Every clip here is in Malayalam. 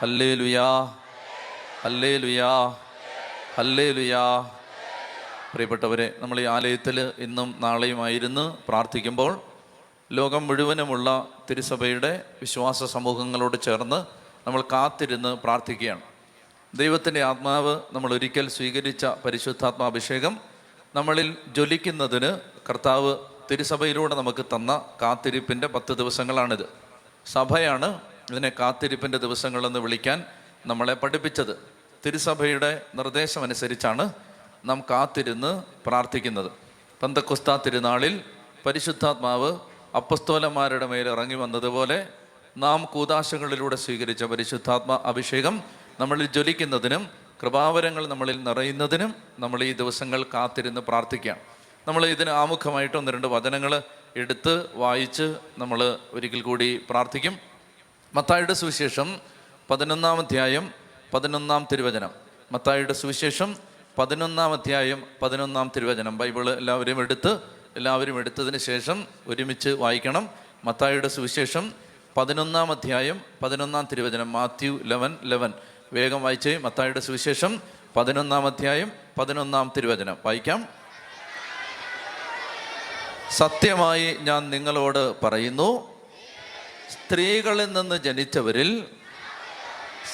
ഹല്ലേ ലുയാ ഹല്ലേ ലുയാ ഹല്ലേ ലുയാ പ്രിയപ്പെട്ടവരെ നമ്മൾ ഈ ആലയത്തിൽ ഇന്നും നാളെയുമായിരുന്നു പ്രാർത്ഥിക്കുമ്പോൾ ലോകം മുഴുവനുമുള്ള തിരുസഭയുടെ വിശ്വാസ സമൂഹങ്ങളോട് ചേർന്ന് നമ്മൾ കാത്തിരുന്ന് പ്രാർത്ഥിക്കുകയാണ്. ദൈവത്തിന്റെ ആത്മാവ് നമ്മൾ ഒരിക്കൽ സ്വീകരിച്ച പരിശുദ്ധാത്മാഭിഷേകം നമ്മളിൽ ജ്വലിക്കുന്നതിന് കർത്താവ് തിരുസഭയിലൂടെ നമുക്ക് തന്ന കാത്തിരിപ്പിന്റെ പത്ത് ദിവസങ്ങളാണിത്. സഭയാണ് ഇതിനെ കാത്തിരിപ്പിന്റെ ദിവസങ്ങളെന്ന് വിളിക്കാൻ നമ്മളെ പഠിപ്പിച്ചത്. തിരുസഭയുടെ നിർദ്ദേശമനുസരിച്ചാണ് നാം കാത്തിരുന്ന് പ്രാർത്ഥിക്കുന്നത്. പന്തക്കുസ്ത തിരുനാളിൽ പരിശുദ്ധാത്മാവ് അപ്പസ്തോലന്മാരുടെ മേൽ ഇറങ്ങി വന്നതുപോലെ നാം കൂതാശകളിലൂടെ സ്വീകരിച്ച പരിശുദ്ധാത്മ അഭിഷേകം നമ്മളിൽ ജ്വലിക്കുന്നതിനും കൃപാവരങ്ങൾ നമ്മളിൽ നിറയുന്നതിനും നമ്മൾ ഈ ദിവസങ്ങൾ കാത്തിരുന്ന് പ്രാർത്ഥിക്കാം. നമ്മൾ ഇതിന് ആമുഖമായിട്ട് ഒന്ന് രണ്ട് വചനങ്ങൾ എടുത്ത് വായിച്ച് നമ്മൾ ഒരിക്കൽ കൂടി പ്രാർത്ഥിക്കും. മത്തായുടെ സുവിശേഷം പതിനൊന്നാം അധ്യായം പതിനൊന്നാം തിരുവചനം. മത്തായുടെ സുവിശേഷം പതിനൊന്നാം അധ്യായം പതിനൊന്നാം തിരുവചനം. ബൈബിൾ എല്ലാവരും എടുത്ത് എല്ലാവരും എടുത്തതിന് ശേഷം ഒരുമിച്ച് വായിക്കണം. മത്തായുടെ സുവിശേഷം പതിനൊന്നാം അധ്യായം പതിനൊന്നാം തിരുവചനം. Matthew eleven eleven. വേഗം വായിച്ചേ. മത്തായുടെ സുവിശേഷം പതിനൊന്നാം അധ്യായം പതിനൊന്നാം തിരുവചനം. വായിക്കാം. സത്യമായി ഞാൻ നിങ്ങളോട് പറയുന്നു സ്ത്രീകളിൽ നിന്ന് ജനിച്ചവരിൽ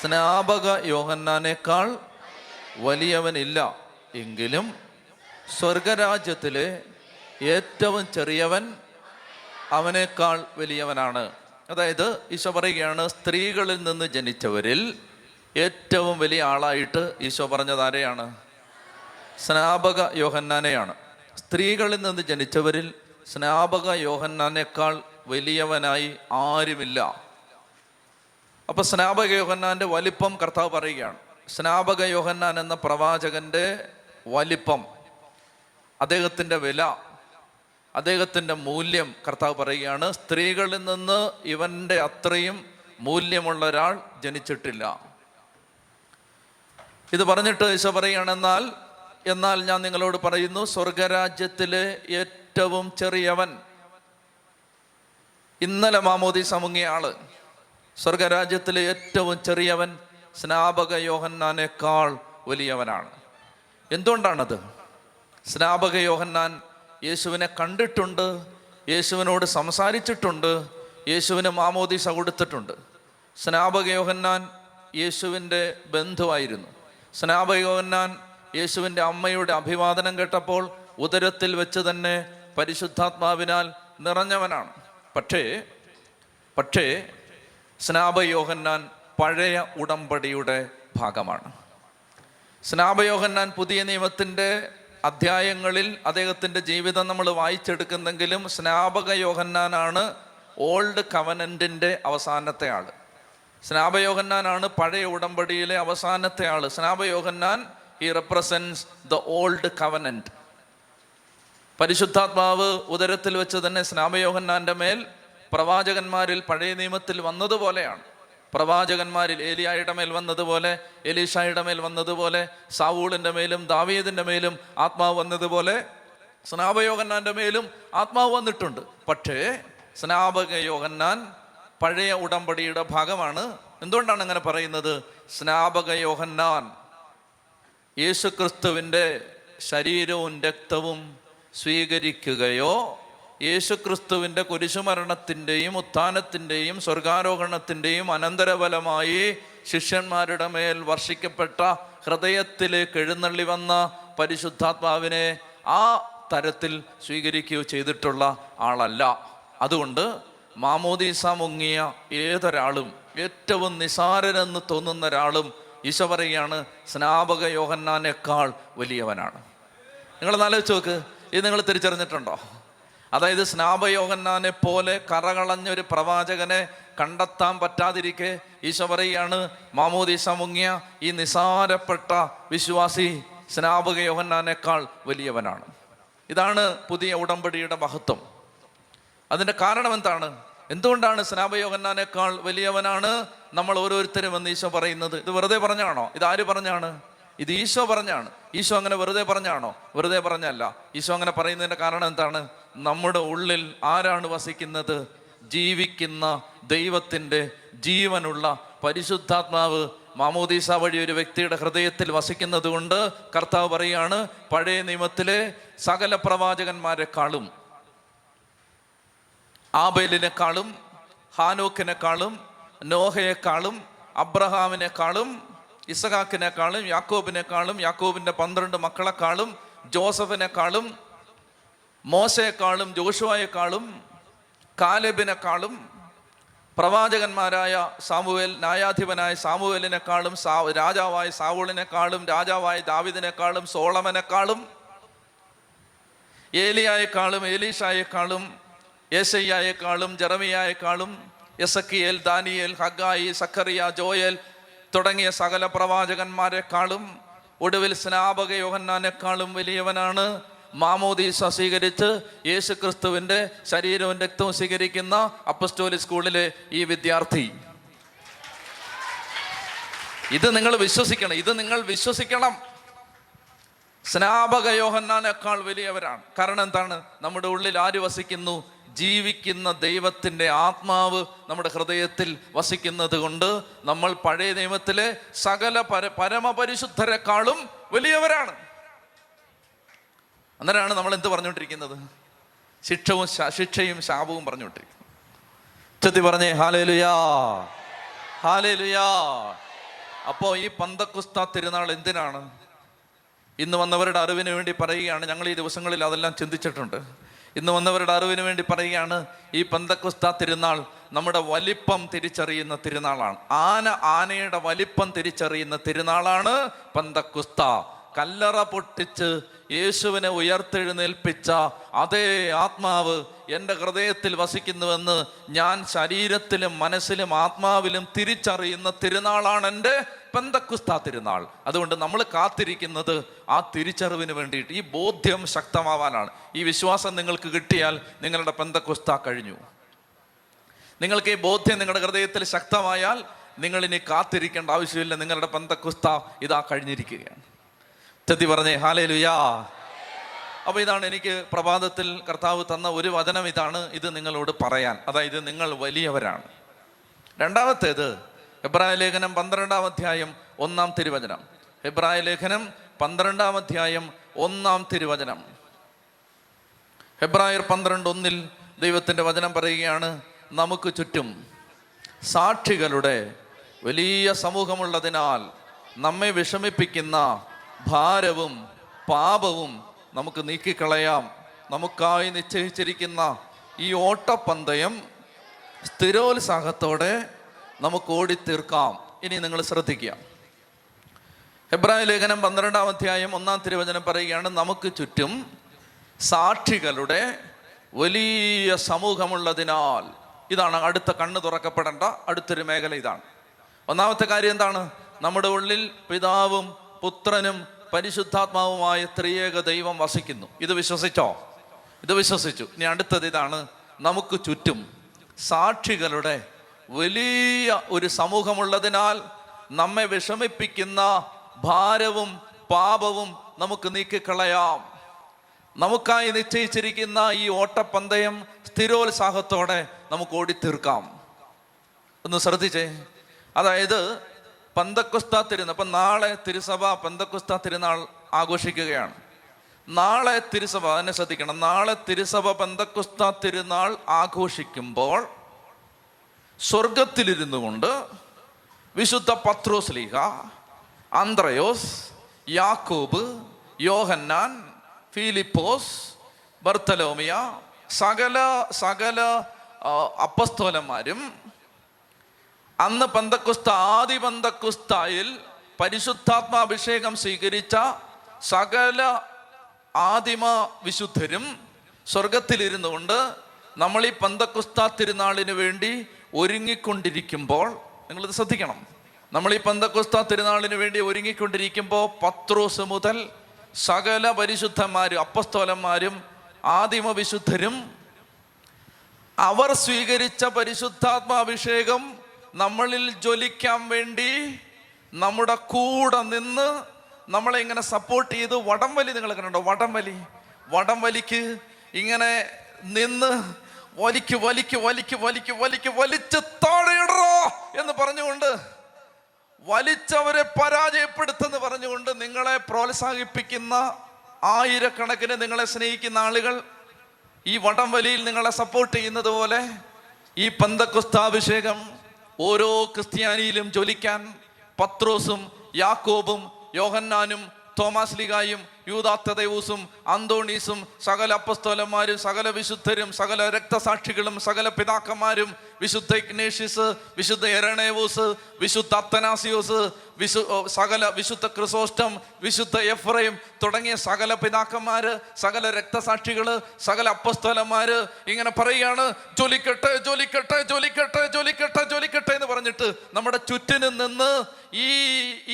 സ്നാപക യോഹന്നാനേക്കാൾ വലിയവനില്ല. എങ്കിലും സ്വർഗരാജ്യത്തിലെ ഏറ്റവും ചെറിയവൻ അവനേക്കാൾ വലിയവനാണ്. അതായത് ഈശോ പറയുകയാണ് സ്ത്രീകളിൽ നിന്ന് ജനിച്ചവരിൽ ഏറ്റവും വലിയ ആളായിട്ട് ഈശോ പറഞ്ഞത് ആരെയാണ്? സ്നാപക യോഹന്നാനെയാണ്. സ്ത്രീകളിൽ നിന്ന് ജനിച്ചവരിൽ സ്നാപക യോഹന്നാനേക്കാൾ വലിയവനായി ആരുമില്ല. അപ്പൊ സ്നാപക യോഹന്നാന്റെ വലിപ്പം കർത്താവ് പറയുകയാണ്. സ്നാപക യോഹന്നാൻ എന്ന പ്രവാചകന്റെ വലിപ്പം അദ്ദേഹത്തിന്റെ വില അദ്ദേഹത്തിന്റെ മൂല്യം കർത്താവ് പറയുകയാണ്. സ്ത്രീകളിൽ നിന്ന് ഇവന്റെ അത്രയും മൂല്യമുള്ള ഒരാൾ ജനിച്ചിട്ടില്ല. ഇത് പറഞ്ഞിട്ട് ഈശോ പറയുകയാണെന്നാൽ എന്നാൽ ഞാൻ നിങ്ങളോട് പറയുന്നു സ്വർഗരാജ്യത്തിലെ ഏറ്റവും ചെറിയവൻ ഇന്നലെ മാമോദീസ മുങ്ങിയ ആൾ. സ്വർഗരാജ്യത്തിലെ ഏറ്റവും ചെറിയവൻ സ്നാപക യോഹന്നാനേക്കാൾ വലിയവനാണ്. എന്തുകൊണ്ടാണത്? സ്നാപക യോഹന്നാൻ യേശുവിനെ കണ്ടിട്ടുണ്ട് യേശുവിനോട് സംസാരിച്ചിട്ടുണ്ട് യേശുവിന് മാമോദീസ കൊടുത്തിട്ടുണ്ട് സ്നാപക യോഹന്നാൻ യേശുവിന്റെ ബന്ധുവായിരുന്നു. സ്നാപക യോഹന്നാൻ യേശുവിന്റെ അമ്മയുടെ അഭിവാദനം കേട്ടപ്പോൾ ഉദരത്തിൽ വെച്ച് തന്നെ പരിശുദ്ധാത്മാവിനാൽ നിറഞ്ഞവനാണ്. പക്ഷേ പക്ഷേ സ്നാപയോഹന്നാൻ പഴയ ഉടമ്പടിയുടെ ഭാഗമാണ്. സ്നാപയോഹന്നാൻ പുതിയ നിയമത്തിന്റെ അധ്യായങ്ങളിൽ അദ്ദേഹത്തിന്റെ ജീവിതം നമ്മൾ വായിച്ചെടുക്കുന്നെങ്കിലും സ്നാപക യോഹന്നാനാണ് ഓൾഡ് കവനന്റിന്റെ അവസാനത്തെ ആൾ. സ്നാപയോഹന്നാനാണ് പഴയ ഉടമ്പടിയിലെ അവസാനത്തെ ആൾ. സ്നാപയോഹന്നാൻ ഈ റെപ്രസെൻസ് ദ ഓൾഡ് കവനന്റ് പരിശുദ്ധാത്മാവ് ഉദരത്തിൽ വെച്ച് തന്നെ സ്നാമയോഹന്നാന്റെ മേൽ പ്രവാചകന്മാരിൽ പഴയ നിയമത്തിൽ വന്നതുപോലെയാണ്. പ്രവാചകന്മാരിൽ ഏലിയായുടെ മേൽ വന്നതുപോലെ എലീഷായുടെ മേൽ വന്നതുപോലെ സാവൂളിന്റെ മേലും ദാവീദിന്റെ മേലും ആത്മാവ് വന്നതുപോലെ സ്നാപയോഹന്നാന്റെ മേലും ആത്മാവ് വന്നിട്ടുണ്ട്. പക്ഷേ സ്നാപക യോഹന്നാൻ പഴയ ഉടമ്പടിയുടെ ഭാഗമാണ്. എന്തുകൊണ്ടാണ് അങ്ങനെ പറയുന്നത്? സ്നാപക യോഹന്നാൻ യേശുക്രിസ്തുവിന്റെ ശരീരവും രക്തവും സ്വീകരിക്കുകയോ യേശുക്രിസ്തുവിന്റെ കുരിശുമരണത്തിന്റെയും ഉത്ഥാനത്തിന്റെയും സ്വർഗാരോഹണത്തിന്റെയും അനന്തരഫലമായി ശിഷ്യന്മാരുടെ മേൽ വർഷിക്കപ്പെട്ട ഹൃദയത്തിലേക്ക് എഴുന്നള്ളി വന്ന പരിശുദ്ധാത്മാവിനെ ആ തരത്തിൽ സ്വീകരിക്കുകയോ ചെയ്തിട്ടുള്ള ആളല്ല. അതുകൊണ്ട് മാമോദീസ മുങ്ങിയ ഏതൊരാളും ഏറ്റവും നിസാരനെന്ന് തോന്നുന്ന ഒരാളും ഈശോ പറയുകയാണ് സ്നാപക യോഹന്നാനേക്കാൾ വലിയവനാണ്. നിങ്ങൾ ആലോചിച്ച് നോക്ക്. ഇത് നിങ്ങൾ തിരിച്ചറിഞ്ഞിട്ടുണ്ടോ? അതായത് സ്നാപയോഹന്നാനെ പോലെ കറകളഞ്ഞ ഒരു പ്രവാചകനെ കണ്ടെത്താൻ പറ്റാതിരിക്കെ ഈശോ പറയുകയാണ് മാമോദീസ മുങ്ങിയ ഈ നിസാരപ്പെട്ട വിശ്വാസി സ്നാപക യോഹന്നാനേക്കാൾ വലിയവനാണ്. ഇതാണ് പുതിയ ഉടമ്പടിയുടെ മഹത്വം. അതിന്റെ കാരണം എന്താണ്? എന്തുകൊണ്ടാണ് സ്നാപയോഹന്നാനേക്കാൾ വലിയവനാണ്? നമ്മൾ ഓരോരുത്തരും എന്ന് ഈശോ പറയുന്നത്. ഇത് വെറുതെ പറഞ്ഞാണോ ഇത് ആര് പറഞ്ഞാണ്? ഇത് ഈശോ പറഞ്ഞാണ്. ഈശോ അങ്ങനെ വെറുതെ പറഞ്ഞാണോ? വെറുതെ പറഞ്ഞല്ല. ഈശോ അങ്ങനെ പറയുന്നതിന്റെ കാരണം എന്താണ്? നമ്മുടെ ഉള്ളിൽ ആരാണ് വസിക്കുന്നത്? ജീവിക്കുന്ന ദൈവത്തിന്റെ ജീവനുള്ള പരിശുദ്ധാത്മാവ് മാമോദീസ വഴി ഒരു വ്യക്തിയുടെ ഹൃദയത്തിൽ വസിക്കുന്നതുകൊണ്ട് കർത്താവ് പറയുകയാണ് പഴയ നിയമത്തിലെ സകല പ്രവാചകന്മാരെക്കാളും ആബേലിനെക്കാളും ഹാനോക്കിനെക്കാളും നോഹയെക്കാളും അബ്രഹാമിനെക്കാളും ഇസഹാക്കിനെക്കാളും യാക്കോബിനെക്കാളും യാക്കോബിന്റെ പന്ത്രണ്ട് മക്കളെക്കാളും ജോസഫിനെക്കാളും മോശയെക്കാളും ജോഷുവായെക്കാളും കാലബിനെക്കാളും പ്രവാചകന്മാരായ സാമുവേൽ ന്യായാധിപനായ സാമുവേലിനെക്കാളും സാ രാജാവായ സാവൂളിനെക്കാളും രാജാവായ ദാവിദിനെക്കാളും സോളമനെക്കാളും ഏലിയായെക്കാളും ഏലീഷായെക്കാളും യേശയ്യായെക്കാളും ജെറമിയായെക്കാളും എസക്കിയേൽ ദാനിയേൽ ഹഗായി സക്കറിയ ജോയൽ തുടങ്ങിയ സകല പ്രവാചകന്മാരെക്കാളും ഒടുവിൽ സ്നാപക യോഹന്നാനേക്കാളും വലിയവനാണ്. മാമോദീസ സ്വീകരിച്ച് യേശു ക്രിസ്തുവിന്റെ ശരീരവും രക്തവും സ്വീകരിക്കുന്ന അപ്പസ്റ്റോലി സ്കൂളിലെ ഈ വിദ്യാർത്ഥി. ഇത് നിങ്ങൾ വിശ്വസിക്കണം ഇത് നിങ്ങൾ വിശ്വസിക്കണം. സ്നാപക യോഹന്നാനേക്കാൾ വലിയവരാണ്. കാരണം എന്താണ്? നമ്മുടെ ഉള്ളിൽ ആര് വസിക്കുന്നു? ജീവിക്കുന്ന ദൈവത്തിന്റെ ആത്മാവ് നമ്മുടെ ഹൃദയത്തിൽ വസിക്കുന്നത് കൊണ്ട് നമ്മൾ പഴയ നിയമത്തിലെ സകല പര പരമപരിശുദ്ധരെക്കാളും വലിയവരാണ്. അന്നേരമാണ് നമ്മൾ എന്ത് പറഞ്ഞുകൊണ്ടിരിക്കുന്നത്? ശിക്ഷവും ശിക്ഷയും ശാപവും പറഞ്ഞുകൊണ്ടിരിക്കുന്നത് ചെത്തി പറഞ്ഞേ ഹാലേലുയാ ഹാലേലുയാ. അപ്പോൾ ഈ പന്തക്കുസ്ത തിരുനാൾ എന്തിനാണ്? ഇന്ന് വന്നവരുടെ അറിവിന് വേണ്ടി പറയുകയാണ്. ഞങ്ങൾ ഈ ദിവസങ്ങളിൽ അതെല്ലാം ചിന്തിച്ചിട്ടുണ്ട്. ഇന്ന് വന്നവരുടെ അറിവിന് വേണ്ടി പറയുകയാണ് ഈ പന്തക്കുസ്ത തിരുനാൾ നമ്മുടെ വലിപ്പം തിരിച്ചറിയുന്ന തിരുനാളാണ്. ആന ആനയുടെ വലിപ്പം തിരിച്ചറിയുന്ന തിരുനാളാണ് പന്തക്കുസ്ത. കല്ലറ പൊട്ടിച്ച് യേശുവിനെ ഉയർത്തെഴുന്നേൽപ്പിച്ച അതേ ആത്മാവ് എന്റെ ഹൃദയത്തിൽ വസിക്കുന്നുവെന്ന് ഞാൻ ശരീരത്തിലും മനസ്സിലും ആത്മാവിലും തിരിച്ചറിയുന്ന തിരുനാളാണ് എന്റെ പെന്തക്കുസ്ത തിരുനാൾ അതുകൊണ്ട് നമ്മൾ കാത്തിരിക്കുന്നത് ആ തിരിച്ചറിവിന് വേണ്ടിയിട്ട്. ഈ ബോധ്യം ശക്തമാവാനാണ്. ഈ വിശ്വാസം നിങ്ങൾക്ക് കിട്ടിയാൽ നിങ്ങളുടെ പെന്തക്കുസ്ത കഴിഞ്ഞു. നിങ്ങൾക്ക് ഈ ബോധ്യം നിങ്ങളുടെ ഹൃദയത്തിൽ ശക്തമായാൽ നിങ്ങളിനി കാത്തിരിക്കേണ്ട ആവശ്യമില്ല. നിങ്ങളുടെ പെന്തക്കുസ്ത ഇതാ കഴിഞ്ഞിരിക്കുകയാണ്. ചെത്തി പറഞ്ഞേ ഹാലേ ലുയാ അപ്പോൾ ഇതാണ് എനിക്ക് പ്രഭാതത്തിൽ കർത്താവ് തന്ന ഒരു വചനം. ഇതാണ് ഇത് നിങ്ങളോട് പറയാൻ. അതായത് നിങ്ങൾ വലിയവരാണ്. രണ്ടാമത്തേത് എബ്രായ ലേഖനം പന്ത്രണ്ടാം അധ്യായം ഒന്നാം തിരുവചനം. എബ്രായ ലേഖനം പന്ത്രണ്ടാം അധ്യായം ഒന്നാം തിരുവചനം. ഹെബ്രായർ പന്ത്രണ്ട് ഒന്നിൽ ദൈവത്തിന്റെ വചനം പറയുകയാണ് നമുക്ക് ചുറ്റും സാക്ഷികളുടെ വലിയ സമൂഹമുള്ളതിനാൽ നമ്മെ വിഷമിപ്പിക്കുന്ന ഭാരവും പാപവും നമുക്ക് നീക്കിക്കളയാം. നമുക്കായി നിശ്ചയിച്ചിരിക്കുന്ന ഈ ഓട്ടപ്പന്തയം സ്ഥിരോത്സാഹത്തോടെ നമുക്ക് ഓടിത്തീർക്കാം ഇനി നിങ്ങൾ ശ്രദ്ധിക്കുക. ഹെബ്രായ ലേഖനം പന്ത്രണ്ടാം അധ്യായം ഒന്നാം തിരുവചനം പറയുകയാണ് നമുക്ക് ചുറ്റും സാക്ഷികളുടെ വലിയ സമൂഹമുള്ളതിനാൽ ഇതാണ് അടുത്ത കണ്ണ് തുറക്കപ്പെടേണ്ട അടുത്തൊരു മേഖല ഇതാണ്. ഒന്നാമത്തെ കാര്യം എന്താണ്? നമ്മുടെ ഉള്ളിൽ പിതാവും പുത്രനും പരിശുദ്ധാത്മാവുമായ ത്രിയേക ദൈവം വസിക്കുന്നു. ഇത് വിശ്വസിച്ചോ? ഇത് വിശ്വസിച്ചു. ഇനി അടുത്തത് ഇതാണ് നമുക്ക് ചുറ്റും സാക്ഷികളുടെ വലിയ ഒരു സമൂഹമുള്ളതിനാൽ നമ്മെ വിഷമിപ്പിക്കുന്ന ഭാരവും പാപവും നമുക്ക് നീക്കിക്കളയാം. നമുക്കായി നിശ്ചയിച്ചിരിക്കുന്ന ഈ ഓട്ടപ്പന്തയം സ്ഥിരോത്സാഹത്തോടെ നമുക്ക് ഓടിത്തീർക്കാം. ഒന്ന് ശ്രദ്ധിച്ചേ. അതായത് പന്തക്കുസ്ത തിരുന്ന അപ്പം നാളെ തിരുസഭ പന്തക്കുസ്ത തിരുനാൾ ആഘോഷിക്കുകയാണ്. നാളെ തിരുസഭ അതിനെ ശ്രദ്ധിക്കണം. നാളെ തിരുസഭ പന്തക്കുസ്ത തിരുനാൾ ആഘോഷിക്കുമ്പോൾ സ്വർഗത്തിലിരുന്നു കൊണ്ട് വിശുദ്ധ പത്രോസ് ലീഹ ആന്ത്രയോസ് യാക്കോബ് യോഹന്നാൻ ഫിലിപ്പോസ് ബർത്തലോമിയ സകല സകല അപ്പസ്തോലന്മാരും അന്ന് പന്തക്കുസ്ത ആദി പന്തക്കുസ്തായിൽ പരിശുദ്ധാത്മാഭിഷേകം സ്വീകരിച്ച സകല ആദിമ വിശുദ്ധരും സ്വർഗത്തിലിരുന്നു കൊണ്ട് നമ്മൾ ഈ പന്തക്കുസ്ത തിരുനാളിന് വേണ്ടി ഒരുങ്ങിക്കൊണ്ടിരിക്കുമ്പോൾ നിങ്ങളിത് ശ്രദ്ധിക്കണം. നമ്മൾ ഈ പന്തക്കുസ്ത തിരുനാളിന് വേണ്ടി ഒരുങ്ങിക്കൊണ്ടിരിക്കുമ്പോൾ പത്രോസ് മുതൽ സകല പരിശുദ്ധന്മാരും അപ്പസ്തോലന്മാരും ആദിമ വിശുദ്ധരും അവർ സ്വീകരിച്ച പരിശുദ്ധാത്മാഭിഷേകം നമ്മളിൽ ജ്വലിക്കാൻ വേണ്ടി നമ്മുടെ കൂടെ നിന്ന് നമ്മളെ ഇങ്ങനെ സപ്പോർട്ട് ചെയ്ത് വടംവലി നിങ്ങൾ കണ്ടോ വടംവലി. വടംവലിക്ക് ഇങ്ങനെ നിന്ന് വലിക്ക് വലിക്ക് വലിക്ക് വലിക്ക് വലിക്ക് വലിച്ച് താഴെയിടറോ എന്ന് പറഞ്ഞുകൊണ്ട് വലിച്ചവരെ പരാജയപ്പെടുത്തെന്ന് പറഞ്ഞുകൊണ്ട് നിങ്ങളെ പ്രോത്സാഹിപ്പിക്കുന്ന ആയിരക്കണക്കിന് നിങ്ങളെ സ്നേഹിക്കുന്ന ആളുകൾ ഈ വടം വലിയിൽ നിങ്ങളെ സപ്പോർട്ട് ചെയ്യുന്നത് പോലെ ഈ പന്തക്കുസ്താഭിഷേകം ഓരോ ക്രിസ്ത്യാനിയിലും ജ്വലിക്കാൻ പത്രോസും യാക്കോബും യോഹന്നാനും തോമാസ് ലിഗായും യൂദാത്തദേവൂസും അന്തോണീസും സകല അപ്പസ്തോലന്മാരും സകല വിശുദ്ധരും സകല രക്തസാക്ഷികളും സകല പിതാക്കന്മാരും വിശുദ്ധ ഇഗ്നേഷ്യസ് വിശുദ്ധ എരണേവൂസ് വിശുദ്ധ അത്തനാസിയോസ് വിശു സകല വിശുദ്ധ ക്രിസോസ്റ്റം വിശുദ്ധ എഫ്രൈം തുടങ്ങിയ സകല പിതാക്കന്മാര് സകല രക്തസാക്ഷികൾ സകല അപ്പസ്തോലന്മാര് ഇങ്ങനെ പറയുകയാണ് ജോലിക്കട്ടെ ജോലിക്കട്ടെ ജോലിക്കട്ടെ ജോലിക്കട്ടെ ജോലിക്കട്ടെ എന്ന് പറഞ്ഞിട്ട് നമ്മുടെ ചുറ്റിന് നിന്ന് ഈ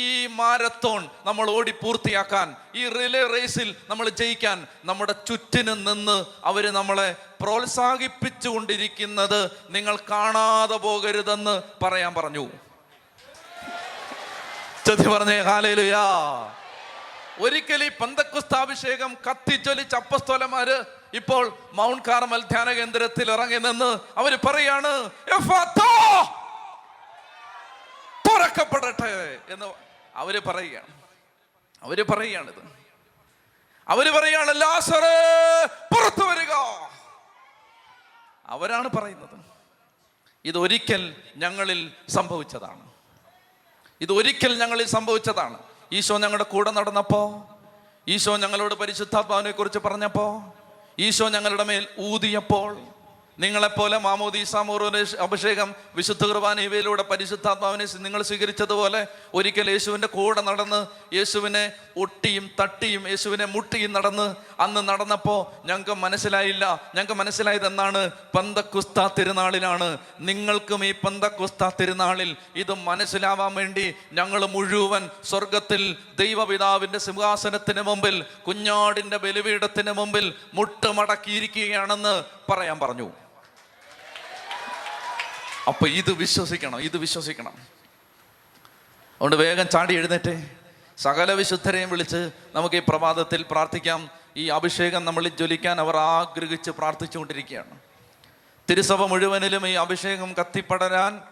ഈ മാരത്തോൺ നമ്മൾ ഓടി പൂർത്തിയാക്കാൻ ഈ റിലേ റേസിൽ നമ്മൾ ജയിക്കാൻ നമ്മുടെ ചുറ്റിന് നിന്ന് അവർ നമ്മളെ പ്രോത്സാഹിപ്പിച്ചുകൊണ്ടിരിക്കുന്നത് നിങ്ങൾ കാണാതെ പോകരുതെന്ന് പറയാൻ പറഞ്ഞു. ചതി പറഞ്ഞേ ഹാലേലുയാ. ഒരിക്കൽ ഈ പന്തക്കുസ്താഭിഷേകം കത്തിച്ചൊലിച്ച അപ്പസ്തോലന്മാര് ഇപ്പോൾ മൗണ്ട് കാർമൽ ധ്യാന കേന്ദ്രത്തിൽ ഇറങ്ങി നിന്ന് അവർ പറയാണ് "എഫാത്താ, തുറക്കപ്പെടട്ടെ എന്ന് അവർ പറയുകയാണ്. അവർ പറയുകയാണിത്. അവർ പറയാണ് ലാസറ് പുറത്തു വരിക. അവരാണ് പറയുന്നത്. ഇതൊരിക്കൽ ഞങ്ങളിൽ സംഭവിച്ചതാണ്. ഇതൊരിക്കൽ ഞങ്ങളിൽ സംഭവിച്ചതാണ്. ഈശോ ഞങ്ങളുടെ കൂടെ നടന്നപ്പോ ഈശോ ഞങ്ങളോട് പരിശുദ്ധാത്മാവിനെ കുറിച്ച് പറഞ്ഞപ്പോ ഈശോ ഞങ്ങളുടെ മേൽ ഊതിയപ്പോൾ നിങ്ങളെപ്പോലെ മാമോദീസ മോറോനെ അഭിഷേകം വിശുദ്ധ കുർബാന ഇവയിലൂടെ പരിശുദ്ധാത്മാവിനെ നിങ്ങൾ സ്വീകരിച്ചതുപോലെ ഒരിക്കൽ യേശുവിന്റെ കൂടെ നടന്ന് യേശുവിനെ ഒട്ടിയും തട്ടിയും യേശുവിനെ മുട്ടിയും നടന്ന് അന്ന് നടന്നപ്പോൾ ഞങ്ങൾക്ക് മനസ്സിലായില്ല. ഞങ്ങൾക്ക് മനസ്സിലായത് എന്നാണ് പന്തക്കുസ്ത തിരുനാളിലാണ്. നിങ്ങൾക്കും ഈ പന്തക്കുസ്ത തിരുനാളിൽ ഇത് മനസ്സിലാവാൻ വേണ്ടി ഞങ്ങൾ മുഴുവൻ സ്വർഗത്തിൽ ദൈവപിതാവിന്റെ സിംഹാസനത്തിന് മുമ്പിൽ കുഞ്ഞാടിന്റെ ബലിപീഠത്തിന് മുമ്പിൽ മുട്ടുമടക്കിയിരിക്കുകയാണെന്ന് പറയാൻ പറഞ്ഞു. അപ്പൊ ഇത് വിശ്വസിക്കണം ഇത് വിശ്വസിക്കണം. അതുകൊണ്ട് വേഗം ചാടി എഴുന്നേറ്റ്. സകല വിശുദ്ധരെയും വിളിച്ച് നമുക്ക് ഈ പ്രഭാതത്തിൽ പ്രാർത്ഥിക്കാം. ഈ അഭിഷേകം നമ്മളിൽ ജ്വലിക്കാൻ അവർ ആഗ്രഹിച്ച് പ്രാർത്ഥിച്ചുകൊണ്ടിരിക്കുകയാണ്. തിരുസഭ മുഴുവനിലും ഈ അഭിഷേകം കത്തിപ്പടരാൻ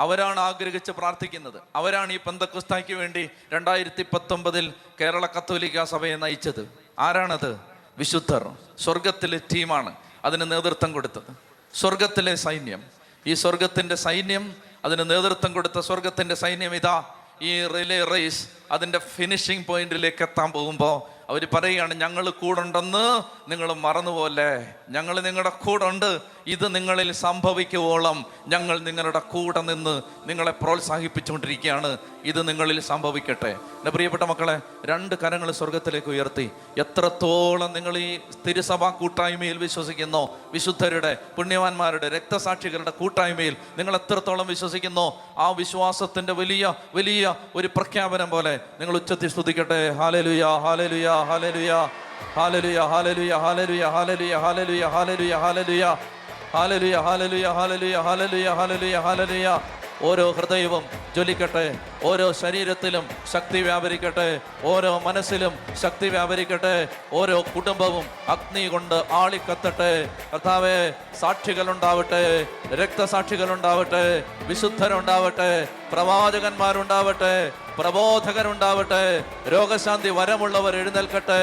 അവരാണ് ആഗ്രഹിച്ച് പ്രാർത്ഥിക്കുന്നത്. അവരാണ് ഈ പന്തക്കുസ്തായ്ക്ക് വേണ്ടി രണ്ടായിരത്തി പത്തൊമ്പതിൽ കേരള കത്തോലിക്ക സഭയെ നയിച്ചത്. ആരാണത്? വിശുദ്ധർ. സ്വർഗത്തിലെ ടീമാണ്. അതിന് നേതൃത്വം കൊടുത്തത്. സ്വർഗത്തിലെ സൈന്യം. ഈ സ്വർഗത്തിന്റെ സൈന്യം അതിന് നേതൃത്വം കൊടുത്ത സ്വർഗത്തിന്റെ സൈന്യം ഇതാ. ഈ റിലേ റേസ് അതിന്റെ ഫിനിഷിംഗ് പോയിന്റിലേക്ക് എത്താൻ പോകുമ്പോൾ അവർ പറയുകയാണ് ഞങ്ങൾ കൂടുണ്ടെന്ന് നിങ്ങൾ മറന്നുപോലെ ഞങ്ങൾ നിങ്ങളുടെ ഉണ്ട് ഇത് നിങ്ങളിൽ സംഭവിക്കുവോളം ഞങ്ങൾ നിങ്ങളുടെ കൂടെ നിന്ന് നിങ്ങളെ പ്രോത്സാഹിപ്പിച്ചുകൊണ്ടിരിക്കുകയാണ്. ഇത് നിങ്ങളിൽ സംഭവിക്കട്ടെ. എന്റെ പ്രിയപ്പെട്ട മക്കളെ രണ്ട് കരങ്ങൾ സ്വർഗത്തിലേക്ക് ഉയർത്തി. എത്രത്തോളം നിങ്ങൾ ഈ തിരുസഭാ കൂട്ടായ്മയിൽ വിശ്വസിക്കുന്നു? വിശുദ്ധരുടെ പുണ്യവാന്മാരുടെ രക്തസാക്ഷികളുടെ കൂട്ടായ്മയിൽ നിങ്ങൾ എത്രത്തോളം വിശ്വസിക്കുന്നു? ആ വിശ്വാസത്തിന്റെ വലിയ വലിയ ഒരു പ്രഖ്യാപനം പോലെ നിങ്ങൾ ഉച്ചത്തിൽ സ്തുതിക്കട്ടെ ഹാലലുയ ഹാലലുയ ഹാലലുയ ഹാലലുയ ഹാലലുയ ഹാലലുയ ഹാലലുയ ഹാലലുയ ഹാലലുയ ഹാലലുയ ഹാലലുയ ഹാലലുയ ഹാലലുയ ഹാലലുയ ഹാലലുയ ഹാലലുയ ഓരോ ഹൃദയവും ജ്വലിക്കട്ടെ ഓരോ ശരീരത്തിലും ശക്തി വ്യാപരിക്കട്ടെ ഓരോ മനസ്സിലും ശക്തി വ്യാപരിക്കട്ടെ ഓരോ കുടുംബവും അഗ്നി കൊണ്ട് ആളിക്കത്തട്ടെ കർത്താവെ സാക്ഷികളുണ്ടാവട്ടെ രക്തസാക്ഷികളുണ്ടാവട്ടെ വിശുദ്ധരുണ്ടാവട്ടെ പ്രവാചകന്മാരുണ്ടാവട്ടെ പ്രബോധകരുണ്ടാവട്ടെ രോഗശാന്തി വരമുള്ളവർ എഴുന്നേൽക്കട്ടെ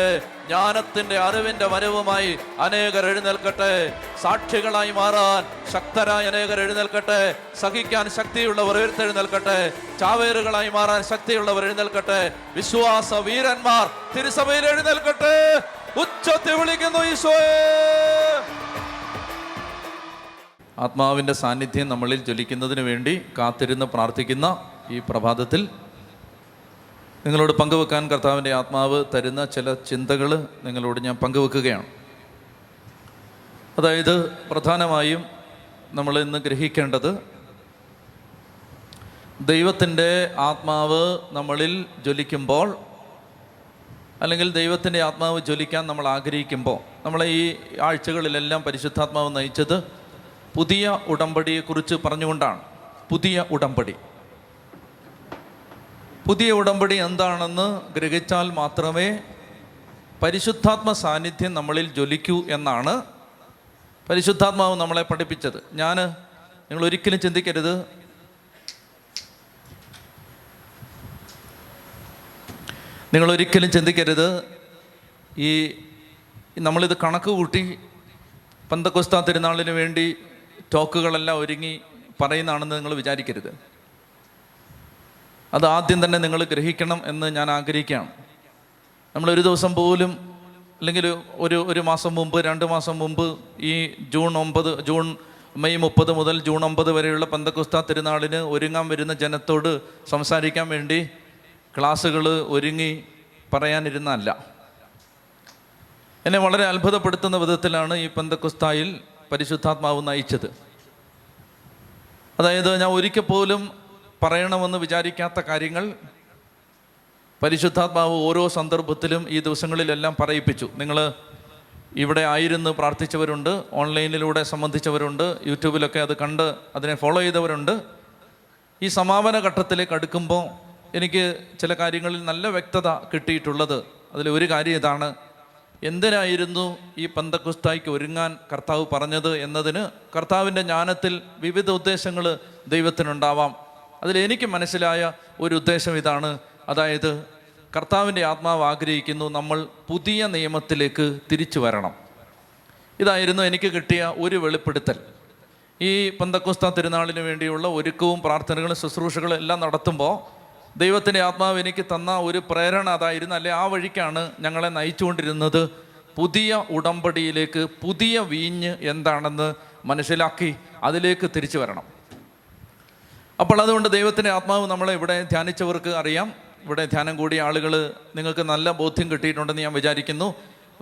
ജ്ഞാനത്തിന്റെ അറിവിന്റെ വരവുമായി അനേകർ എഴുന്നേൽക്കട്ടെ സാക്ഷികളായി മാറാൻ ശക്തരായ അനേകർ എഴുന്നേൽക്കട്ടെ സഹിക്കാൻ ശക്തിയുള്ളവർ ഉയർത്തെഴുന്നേൽക്കട്ടെ ചാവേറുകളായി മാറാൻ ശക്തിയുള്ളവർ എഴുന്നേൽക്കട്ടെ വിശ്വാസ വീരന്മാർ തിരുസഭയിൽ എഴുന്നേൽക്കട്ടെ. ഉച്ചത്തി വിളിക്കുന്നു ഈശോയെ. ആത്മാവിന്റെ സാന്നിധ്യം നമ്മളിൽ ജ്വലിക്കുന്നതിന് വേണ്ടി കാത്തിരുന്ന് പ്രാർത്ഥിക്കുന്ന ഈ പ്രഭാതത്തിൽ നിങ്ങളോട് പങ്കുവെക്കാൻ കർത്താവിന്റെ ആത്മാവ് തരുന്ന ചില ചിന്തകൾ നിങ്ങളോട് ഞാൻ പങ്കുവെക്കുകയാണ്. അതായത് പ്രധാനമായും നമ്മൾ ഇന്ന് ഗ്രഹിക്കേണ്ടത് ദൈവത്തിന്റെ ആത്മാവ് നമ്മളിൽ ജ്വലിക്കുമ്പോൾ അല്ലെങ്കിൽ ദൈവത്തിന്റെ ആത്മാവ് ജ്വലിക്കാൻ നമ്മൾ ആഗ്രഹിക്കുമ്പോൾ നമ്മളെ ഈ ആഴ്ചകളിലെല്ലാം പരിശുദ്ധാത്മാവ് നയിച്ചത് പുതിയ ഉടമ്പടിയെക്കുറിച്ച് പറഞ്ഞുകൊണ്ടാണ്. പുതിയ ഉടമ്പടി. പുതിയ ഉടമ്പടി എന്താണെന്ന് ഗ്രഹിച്ചാൽ മാത്രമേ പരിശുദ്ധാത്മ സാന്നിധ്യം നമ്മളിൽ ജ്വലിക്കൂ എന്നാണ് പരിശുദ്ധാത്മാവ് നമ്മളെ പഠിപ്പിച്ചത്. ഞാൻ നിങ്ങൾ ഒരിക്കലും ചിന്തിക്കരുത്. നിങ്ങൾ ഒരിക്കലും ചിന്തിക്കരുത്. ഈ നമ്മളിത് കണക്ക് കൂട്ടി പന്തക്കൊസ്ത തിരുനാളിന് വേണ്ടി ടോക്കുകളെല്ലാം ഒരുങ്ങി പറയുന്നതാണെന്ന് നിങ്ങൾ വിചാരിക്കരുത്. അത് ആദ്യം തന്നെ നിങ്ങൾ ഗ്രഹിക്കണം എന്ന് ഞാൻ ആഗ്രഹിക്കുകയാണ്. നമ്മൾ ഒരു ദിവസം പോലും അല്ലെങ്കിൽ ഒരു ഒരു മാസം മുമ്പ് രണ്ട് മാസം മുമ്പ് ഈ ജൂൺ ഒമ്പത് ജൂൺ മെയ് മുപ്പത് മുതൽ ജൂൺ ഒമ്പത് വരെയുള്ള പന്തക്കുസ്ത തിരുനാളിന് ഒരുങ്ങാൻ വരുന്ന ജനത്തോട് സംസാരിക്കാൻ വേണ്ടി ക്ലാസ്സുകൾ ഒരുങ്ങി പറയാനിരുന്നല്ല എന്നെ വളരെ അത്ഭുതപ്പെടുത്തുന്ന വിധത്തിലാണ് ഈ പന്തക്കുസ്തായിൽ പരിശുദ്ധാത്മാവ് നയിച്ചത്. അതായത് ഞാൻ ഒരിക്കൽ പോലും പറയണമെന്ന് വിചാരിക്കാത്ത കാര്യങ്ങൾ പരിശുദ്ധാത്മാവ് ഓരോ സന്ദർഭത്തിലും ഈ ദിവസങ്ങളിലെല്ലാം പറയിപ്പിച്ചു. നിങ്ങൾ ഇവിടെ ആയിരുന്ന് പ്രാർത്ഥിച്ചവരുണ്ട് ഓൺലൈനിലൂടെ സംബന്ധിച്ചവരുണ്ട് യൂട്യൂബിലൊക്കെ അത് കണ്ട് അതിനെ ഫോളോ ചെയ്തവരുണ്ട്. ഈ സമാപന ഘട്ടത്തിലേക്ക് അടുക്കുമ്പോൾ എനിക്ക് ചില കാര്യങ്ങളിൽ നല്ല വ്യക്തത കിട്ടിയിട്ടുള്ളത്. അതിൽ ഒരു കാര്യം ഇതാണ് എന്തിനായിരുന്നു ഈ പന്തക്കുസ്തായിക്ക് ഒരുങ്ങാൻ കർത്താവ് പറഞ്ഞത് എന്നതിന് കർത്താവിന്റെ ജ്ഞാനത്തിൽ വിവിധ ഉദ്ദേശങ്ങൾ ദൈവത്തിനുണ്ടാവാം. അതിലെനിക്ക് മനസ്സിലായ ഒരു ഉദ്ദേശം ഇതാണ്. അതായത് കർത്താവിന്റെ ആത്മാവ് ആഗ്രഹിക്കുന്നു നമ്മൾ പുതിയ നിയമത്തിലേക്ക് തിരിച്ചു വരണം. ഇതായിരുന്നു എനിക്ക് കിട്ടിയ ഒരു വെളിപ്പെടുത്തൽ. ഈ പന്തക്കുസ്ത തിരുനാളിന് വേണ്ടിയുള്ള ഒരുക്കവും പ്രാർത്ഥനകളും ശുശ്രൂഷകളും എല്ലാം നടത്തുമ്പോൾ ദൈവത്തിന്റെ ആത്മാവ് എനിക്ക് തന്ന ഒരു പ്രേരണ അതായിരുന്നു അല്ലെ? ആ വഴിക്കാണ് ഞങ്ങളെ നയിച്ചുകൊണ്ടിരുന്നത്. പുതിയ ഉടമ്പടിയിലേക്ക് പുതിയ വീഞ്ഞ് എന്താണെന്ന് മനസ്സിലാക്കി അതിലേക്ക് തിരിച്ചു വരണം. അപ്പോൾ അതുകൊണ്ട് ദൈവത്തിന്റെ ആത്മാവ് നമ്മളെ ഇവിടെ ധ്യാനിച്ചവർക്ക് അറിയാം. ഇവിടെ ധ്യാനം കൂടിയ ആളുകൾ നിങ്ങൾക്ക് നല്ല ബോധ്യം കിട്ടിയിട്ടുണ്ടെന്ന് ഞാൻ വിചാരിക്കുന്നു.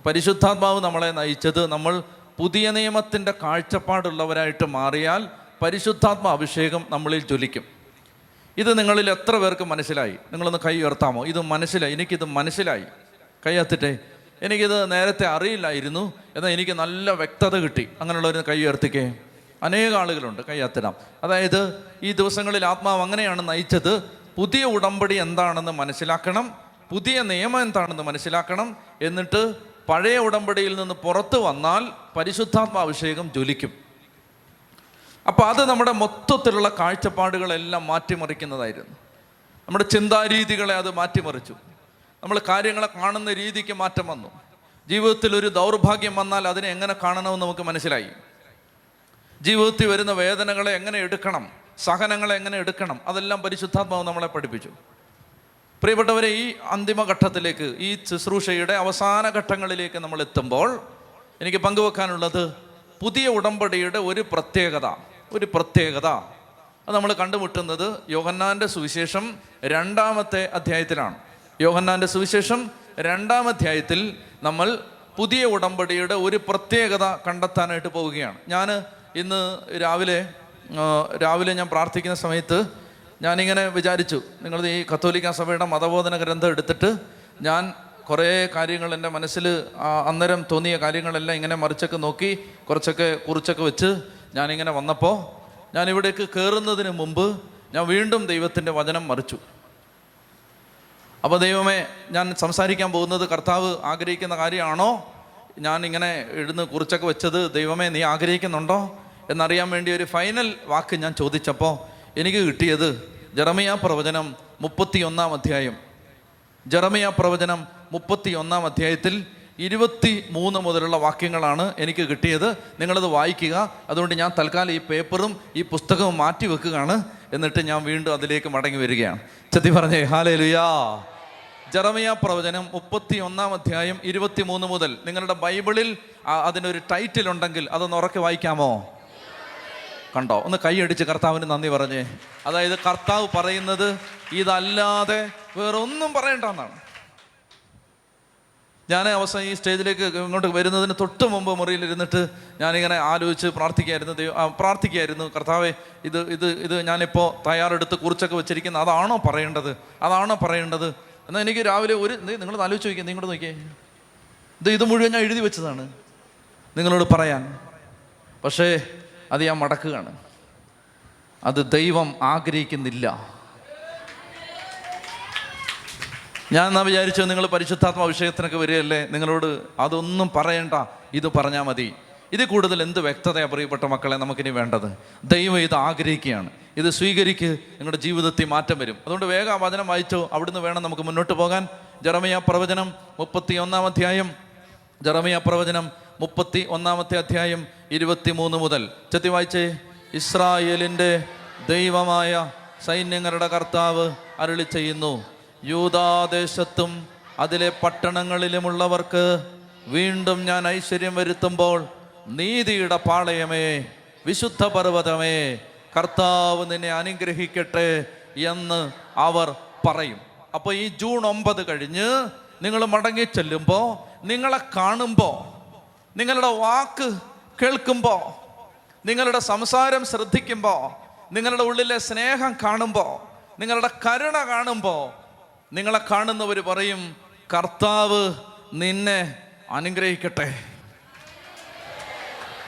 പരിശുദ്ധാത്മാവ് നമ്മളെ നയിച്ചത് നമ്മൾ പുതിയ നിയമത്തിന്റെ കാഴ്ചപ്പാടുള്ളവരായിട്ട് മാറിയാൽ പരിശുദ്ധാത്മ അഭിഷേകം നമ്മളിൽ ജ്വലിക്കും. ഇത് നിങ്ങളിൽ എത്ര പേർക്ക് മനസ്സിലായി? നിങ്ങളൊന്ന് കൈ ഉയർത്താമോ? ഇത് മനസ്സിലായി. എനിക്കിത് മനസ്സിലായി. കൈ എത്തിട്ടെ എനിക്കിത് നേരത്തെ അറിയില്ലായിരുന്നു. എന്നാൽ എനിക്ക് നല്ല വ്യക്തത കിട്ടി. അങ്ങനെയുള്ളവർ കൈ ഉയർത്തിക്കേ. അനേക ആളുകളുണ്ട്. കൈ എത്തിടാം അതായത് ഈ ദിവസങ്ങളിൽ ആത്മാവ് അങ്ങനെയാണ് നയിച്ചത്. പുതിയ ഉടമ്പടി എന്താണെന്ന് മനസ്സിലാക്കണം. പുതിയ നിയമം എന്താണെന്ന് മനസ്സിലാക്കണം. എന്നിട്ട് പഴയ ഉടമ്പടിയിൽ നിന്ന് പുറത്തു വന്നാൽ പരിശുദ്ധാത്മാഭിഷേകം ജ്വലിക്കും. അപ്പോൾ അത് നമ്മുടെ മൊത്തത്തിലുള്ള കാഴ്ചപ്പാടുകളെല്ലാം മാറ്റിമറിക്കുന്നതായിരുന്നു. നമ്മുടെ ചിന്താരീതികളെ അത് മാറ്റിമറിച്ചു. നമ്മൾ കാര്യങ്ങളെ കാണുന്ന രീതിക്ക് മാറ്റം വന്നു. ജീവിതത്തിൽ ഒരു ദൗർഭാഗ്യം വന്നാൽ അതിനെ എങ്ങനെ കാണണമെന്ന് നമുക്ക് മനസ്സിലായി. ജീവിതത്തിൽ വരുന്ന വേദനകളെ എങ്ങനെ എടുക്കണം സഹനങ്ങളെ എങ്ങനെ എടുക്കണം അതെല്ലാം പരിശുദ്ധാത്മാവ് നമ്മളെ പഠിപ്പിച്ചു. പ്രിയപ്പെട്ടവരെ ഈ അന്തിമഘട്ടത്തിലേക്ക് ഈ ശുശ്രൂഷയുടെ അവസാന ഘട്ടങ്ങളിലേക്ക് നമ്മൾ എത്തുമ്പോൾ എനിക്ക് പങ്കുവെക്കാനുള്ളത് പുതിയ ഉടമ്പടിയുടെ ഒരു പ്രത്യേകത. ഒരു പ്രത്യേകത. അത് നമ്മൾ കണ്ടുമുട്ടുന്നത് യോഹന്നാന്റെ സുവിശേഷം രണ്ടാമത്തെ അധ്യായത്തിലാണ്. യോഹന്നാന്റെ സുവിശേഷം രണ്ടാം അധ്യായത്തിൽ നമ്മൾ പുതിയ ഉടമ്പടിയുടെ ഒരു പ്രത്യേകത കണ്ടെത്താനായിട്ട് പോവുകയാണ്. ഞാൻ ഇന്ന് രാവിലെ രാവിലെ ഞാൻ പ്രാർത്ഥിക്കുന്ന സമയത്ത് ഞാനിങ്ങനെ വിചാരിച്ചു നിങ്ങൾ ഈ കത്തോലിക്ക സഭയുടെ മതബോധന ഗ്രന്ഥം എടുത്തിട്ട് ഞാൻ കുറേ കാര്യങ്ങൾ എന്റെ മനസ്സിൽ അന്നേരം തോന്നിയ കാര്യങ്ങളെല്ലാം ഇങ്ങനെ മറിച്ചൊക്കെ നോക്കി കുറച്ചൊക്കെ കുറിച്ചൊക്കെ വെച്ച് ഞാനിങ്ങനെ വന്നപ്പോൾ ഞാൻ ഇവിടേക്ക് കയറുന്നതിന് മുമ്പ് ഞാൻ വീണ്ടും ദൈവത്തിന്റെ വചനം മറിച്ചു. അപ്പോൾ ദൈവമേ ഞാൻ സംസാരിക്കാൻ പോകുന്നത് കർത്താവ് ആഗ്രഹിക്കുന്ന കാര്യമാണോ? ഞാൻ ഇങ്ങനെ എഴുന്ന് കുറിച്ചൊക്കെ വെച്ചത് ദൈവമേ നീ ആഗ്രഹിക്കുന്നുണ്ടോ? എന്നറിയാൻ വേണ്ടി ഒരു ഫൈനൽ വാക്ക് ഞാൻ ചോദിച്ചപ്പോൾ എനിക്ക് കിട്ടിയത് ജറമിയ പ്രവചനം മുപ്പത്തി ഒന്നാം അധ്യായം. ജറമിയ പ്രവചനം മുപ്പത്തി ഒന്നാം അധ്യായത്തിൽ ഇരുപത്തി മൂന്ന് മുതലുള്ള വാക്യങ്ങളാണ് എനിക്ക് കിട്ടിയത്. നിങ്ങളത് വായിക്കുക. അതുകൊണ്ട് ഞാൻ തൽക്കാലം ഈ പേപ്പറും ഈ പുസ്തകവും മാറ്റി വെക്കുകയാണ്. എന്നിട്ട് ഞാൻ വീണ്ടും അതിലേക്ക് മടങ്ങി വരികയാണ്. ചത്തി പറഞ്ഞേ ഹാലേ ലുയാ ജറമിയ പ്രവചനം മുപ്പത്തി ഒന്നാം അധ്യായം ഇരുപത്തി മൂന്ന് മുതൽ. നിങ്ങളുടെ ബൈബിളിൽ അതിനൊരു ടൈറ്റിൽ ഉണ്ടെങ്കിൽ അതൊന്ന് ഉറക്കെ വായിക്കാമോ? കണ്ടോ? ഒന്ന് കൈയടിച്ച് കർത്താവിന് നന്ദി പറഞ്ഞേ. അതായത് കർത്താവ് പറയുന്നത് ഇതല്ലാതെ വേറൊന്നും ഒന്നും പറയണ്ടെന്നാണ് ഞാൻ അവസാനം ഈ സ്റ്റേജിലേക്ക് ഇങ്ങോട്ട് വരുന്നതിന് തൊട്ട് മുമ്പ് മുറിയിലിരുന്നിട്ട് ഞാനിങ്ങനെ ആലോചിച്ച് പ്രാർത്ഥിക്കായിരുന്നു ദൈവം പ്രാർത്ഥിക്കായിരുന്നു. കർത്താവെ ഇത് ഇത് ഇത് ഞാനിപ്പോൾ തയ്യാറെടുത്ത് കുറിച്ചൊക്കെ വെച്ചിരിക്കുന്നത് അതാണോ പറയേണ്ടത്? അതാണോ പറയേണ്ടത്? എന്നാൽ എനിക്ക് രാവിലെ ഒരു നിങ്ങൾ ആലോചിച്ച് നോക്കിയാൽ നിങ്ങളോട് നോക്കിയേ. ഇത് ഇത് മുഴുവൻ ഞാൻ എഴുതി വെച്ചതാണ് നിങ്ങളോട് പറയാൻ. പക്ഷേ അത് ഞാൻ മടക്കുകയാണ്. അത് ദൈവം ആഗ്രഹിക്കുന്നില്ല. ഞാൻ എന്നാ വിചാരിച്ചു നിങ്ങൾ പരിശുദ്ധാത്മ അഭിഷേകത്തിനൊക്കെ വരികയല്ലേ? നിങ്ങളോട് അതൊന്നും പറയണ്ട. ഇത് പറഞ്ഞാൽ മതി. ഇത് കൂടുതൽ എന്ത് വ്യക്തതയാണ് പ്രിയപ്പെട്ട മക്കളെ നമുക്കിനി വേണ്ടത്? ദൈവം ഇത് ആഗ്രഹിക്കുകയാണ്. ഇത് സ്വീകരിക്ക് നിങ്ങളുടെ ജീവിതത്തിൽ മാറ്റം വരും. അതുകൊണ്ട് വേഗം വചനം വായിച്ചോ. അവിടുന്ന് വേണം നമുക്ക് മുന്നോട്ട് പോകാൻ. ജറമയ പ്രവചനം മുപ്പത്തി ഒന്നാം അധ്യായം. ജറമയ പ്രവചനം മുപ്പത്തി ഒന്നാമത്തെ അധ്യായം ഇരുപത്തി മൂന്ന് മുതൽ. ചെത്തി വായിച്ചേ. ഇസ്രായേലിന്റെ ദൈവമായ സൈന്യങ്ങളുടെ കർത്താവ് അരുളി ചെയ്യുന്നു. യൂതാദേശത്തും അതിലെ പട്ടണങ്ങളിലുമുള്ളവർക്ക് വീണ്ടും ഞാൻ ഐശ്വര്യം വരുത്തുമ്പോൾ നീതിയുടെ പാളയമേ വിശുദ്ധ പർവതമേ കർത്താവ് നിന്നെ അനുഗ്രഹിക്കട്ടെ എന്ന് അവർ പറയും. അപ്പോൾ ഈ ജൂൺ ഒമ്പത് കഴിഞ്ഞ് നിങ്ങൾ മടങ്ങി ചെല്ലുമ്പോൾ നിങ്ങളെ കാണുമ്പോൾ നിങ്ങളുടെ വാക്ക് കേൾക്കുമ്പോൾ നിങ്ങളുടെ സംസാരം ശ്രദ്ധിക്കുമ്പോൾ നിങ്ങളുടെ ഉള്ളിലെ സ്നേഹം കാണുമ്പോൾ നിങ്ങളുടെ കരുണ കാണുമ്പോൾ നിങ്ങളെ കാണുന്നവർ പറയും കർത്താവ് നിന്നെ അനുഗ്രഹിക്കട്ടെ.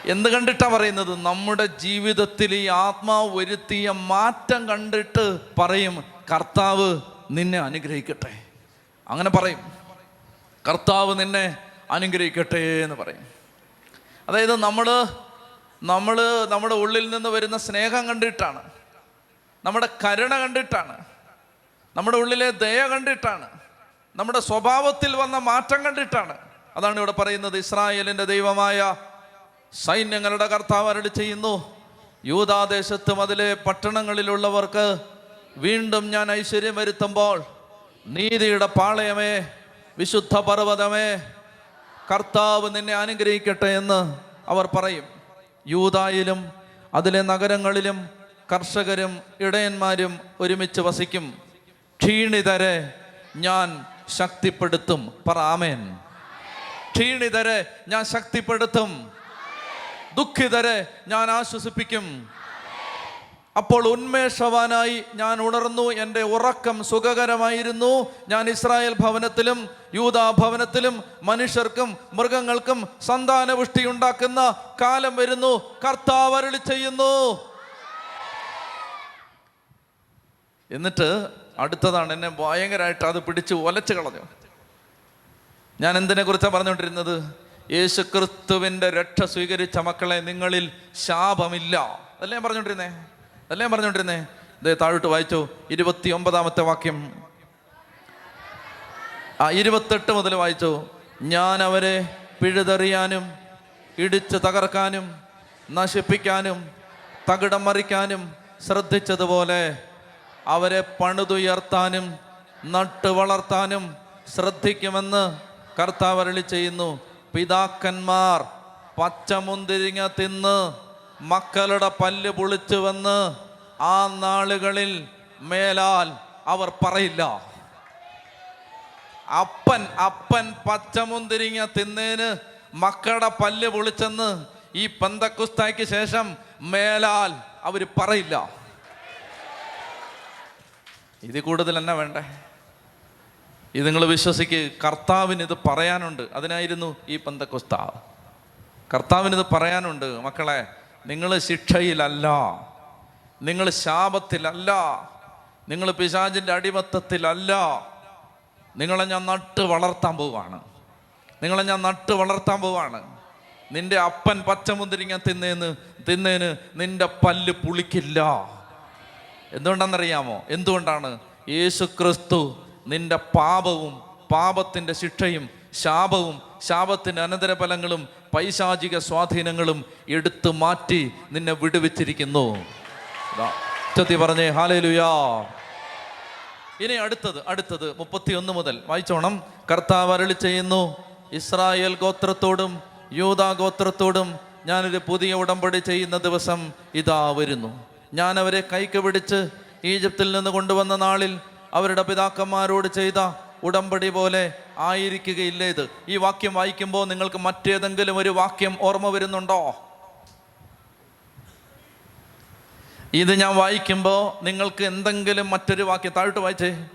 എന്ത് കണ്ടിട്ടാ പറയുന്നത്? നമ്മുടെ ജീവിതത്തിൽ ഈ ആത്മാവ് വരുത്തിയ മാറ്റം കണ്ടിട്ട് പറയും കർത്താവ് നിന്നെ അനുഗ്രഹിക്കട്ടെ. അങ്ങനെ പറയും. കർത്താവ് നിന്നെ അനുഗ്രഹിക്കട്ടെ എന്ന് പറയും. അതായത് നമ്മൾ നമ്മൾ നമ്മുടെ ഉള്ളിൽ നിന്ന് വരുന്ന സ്നേഹം കണ്ടിട്ടാണ്. നമ്മുടെ കരുണ കണ്ടിട്ടാണ്. നമ്മുടെ ഉള്ളിലെ ദയ കണ്ടിട്ടാണ്. നമ്മുടെ സ്വഭാവത്തിൽ വന്ന മാറ്റം കണ്ടിട്ടാണ്. അതാണ് ഇവിടെ പറയുന്നത് ഇസ്രായേലിന്റെ ദൈവമായ സൈന്യങ്ങളുടെ കർത്താവ് അരളി ചെയ്യുന്നു. യൂതാദേശത്തും അതിലെ പട്ടണങ്ങളിലുള്ളവർക്ക് വീണ്ടും ഞാൻ ഐശ്വര്യം വരുത്തുമ്പോൾ നീതിയുടെ പാളയമേ വിശുദ്ധ പർവതമേ കർത്താവ് നിന്നെ അനുഗ്രഹിക്കട്ടെ എന്ന് അവർ പറയും. യൂതായിലും അതിലെ നഗരങ്ങളിലും കർഷകരും ഇടയന്മാരും ഒരുമിച്ച് വസിക്കും. ക്ഷീണിതരെ ഞാൻ ശക്തിപ്പെടുത്തും. പറ ആമേൻ. ക്ഷീണിതരെ ഞാൻ ശക്തിപ്പെടുത്തും. ദുഃഖിതരെ ഞാൻ ആശ്വസിപ്പിക്കും. അപ്പോൾ ഉന്മേഷവാനായി ഞാൻ ഉണർന്നു. എന്റെ ഉറക്കം സുഖകരമായിരുന്നു. ഞാൻ ഇസ്രായേൽ ഭവനത്തിലും യൂതാ ഭവനത്തിലും മനുഷ്യർക്കും മൃഗങ്ങൾക്കും സന്താനപുഷ്ടി ഉണ്ടാക്കുന്ന കാലം വരുന്നു. കർത്താവ് അരുളി ചെയ്യുന്നു. എന്നിട്ട് അടുത്തതാണ് എന്നെ ഭയങ്കരമായിട്ട് അത് പിടിച്ച് ഒലച്ചു കളഞ്ഞു. ഞാൻ എന്തിനെ കുറിച്ചാണ് പറഞ്ഞുകൊണ്ടിരുന്നത്? യേശു ക്രിസ്തുവിന്റെ രക്ഷ സ്വീകരിച്ച മക്കളെ നിങ്ങളിൽ ശാപമില്ല. അതല്ലേ ഞാൻ പറഞ്ഞുകൊണ്ടിരുന്നേ? അതല്ലേ ഞാൻ പറഞ്ഞുകൊണ്ടിരുന്നേ? ഇതേ താഴോട്ട് വായിച്ചു. ഇരുപത്തി ഒമ്പതാമത്തെ വാക്യം. ആ ഇരുപത്തെട്ട് മുതൽ വായിച്ചു. ഞാൻ അവരെ പിഴുതെറിയാനും ഇടിച്ച് തകർക്കാനും നശിപ്പിക്കാനും തകിടം മറിക്കാനും ശ്രദ്ധിച്ചതുപോലെ അവരെ പണിതുയർത്താനും നട്ട് വളർത്താനും ശ്രദ്ധിക്കുമെന്ന് കർത്താവ് അരുളി ചെയ്യുന്നു. പിതാക്കന്മാർ പച്ചമുന്തിരിങ്ങ തിന്ന് മക്കളുടെ പല്ല് പൊളിച്ചു വന്ന് ആ നാളുകളിൽ മേലാൽ അവർ പറയില്ല. അപ്പൻ അപ്പൻ പച്ചമുന്തിരിങ്ങ തിന്നേന് മക്കളുടെ പല്ല് പൊളിച്ചെന്ന് ഈ പന്തക്കുസ്തായ്ക്ക് ശേഷം മേലാൽ അവർ പറയില്ല. ഇത് കൂടുതൽ എന്നാ വേണ്ടേ? ഇത് നിങ്ങൾ വിശ്വസിക്ക് കർത്താവിന് ഇത് പറയാനുണ്ട്. അതിനായിരുന്നു ഈ പന്തക്കുസ്ത കർത്താവിന് ഇത് പറയാനുണ്ട് മക്കളെ നിങ്ങൾ ശിക്ഷയിലല്ല. നിങ്ങൾ ശാപത്തിലല്ല. നിങ്ങൾ പിശാചിന്റെ അടിമത്തത്തിലല്ല. നിങ്ങളെ ഞാൻ നട്ട് വളർത്താൻ പോവാണ്. നിങ്ങളെ ഞാൻ നട്ട് വളർത്താൻ പോവാണ്. നിന്റെ അപ്പൻ പച്ചമുന്തിരിങ്ങ തിന്നേന്ന് തിന്നേന് നിന്റെ പല്ല് പുളിക്കില്ല. എന്തുകൊണ്ടാണെന്നറിയാമോ? എന്തുകൊണ്ടാണ്? യേശു ക്രിസ്തു നിന്റെ പാപവും പാപത്തിന്റെ ശിക്ഷയും ശാപവും ശാപത്തിന്റെ അനന്തരഫലങ്ങളും പൈശാചിക സ്വാധീനങ്ങളും എടുത്തു മാറ്റി നിന്നെ വിടുവിച്ചിരിക്കുന്നു. ചത്തി പറഞ്ഞേ ഹാലേലുയാ. ഇനി അടുത്തത് അടുത്തത് മുപ്പത്തിയൊന്ന് മുതൽ. വായിച്ചോണം. കർത്താവ് അരളി ചെയ്യുന്നു ഇസ്രായേൽ ഗോത്രത്തോടും യൂതാ ഗോത്രത്തോടും ഞാനൊരു പുതിയ ഉടമ്പടി ചെയ്യുന്ന ദിവസം ഇതാ വരുന്നു. ഞാൻ അവരെ കൈക്ക് പിടിച്ച് ഈജിപ്തിൽ നിന്ന് കൊണ്ടുവന്ന നാളിൽ അവരുടെ പിതാക്കന്മാരോട് ചെയ്ത ഉടമ്പടി പോലെ ആയിരിക്കുകയില്ല ഇത്? ഈ വാക്യം വായിക്കുമ്പോൾ നിങ്ങൾക്ക് മറ്റേതെങ്കിലും ഒരു വാക്യം ഓർമ്മ വരുന്നുണ്ടോ? ഇത് ഞാൻ വായിക്കുമ്പോൾ നിങ്ങൾക്ക് എന്തെങ്കിലും മറ്റൊരു വാക്യം താഴോട്ട് വായിച്ചേ.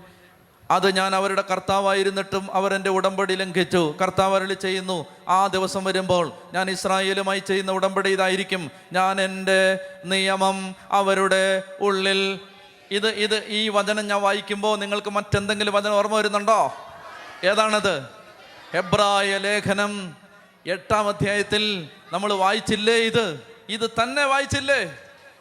അത് ഞാൻ അവരുടെ കർത്താവായിരുന്നിട്ടും അവരെന്റെ ഉടമ്പടി ലംഘിച്ചു. കർത്താവ് അരളി ചെയ്യുന്നു ആ ദിവസം വരുമ്പോൾ ഞാൻ ഇസ്രായേലുമായി ചെയ്യുന്ന ഉടമ്പടി ഇതായിരിക്കും. ഞാൻ എന്റെ നിയമം അവരുടെ ഉള്ളിൽ. ഇത് ഇത് ഈ വചനം ഞാൻ വായിക്കുമ്പോൾ നിങ്ങൾക്ക് മറ്റെന്തെങ്കിലും വചനം ഓർമ്മ വരുന്നുണ്ടോ? ഏതാണത്? ഹെബ്രായ ലേഖനം എട്ടാം അധ്യായത്തിൽ നമ്മൾ വായിച്ചില്ലേ ഇത്? ഇത് തന്നെ വായിച്ചില്ലേ?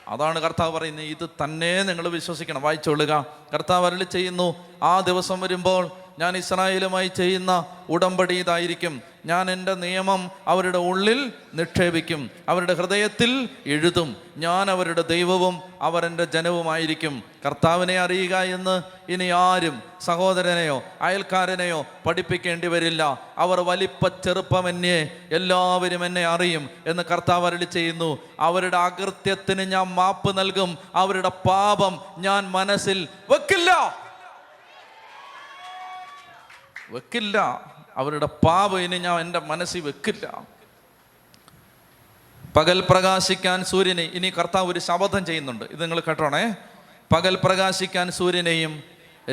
അതാണ് കർത്താവ് പറയുന്നത്. ഇത് തന്നെ നിങ്ങൾ വിശ്വസിക്കണം. വായിച്ചോളുക കർത്താവ് അരളി ചെയ്യുന്നു ആ ദിവസം വരുമ്പോൾ ഞാൻ ഇസ്രായേലുമായി ചെയ്യുന്ന ഉടമ്പടി ഇതായിരിക്കും. ഞാൻ എന്റെ നിയമം അവരുടെ ഉള്ളിൽ നിക്ഷേപിക്കും. അവരുടെ ഹൃദയത്തിൽ എഴുതും. ഞാൻ അവരുടെ ദൈവവും അവരെന്റെ ജനവുമായിരിക്കും. കർത്താവിനെ അറിയുക എന്ന് ഇനി ആരും സഹോദരനെയോ അയൽക്കാരനെയോ പഠിപ്പിക്കേണ്ടി വരില്ല. അവർ വലിപ്പ ചെറുപ്പമെന്നെ എല്ലാവരും എന്നെ അറിയും എന്ന് കർത്താവ് അരളി ചെയ്യുന്നു. അവരുടെ അകൃത്യത്തിന് ഞാൻ മാപ്പ് നൽകും. അവരുടെ പാപം ഞാൻ മനസ്സിൽ വെക്കില്ല. വെക്കില്ല. അവരുടെ പാപം ഇനി ഞാൻ എന്റെ മനസ്സിൽ വെക്കില്ല. പകൽ പ്രകാശിക്കാൻ സൂര്യനെ ഇനി കർത്താവ് ഒരു ശപഥം ചെയ്യുന്നുണ്ട്. ഇത് നിങ്ങൾ കേട്ടോണേ? പകൽ പ്രകാശിക്കാൻ സൂര്യനെയും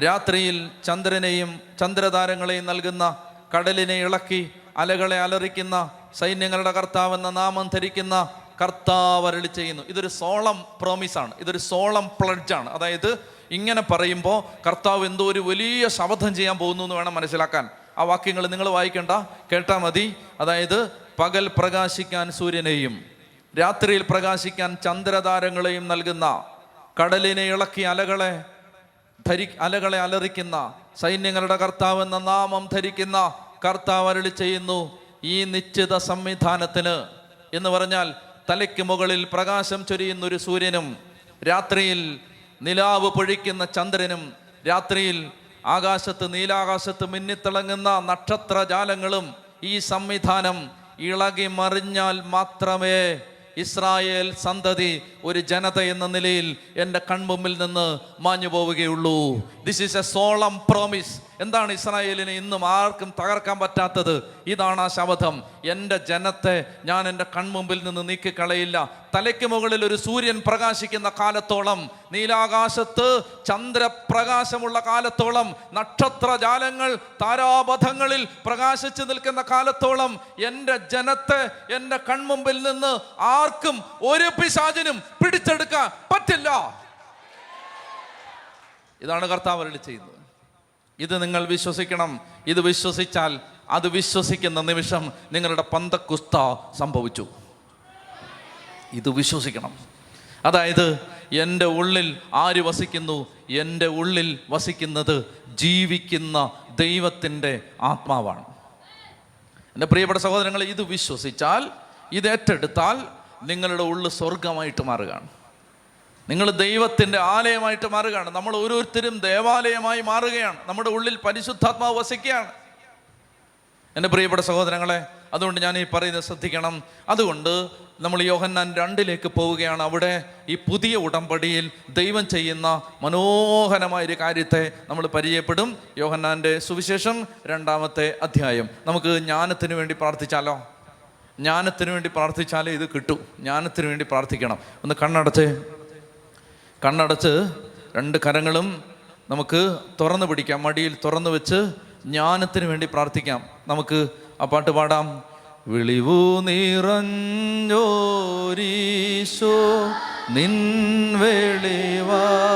രാത്രിയിൽ ചന്ദ്രനെയും ചന്ദ്രതാരങ്ങളെയും നൽകുന്ന കടലിനെ ഇളക്കി അലകളെ അലറിക്കുന്ന സൈന്യങ്ങളുടെ കർത്താവ് എന്ന നാമം ധരിക്കുന്ന കർത്താവ് അരളി ചെയ്യുന്നു. ഇതൊരു സോളം പ്രോമിസാണ് ഇതൊരു സോളം പ്ലഡ്ജാണ് അതായത് ഇങ്ങനെ പറയുമ്പോൾ കർത്താവ് എന്തോ ഒരു വലിയ ശബ്ദം ചെയ്യാൻ പോകുന്നു എന്ന് വേണം മനസ്സിലാക്കാൻ. ആ വാക്യങ്ങൾ നിങ്ങൾ വായിക്കേണ്ട. കേട്ടാൽ മതി. അതായത് പകൽ പ്രകാശിക്കാൻ സൂര്യനെയും രാത്രിയിൽ പ്രകാശിക്കാൻ ചന്ദ്രതാരങ്ങളെയും നൽകുന്ന കടലിനെ ഇളക്കി അലകളെ ധരി അലകളെ അലറിക്കുന്ന സൈന്യങ്ങളുടെ കർത്താവ് എന്ന നാമം ധരിക്കുന്ന കർത്താവ് അരളി ചെയ്യുന്നു ഈ നിശ്ചിത സംവിധാനത്തിന്. എന്ന് പറഞ്ഞാൽ തലയ്ക്ക് മുകളിൽ പ്രകാശം ചൊരിയുന്ന ഒരു സൂര്യനും രാത്രിയിൽ നിലാവ് പൊഴിക്കുന്ന ചന്ദ്രനും രാത്രിയിൽ ആകാശത്ത് നീലാകാശത്ത് മിന്നിത്തിളങ്ങുന്ന നക്ഷത്രജാലങ്ങളും ഈ സംവിധാനം ഇളകി മറിഞ്ഞാൽ മാത്രമേ ഇസ്രായേൽ സന്തതി ഒരു ജനത എന്ന നിലയിൽ എന്റെ കൺമുമ്പിൽ നിന്ന് മാഞ്ഞു പോവുകയുള്ളൂ this is a solemn promise എന്താണ് ഇസ്രായേലിനെ ഇന്നും ആർക്കും തകർക്കാൻ പറ്റാത്തത്? ഇതാണ് ആ ശബദം എന്റെ ജനത്തെ ഞാൻ എന്റെ കൺമുമ്പിൽ നിന്ന് നീക്കിക്കളയില്ല. തലയ്ക്ക് മുകളിൽ ഒരു സൂര്യൻ പ്രകാശിക്കുന്ന കാലത്തോളം നീലാകാശത്ത് ചന്ദ്രപ്രകാശമുള്ള കാലത്തോളം നക്ഷത്രജാലങ്ങൾ താരാപഥങ്ങളിൽ പ്രകാശിച്ചു നിൽക്കുന്ന കാലത്തോളം എന്റെ ജനത്തെ എന്റെ കൺമുമ്പിൽ നിന്ന് ആർക്കും ഒരു പിശാചിനും പിടിച്ചെടുക്കാൻ പറ്റില്ല. ഇതാണ് കർത്താവ് അരുളി ചെയ്യുന്നത്. ഇത് നിങ്ങൾ വിശ്വസിക്കണം. ഇത് വിശ്വസിച്ചാൽ അത് വിശ്വസിക്കുന്ന നിമിഷം നിങ്ങളുടെ പന്തക്കുസ്ത സംഭവിച്ചു. ഇത് വിശ്വസിക്കണം. അതായത് എന്റെ ഉള്ളിൽ ആര് വസിക്കുന്നു? എന്റെ ഉള്ളിൽ വസിക്കുന്നത് ജീവിക്കുന്ന ദൈവത്തിന്റെ ആത്മാവാണ്. എന്റെ പ്രിയപ്പെട്ട സഹോദരങ്ങൾ ഇത് വിശ്വസിച്ചാൽ ഇത് ഏറ്റെടുത്താൽ നിങ്ങളുടെ ഉള്ളു സ്വർഗമായിട്ട് മാറുകയാണ്. നിങ്ങൾ ദൈവത്തിന്റെ ആലയമായിട്ട് മാറുകയാണ്. നമ്മൾ ഓരോരുത്തരും ദേവാലയമായി മാറുകയാണ്. നമ്മുടെ ഉള്ളിൽ പരിശുദ്ധാത്മാവ് വസിക്കുകയാണ്. എന്റെ പ്രിയപ്പെട്ട സഹോദരങ്ങളെ അതുകൊണ്ട് ഞാൻ ഈ പറയുന്നത് ശ്രദ്ധിക്കണം. അതുകൊണ്ട് നമ്മൾ യോഹന്നാൻ രണ്ടിലേക്ക് പോവുകയാണ്. അവിടെ ഈ പുതിയ ഉടമ്പടിയിൽ ദൈവം ചെയ്യുന്ന മനോഹരമായ ഒരു കാര്യത്തെ നമ്മൾ പരിചയപ്പെടും. യോഹന്നാന്റെ സുവിശേഷം രണ്ടാമത്തെ അധ്യായം. നമുക്ക് ജ്ഞാനത്തിന് വേണ്ടി പ്രാർത്ഥിച്ചാലോ? ജ്ഞാനത്തിന് വേണ്ടി പ്രാർത്ഥിച്ചാലേ ഇത് കിട്ടൂ. ജ്ഞാനത്തിന് വേണ്ടി പ്രാർത്ഥിക്കണം. ഒന്ന് കണ്ണടച്ച് കണ്ണടച്ച് രണ്ട് കരങ്ങളും നമുക്ക് തുറന്നു പിടിക്കാം. മടിയിൽ തുറന്നു വെച്ച് ജ്ഞാനത്തിന് വേണ്ടി പ്രാർത്ഥിക്കാം. നമുക്ക് ആ പാട്ട് പാടാം. വിളിവു നിറഞ്ഞോരീശോ നിൻ വെളിവാ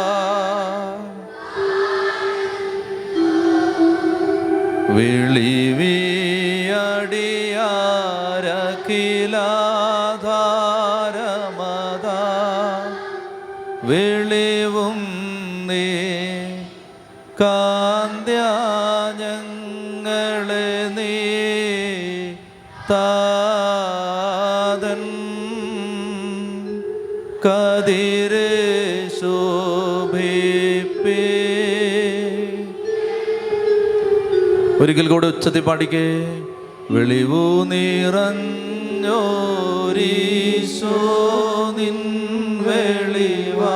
ഒരിക്കൽ കൂടെ ഉച്ചത്തിൽ പാടിക്കേ. വെളിവു നിറഞ്ഞോരീശോ നിൻ വെളിവാ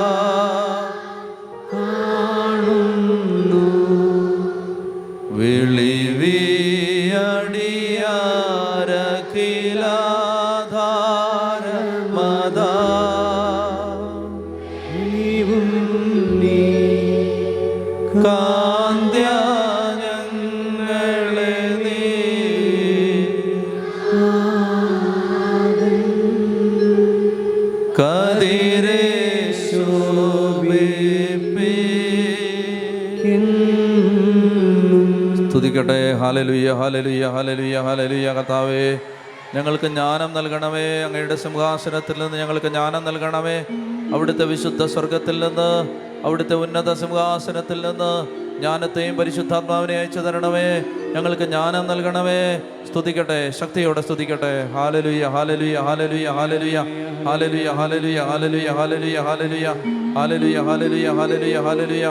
ഹാലലുയ്യ ഹാലലുയ്യ ഹാലലുയ്യ ഹാലലുയ്യ കർത്താവേ. ഞങ്ങൾക്ക് ജ്ഞാനം നൽകണമേ. അങ്ങയുടെ സിംഹാസനത്തിൽ നിന്ന് ഞങ്ങൾക്ക് ജ്ഞാനം നൽകണമേ. അവിടുത്തെ വിശുദ്ധ സ്വർഗത്തിൽ നിന്ന് അവിടുത്തെ ഉന്നത സിംഹാസനത്തിൽ നിന്ന് ജ്ഞാനത്തെയും പരിശുദ്ധാത്മാവിനെ അയച്ചു തരണമേ. ഞങ്ങൾക്ക് ജ്ഞാനം നൽകണമേ. സ്തുതിക്കട്ടെ ശക്തിയോടെ സ്തുതിക്കട്ടെ. ഹാലലുയ ഹാലലുയ ഹാലലുയ ഹാലലുയ ഹാലലുയ ഹാലലുയ ഹാലലുയ ഹാലലുയ ഹാലലുയ ഹാലലുയ ഹാലലുയ ഹാലലുയ ഹാലലുയ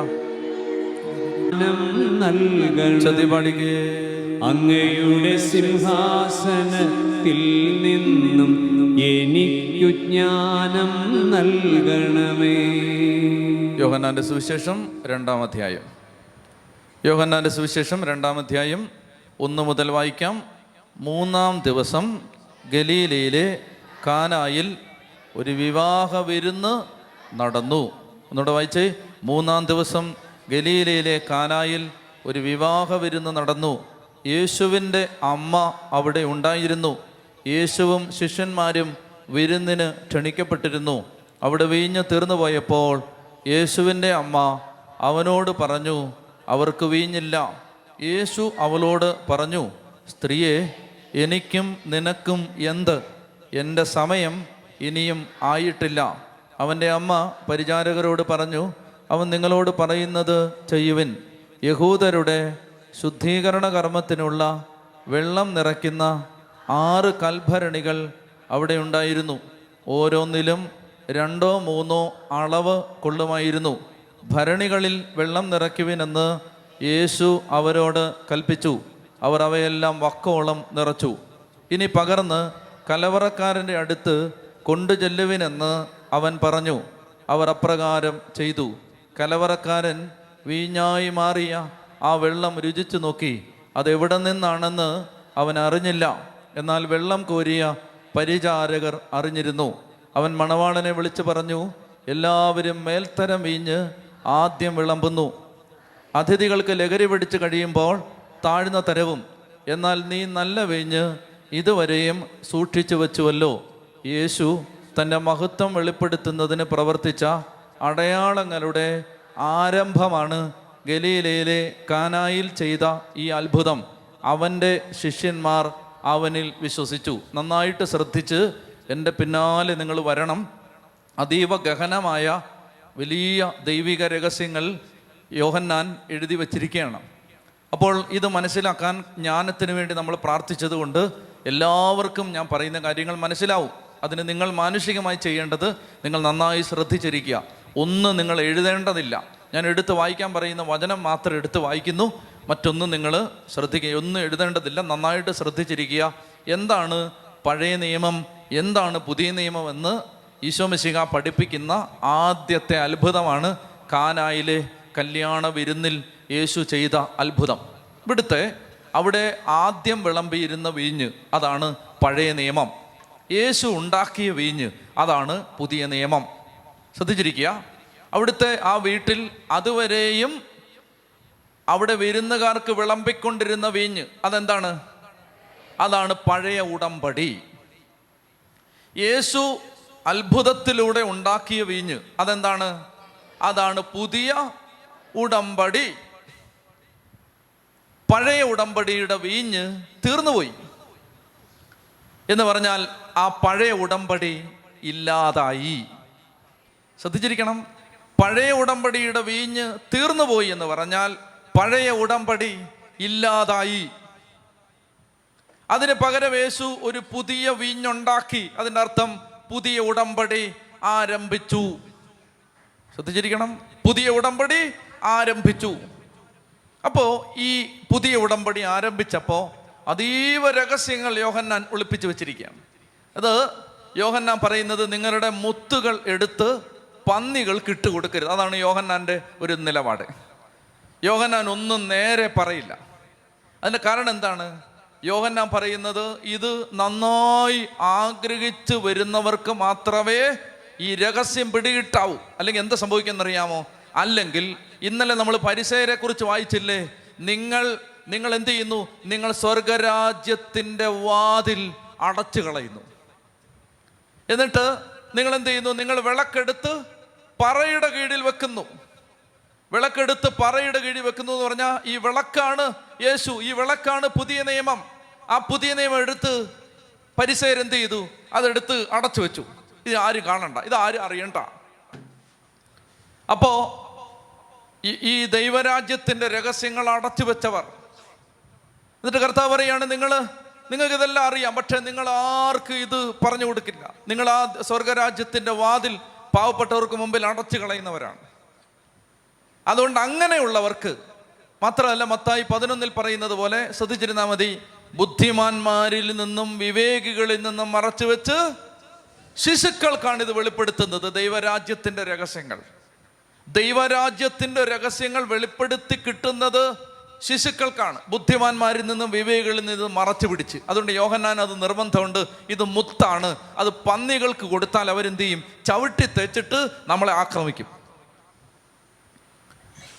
നൽകണം ചതി പാടിക്കേ അങ്ങയുടെ സിംഹാസനത്തിൽ നിന്നും എനിക്കു ജ്ഞാനം നൽകണമേ. യോഹന്നാന്റെ സുവിശേഷം രണ്ടാം അധ്യായം. യോഹന്നാന്റെ സുവിശേഷം രണ്ടാം അധ്യായം ഒന്ന് മുതൽ വായിക്കാം. മൂന്നാം ദിവസം ഗലീലയിലെ കാനായിൽ ഒരു വിവാഹ വിരുന്ന് നടന്നു. ഒന്നുകൂടെ വായിച്ചേ. മൂന്നാം ദിവസം ഗലീലയിലെ കാനായിൽ ഒരു വിവാഹ വിരുന്ന് നടന്നു. യേശുവിന്റെ അമ്മ അവിടെ ഉണ്ടായിരുന്നു. യേശുവും ശിഷ്യന്മാരും വിരുന്നിന് ക്ഷണിക്കപ്പെട്ടിരുന്നു. അവിടെ വീഞ്ഞ് തീർന്നു പോയപ്പോൾ യേശുവിന്റെ അമ്മ അവനോട് പറഞ്ഞു അവർക്ക് വീഞ്ഞില്ല. യേശു അവളോട് പറഞ്ഞു സ്ത്രീയെ എനിക്കും നിനക്കും എന്ത്? എന്റെ സമയം ഇനിയും ആയിട്ടില്ല. അവന്റെ അമ്മ പരിചാരകരോട് പറഞ്ഞു അവൻ നിങ്ങളോട് പറയുന്നത് ചെയ്യുവിൻ. യഹൂദരുടെ ശുദ്ധീകരണ കർമ്മത്തിനുള്ള വെള്ളം നിറയ്ക്കുന്ന ആറ് കൽഭരണികൾ അവിടെ ഉണ്ടായിരുന്നു. ഓരോന്നിലും രണ്ടോ മൂന്നോ അളവ് കൊള്ളുമായിരുന്നു. ഭരണികളിൽ വെള്ളം നിറയ്ക്കുവിനെന്ന് യേശു അവരോട് കൽപ്പിച്ചു. അവർ അവയെല്ലാം വക്കോളം നിറച്ചു. ഇനി പകർന്ന് കലവറക്കാരന്റെ അടുത്ത് കൊണ്ടു ചെല്ലുവിനെന്ന് അവൻ പറഞ്ഞു. അവർ അപ്രകാരം ചെയ്തു. കലവറക്കാരൻ വീഞ്ഞായി മാറിയ ആ വെള്ളം രുചിച്ചു നോക്കി. അതെവിടെ നിന്നാണെന്ന് അവൻ അറിഞ്ഞില്ല. എന്നാൽ വെള്ളം കോരിയ പരിചാരകർ അറിഞ്ഞിരുന്നു. അവൻ മണവാളനെ വിളിച്ചു പറഞ്ഞു എല്ലാവരും മേൽത്തരം വീഞ്ഞ് ആദ്യം വിളമ്പുന്നു. അതിഥികൾക്ക് ലഹരി പിടിച്ച് കഴിയുമ്പോൾ താഴ്ന്ന തരവും. എന്നാൽ നീ നല്ല വീഞ്ഞ് ഇതുവരെയും സൂക്ഷിച്ചു വച്ചുവല്ലോ. യേശു തന്റെ മഹത്വം വെളിപ്പെടുത്തുന്നതിന് പ്രവർത്തിച്ച അടയാളങ്ങളുടെ ആരംഭമാണ് ഗലീലയിലെ കാനായിൽ ചെയ്ത ഈ അത്ഭുതം അവന്റെ ശിഷ്യന്മാർ അവനിൽ വിശ്വസിച്ചു. നന്നായിട്ട് ശ്രദ്ധിച്ച് എന്റെ പിന്നാലെ നിങ്ങൾ വരണം. അതീവ ഗഹനമായ വലിയ ദൈവിക രഹസ്യങ്ങൾ യോഹന്നാൻ എഴുതി വച്ചിരിക്കുകയാണ്. അപ്പോൾ ഇത് മനസ്സിലാക്കാൻ ജ്ഞാനത്തിന് വേണ്ടി നമ്മൾ പ്രാർത്ഥിച്ചതുകൊണ്ട് എല്ലാവർക്കും ഞാൻ പറയുന്ന കാര്യങ്ങൾ മനസ്സിലാവും. അതിന് നിങ്ങൾ മാനുഷികമായി ചെയ്യേണ്ടത് നിങ്ങൾ നന്നായി ശ്രദ്ധിച്ചിരിക്കുക. ഒന്ന് നിങ്ങൾ എഴുതേണ്ടതില്ല. ഞാൻ എടുത്ത് വായിക്കാൻ പറയുന്ന വചനം മാത്രം എടുത്ത് വായിക്കുന്നു. മറ്റൊന്നും നിങ്ങൾ ശ്രദ്ധിക്കുക ഒന്നും എഴുതേണ്ടതില്ല. നന്നായിട്ട് ശ്രദ്ധിച്ചിരിക്കുക. എന്താണ് പഴയ നിയമം? എന്താണ് പുതിയ നിയമം എന്ന് ഈശോമിശിക പഠിപ്പിക്കുന്ന ആദ്യത്തെ അത്ഭുതമാണ് കാനായിലെ കല്യാണ വിരുന്നിൽ യേശു ചെയ്ത അത്ഭുതം. ഇവിടുത്തെ അവിടെ ആദ്യം വിളമ്പിയിരുന്ന വീഞ്ഞ് അതാണ് പഴയ നിയമം. യേശു ഉണ്ടാക്കിയ വീഞ്ഞ് അതാണ് പുതിയ നിയമം. ശ്രദ്ധിച്ചിരിക്കുക. അവിടുത്തെ ആ വീട്ടിൽ അതുവരെയും അവിടെ വിരുന്നുകാർക്ക് വിളമ്പിക്കൊണ്ടിരുന്ന വീഞ്ഞ്. അതെന്താണ്? അതാണ് പഴയ ഉടമ്പടി. യേശു അത്ഭുതത്തിലൂടെ ഉണ്ടാക്കിയ വീഞ്ഞ്. അതെന്താണ്? അതാണ് പുതിയ ഉടമ്പടി. പഴയ ഉടമ്പടിയുടെ വീഞ്ഞ് തീർന്നുപോയി. എന്ന് പറഞ്ഞാൽ ആ പഴയ ഉടമ്പടി ഇല്ലാതായി. ശ്രദ്ധിച്ചിരിക്കണം. പഴയ ഉടമ്പടിയുടെ വീഞ്ഞ് തീർന്നുപോയി എന്ന് പറഞ്ഞാൽ പഴയ ഉടമ്പടി ഇല്ലാതായി. അതിന് പകരം യേശു ഒരു പുതിയ വീഞ്ഞുണ്ടാക്കി. അതിന്റെ അർത്ഥം പുതിയ ഉടമ്പടി ആരംഭിച്ചു. ശ്രദ്ധിച്ചിരിക്കണം. പുതിയ ഉടമ്പടി ആരംഭിച്ചു. അപ്പോൾ ഈ പുതിയ ഉടമ്പടി ആരംഭിച്ചപ്പോൾ അതീവ രഹസ്യങ്ങൾ യോഹന്നാൻ ഒളിപ്പിച്ചു വെച്ചിരിക്കുകയാണ്. അത് യോഹന്നാൻ പറയുന്നത് നിങ്ങളുടെ മുത്തുകൾ എടുത്ത് പന്നികൾക്ക് ഇട്ട് കൊടുക്കരുത് അതാണ് യോഹന്നാന്റെ ഒരു നിലപാട്. യോഹന്നാൻ ഒന്നും നേരെ പറയില്ല. അതിന്റെ കാരണം എന്താണ്? യോഹന്നാൻ പറയുന്നത് ഇത് നന്നായി ആഗ്രഹിച്ച് വരുന്നവർക്ക് മാത്രമേ ഈ രഹസ്യം പിടികിട്ടാവൂ. അല്ലെങ്കിൽ എന്താ സംഭവിക്കുന്നറിയാമോ അല്ലെങ്കിൽ ഇന്നലെ നമ്മൾ പരിസരെ കുറിച്ച് വായിച്ചില്ലേ? നിങ്ങൾ നിങ്ങൾ എന്ത് ചെയ്യുന്നു? നിങ്ങൾ സ്വർഗരാജ്യത്തിന്റെ വാതിൽ അടച്ചു കളയുന്നു എന്നിട്ട് നിങ്ങൾ എന്ത് ചെയ്യുന്നു നിങ്ങൾ വിളക്കെടുത്ത് പറയുടെ കീഴിൽ വെക്കുന്നു. വിളക്കെടുത്ത് പറയുടെ കീഴിൽ വെക്കുന്നു എന്ന് പറഞ്ഞാൽ ഈ വിളക്കാണ് യേശു ഈ വിളക്കാണ് പുതിയ നിയമം. ആ പുതിയ നിയമം എടുത്ത് പരിസരെന്ത് ചെയ്തു? അതെടുത്ത് അടച്ചു വെച്ചു. ഇത് ആരും കാണണ്ട ഇത് ആരും അറിയണ്ട. അപ്പോ ഈ ദൈവരാജ്യത്തിന്റെ രഹസ്യങ്ങൾ അടച്ചു വെച്ചവർ. എന്നിട്ട് കർത്താവ് പറയാണ് നിങ്ങൾ നിങ്ങൾക്ക് ഇതെല്ലാം അറിയാം. പക്ഷേ നിങ്ങൾ ആർക്കും ഇത് പറഞ്ഞു കൊടുക്കില്ല. നിങ്ങൾ ആ സ്വർഗരാജ്യത്തിന്റെ വാതിൽ പാവപ്പെട്ടവർക്ക് മുമ്പിൽ അടച്ചു കളയുന്നവരാണ്. അതുകൊണ്ട് അങ്ങനെയുള്ളവർക്ക് മാത്രമല്ല മത്തായി പതിനൊന്നിൽ പറയുന്നത് പോലെ ശ്രദ്ധിച്ചിരുന്നാൽ മതി. ബുദ്ധിമാന്മാരിൽ നിന്നും വിവേകികളിൽ നിന്നും മറച്ചു വെച്ച് ശിശുക്കൾക്കാണ് ഇത് വെളിപ്പെടുത്തുന്നത്. ദൈവരാജ്യത്തിന്റെ രഹസ്യങ്ങൾ. ദൈവരാജ്യത്തിന്റെ രഹസ്യങ്ങൾ വെളിപ്പെടുത്തി കിട്ടുന്നത് ശിശുക്കൾക്കാണ്. ബുദ്ധിമാന്മാരിൽ നിന്നും വിവേകളിൽ നിന്നും മറച്ചു പിടിച്ച്. അതുകൊണ്ട് യോഹന്നാൻ അത് നിർബന്ധമുണ്ട്. ഇത് മുത്താണ്. അത് പന്നികൾക്ക് കൊടുത്താൽ അവരെന്ത് ചെയ്യും ചവിട്ടി തേച്ചിട്ട് നമ്മളെ ആക്രമിക്കും.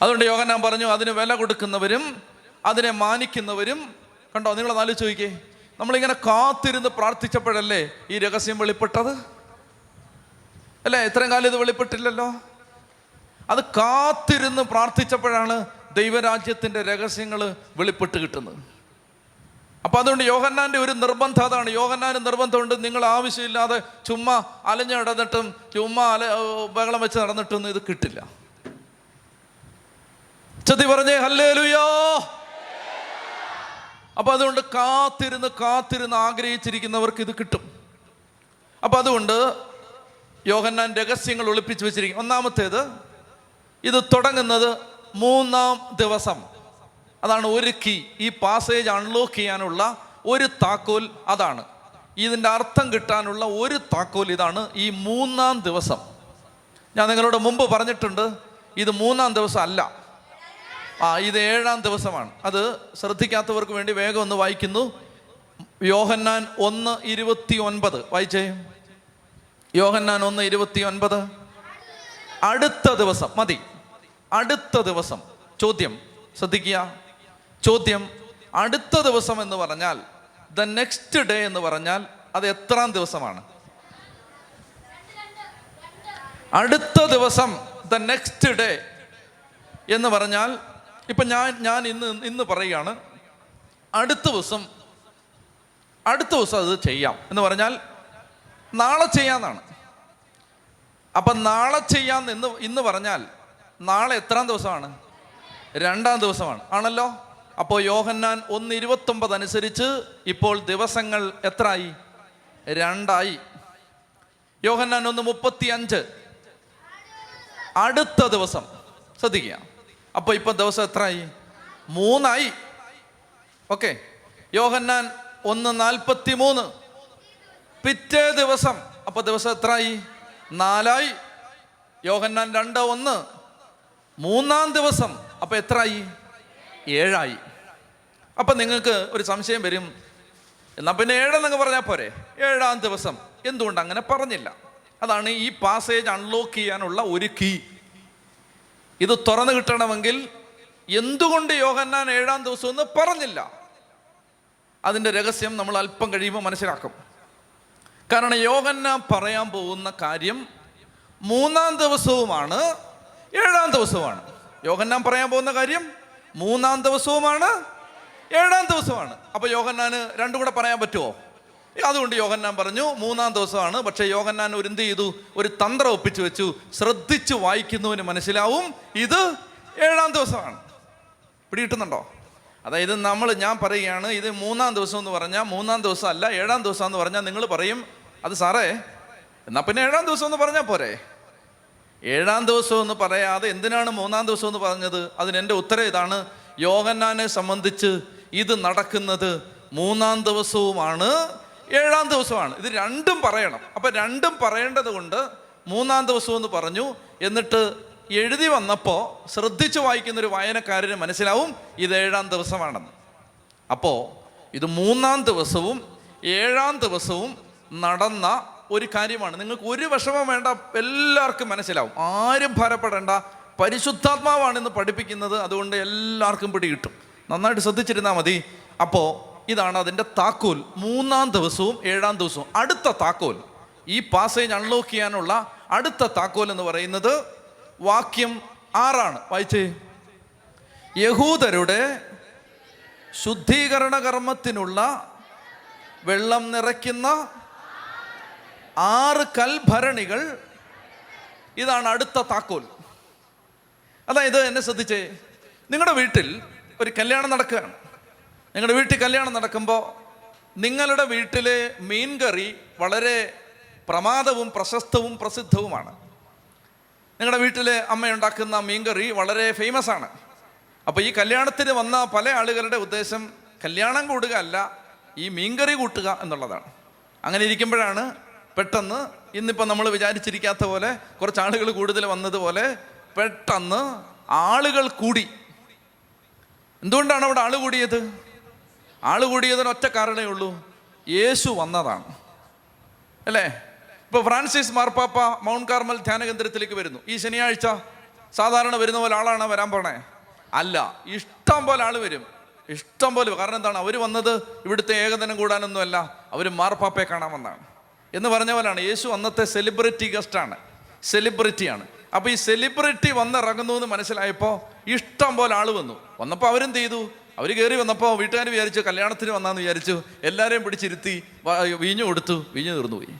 അതുകൊണ്ട് യോഹന്നാൻ പറഞ്ഞു അതിന് വില കൊടുക്കുന്നവരും അതിനെ മാനിക്കുന്നവരും കണ്ടോ? നിങ്ങൾ നാല് ചോദിക്കേ നമ്മളിങ്ങനെ കാത്തിരുന്ന് പ്രാർത്ഥിച്ചപ്പോഴല്ലേ ഈ രഹസ്യം വെളിപ്പെട്ടത്? അല്ലേ? ഇത്രയും കാലം ഇത് വെളിപ്പെട്ടില്ലല്ലോ? അത് കാത്തിരുന്ന് പ്രാർത്ഥിച്ചപ്പോഴാണ് ദൈവരാജ്യത്തിന്റെ രഹസ്യങ്ങൾ വെളിപ്പെട്ട് കിട്ടുന്നത്. അപ്പം അതുകൊണ്ട് യോഹന്നാന്റെ ഒരു നിർബന്ധം അതാണ്. യോഹന്നാന് നിർബന്ധമുണ്ട്. നിങ്ങൾ ആവശ്യമില്ലാതെ ചുമ്മാ അലഞ്ഞു നടന്നിട്ടും ചുമ്മാ അല ബഹളം വെച്ച് നടന്നിട്ടൊന്നും ഇത് കിട്ടില്ല. ചതി പറഞ്ഞേ ഹല്ലേലുയോ! അപ്പം അതുകൊണ്ട് കാത്തിരുന്ന് കാത്തിരുന്ന് ആഗ്രഹിച്ചിരിക്കുന്നവർക്ക് ഇത് കിട്ടും. അപ്പം അതുകൊണ്ട് യോഹന്നാൻ രഹസ്യങ്ങൾ ഒളിപ്പിച്ച് വെച്ചിരിക്കും ഒന്നാമത്തേത് ഇത് തുടങ്ങുന്നത് മൂന്നാം ദിവസം. അതാണ് ഒരു കീ ഈ പാസേജ് അൺലോക്ക് ചെയ്യാനുള്ള ഒരു താക്കോൽ അതാണ്. ഇതിന്റെ അർത്ഥം കിട്ടാനുള്ള ഒരു താക്കോൽ ഇതാണ് ഈ മൂന്നാം ദിവസം. ഞാൻ നിങ്ങളോട് മുമ്പ് പറഞ്ഞിട്ടുണ്ട് ഇത് മൂന്നാം ദിവസം അല്ല. ആ ഇത് ഏഴാം ദിവസമാണ്. അത് ശ്രദ്ധിക്കാത്തവർക്ക് വേണ്ടി വേഗം ഒന്ന് വായിക്കുന്നു. യോഹന്നാൻ ഒന്ന് ഇരുപത്തി ഒൻപത് വായിച്ചേ. യോഹന്നാൻ ഒന്ന് ഇരുപത്തി ഒൻപത് അടുത്ത ദിവസം മതി. അടുത്ത ദിവസം. ചോദ്യം. ശ്രദ്ധിക്കുക. ചോദ്യം. അടുത്ത ദിവസം എന്ന് പറഞ്ഞാൽ ദ നെക്സ്റ്റ് ഡേ എന്ന് പറഞ്ഞാൽ അത് എത്രാം ദിവസമാണ്? അടുത്ത ദിവസം ദ നെക്സ്റ്റ് ഡേ എന്ന് പറഞ്ഞാൽ ഇപ്പം ഞാൻ ഞാൻ ഇന്ന് ഇന്ന് പറയുകയാണ് അടുത്ത ദിവസം അടുത്ത ദിവസം അത് ചെയ്യാം എന്ന് പറഞ്ഞാൽ നാളെ ചെയ്യാമെന്നാണ് അപ്പം നാളെ ചെയ്യാം എന്ന് ഇന്ന് പറഞ്ഞാൽ നാളെ എത്രാം ദിവസമാണ്? രണ്ടാം ദിവസമാണ്. ആണല്ലോ? അപ്പോൾ യോഹന്നാൻ ഒന്ന് ഇരുപത്തൊമ്പത് അനുസരിച്ച് ഇപ്പോൾ ദിവസങ്ങൾ എത്രയായി രണ്ടായി. യോഹന്നാൻ ഒന്ന് മുപ്പത്തി അഞ്ച് അടുത്ത ദിവസം. ശ്രദ്ധിക്കുക. അപ്പോൾ ഇപ്പം ദിവസം എത്രയായി മൂന്നായി. ഓക്കെ. യോഹന്നാൻ ഒന്ന് നാൽപ്പത്തി മൂന്ന് പിറ്റേ ദിവസം. അപ്പോൾ ദിവസം എത്രയായി നാലായി. യോഹന്നാൻ രണ്ട് ഒന്ന്. മൂന്നാം ദിവസം. അപ്പൊ എത്രയായി ഏഴായി. അപ്പൊ നിങ്ങൾക്ക് ഒരു സംശയം വരും. എന്നാ പിന്നെ ഏഴെന്നൊക്കെ പറഞ്ഞാൽ പോരെ. ഏഴാം ദിവസം. എന്തുകൊണ്ട് അങ്ങനെ പറഞ്ഞില്ല? അതാണ് ഈ പാസേജ് അൺലോക്ക് ചെയ്യാനുള്ള ഒരു കീ ഇത് തുറന്നു കിട്ടണമെങ്കിൽ എന്തുകൊണ്ട് യോഹന്നാൻ ഏഴാം ദിവസം എന്ന് പറഞ്ഞില്ല? അതിന്റെ രഹസ്യം നമ്മൾ അല്പം കഴിയുമ്പോൾ മനസ്സിലാക്കും. കാരണം യോഹന്നാൻ പറയാൻ പോകുന്ന കാര്യം മൂന്നാം ദിവസവുമാണ്. ഏഴാം ദിവസവുമാണ് യോഹന്നാൻ പറയാൻ പോകുന്ന കാര്യം മൂന്നാം ദിവസവുമാണ്. ഏഴാം ദിവസമാണ്. അപ്പൊ യോഹന്നാന് രണ്ടും കൂടെ പറയാൻ പറ്റുമോ അതുകൊണ്ട് യോഹന്നാൻ പറഞ്ഞു മൂന്നാം ദിവസമാണ്. പക്ഷേ യോഹന്നാൻ ഒരു എന്ത് ചെയ്തു? ഒരു തന്ത്രം ഒപ്പിച്ചു വെച്ചു. ശ്രദ്ധിച്ചു വായിക്കുന്നവന് മനസ്സിലാവും. ഇത് ഏഴാം ദിവസമാണ്. പിടികിട്ടുന്നുണ്ടോ? അതായത് നമ്മൾ ഞാൻ പറയുകയാണ് ഇത് മൂന്നാം ദിവസം എന്ന് പറഞ്ഞാൽ മൂന്നാം ദിവസം അല്ല ഏഴാം ദിവസം എന്ന് പറഞ്ഞാൽ നിങ്ങൾ പറയും അത് സാറേ എന്നാ പിന്നെ ഏഴാം ദിവസം എന്ന് പറഞ്ഞാൽ പോരെ? ഏഴാം ദിവസം എന്ന് പറയാതെ എന്തിനാണ് മൂന്നാം ദിവസം എന്ന് പറഞ്ഞത്? അതിന് എന്റെ ഉത്തരം ഇതാണ്. യോഗന്നാനെ സംബന്ധിച്ച് ഇത് നടക്കുന്നത് മൂന്നാം ദിവസവുമാണ് ഏഴാം ദിവസമാണ്. ഇത് രണ്ടും പറയണം. അപ്പൊ രണ്ടും പറയേണ്ടത് കൊണ്ട് മൂന്നാം ദിവസം എന്ന് പറഞ്ഞു. എന്നിട്ട് എഴുതി വന്നപ്പോൾ ശ്രദ്ധിച്ച് വായിക്കുന്ന ഒരു വായനക്കാരന് മനസ്സിലാവും ഇത് ഏഴാം ദിവസമാണെന്ന്. അപ്പോൾ ഇത് മൂന്നാം ദിവസവും ഏഴാം ദിവസവും നടന്ന ഒരു കാര്യമാണ്. നിങ്ങൾക്ക് ഒരു വിഷമം വേണ്ട. എല്ലാവർക്കും മനസ്സിലാവും. ആരും ഭാരപ്പെടേണ്ട. പരിശുദ്ധാത്മാവാണ് ഇന്ന് പഠിപ്പിക്കുന്നത്. അതുകൊണ്ട് എല്ലാവർക്കും പിടി കിട്ടും. നന്നായിട്ട് ശ്രദ്ധിച്ചിരുന്നാൽ മതി. അപ്പോൾ ഇതാണ് അതിന്റെ താക്കോൽ. മൂന്നാം ദിവസവും ഏഴാം ദിവസവും. അടുത്ത താക്കോൽ. ഈ പാസേജ് അൺലോക്ക് ചെയ്യാനുള്ള അടുത്ത താക്കോൽ എന്ന് പറയുന്നത് വാക്യം ആറാണ്. വായിച്ചേ. യഹൂദരുടെ ശുദ്ധീകരണ കർമ്മത്തിനുള്ള വെള്ളം നിറയ്ക്കുന്ന ആറ് കൽഭരണികൾ ഇതാണ് അടുത്ത താക്കോൽ. അതായത് എന്നെ ശ്രദ്ധിച്ചേ. നിങ്ങളുടെ വീട്ടിൽ ഒരു കല്യാണം നടക്കുകയാണ്. നിങ്ങളുടെ വീട്ടിൽ കല്യാണം നടക്കുമ്പോൾ നിങ്ങളുടെ വീട്ടിലെ മീൻകറി വളരെ പ്രമാദവും പ്രശസ്തവും പ്രസിദ്ധവുമാണ്. നിങ്ങളുടെ വീട്ടിലെ അമ്മയുണ്ടാക്കുന്ന മീൻകറി വളരെ ഫേമസ് ആണ്. അപ്പോൾ ഈ കല്യാണത്തിന് വന്ന പല ആളുകളുടെ ഉദ്ദേശം കല്യാണം കൂടുക അല്ല ഈ മീൻകറി കൂട്ടുക എന്നുള്ളതാണ്. അങ്ങനെ ഇരിക്കുമ്പോഴാണ് പെട്ടെന്ന് ഇന്നിപ്പോൾ നമ്മൾ വിചാരിച്ചിരിക്കാത്ത പോലെ കുറച്ച് ആളുകൾ കൂടുതൽ വന്നതുപോലെ പെട്ടെന്ന് ആളുകൾ കൂടി. എന്തുകൊണ്ടാണ് അവിടെ ആൾ കൂടിയത്? ആൾ കൂടിയതിന് ഒറ്റ കാരണമേ ഉള്ളൂ. യേശു വന്നതാണ്. അല്ലേ? ഇപ്പോൾ ഫ്രാൻസിസ് മാർപ്പാപ്പ മൗണ്ട് കാർമൽ ധ്യാന കേന്ദ്രത്തിലേക്ക് വരുന്നു. ഈ ശനിയാഴ്ച സാധാരണ വരുന്ന പോലെ ആളാണ് വരാൻ പോണേ? അല്ല ഇഷ്ടം പോലെ ആൾ വരും. ഇഷ്ടം പോലെ കാരണം എന്താണ്? അവർ വന്നത് ഇവിടുത്തെ ഏകദിനം കൂടാനൊന്നുമല്ല. അവർ മാർപ്പാപ്പയെ കാണാൻ വന്നതാണ്. എന്ന് പറഞ്ഞ പോലെയാണ് യേശു അന്നത്തെ സെലിബ്രിറ്റി ഗസ്റ്റാണ് സെലിബ്രിറ്റിയാണ് അപ്പോൾ ഈ സെലിബ്രിറ്റി വന്നിറങ്ങുന്നു എന്ന് മനസ്സിലായപ്പോൾ ഇഷ്ടം പോലെ ആൾ വന്നു. വന്നപ്പോൾ അവരെന്ത് ചെയ്തു? അവർ കയറി വന്നപ്പോൾ വീട്ടുകാർ വിചാരിച്ചു കല്യാണത്തിന് വന്നാന്ന് വിചാരിച്ചു എല്ലാവരെയും പിടിച്ചിരുത്തി വീഞ്ഞു കൊടുത്തു. വീഞ്ഞു തീർന്നു പോയി.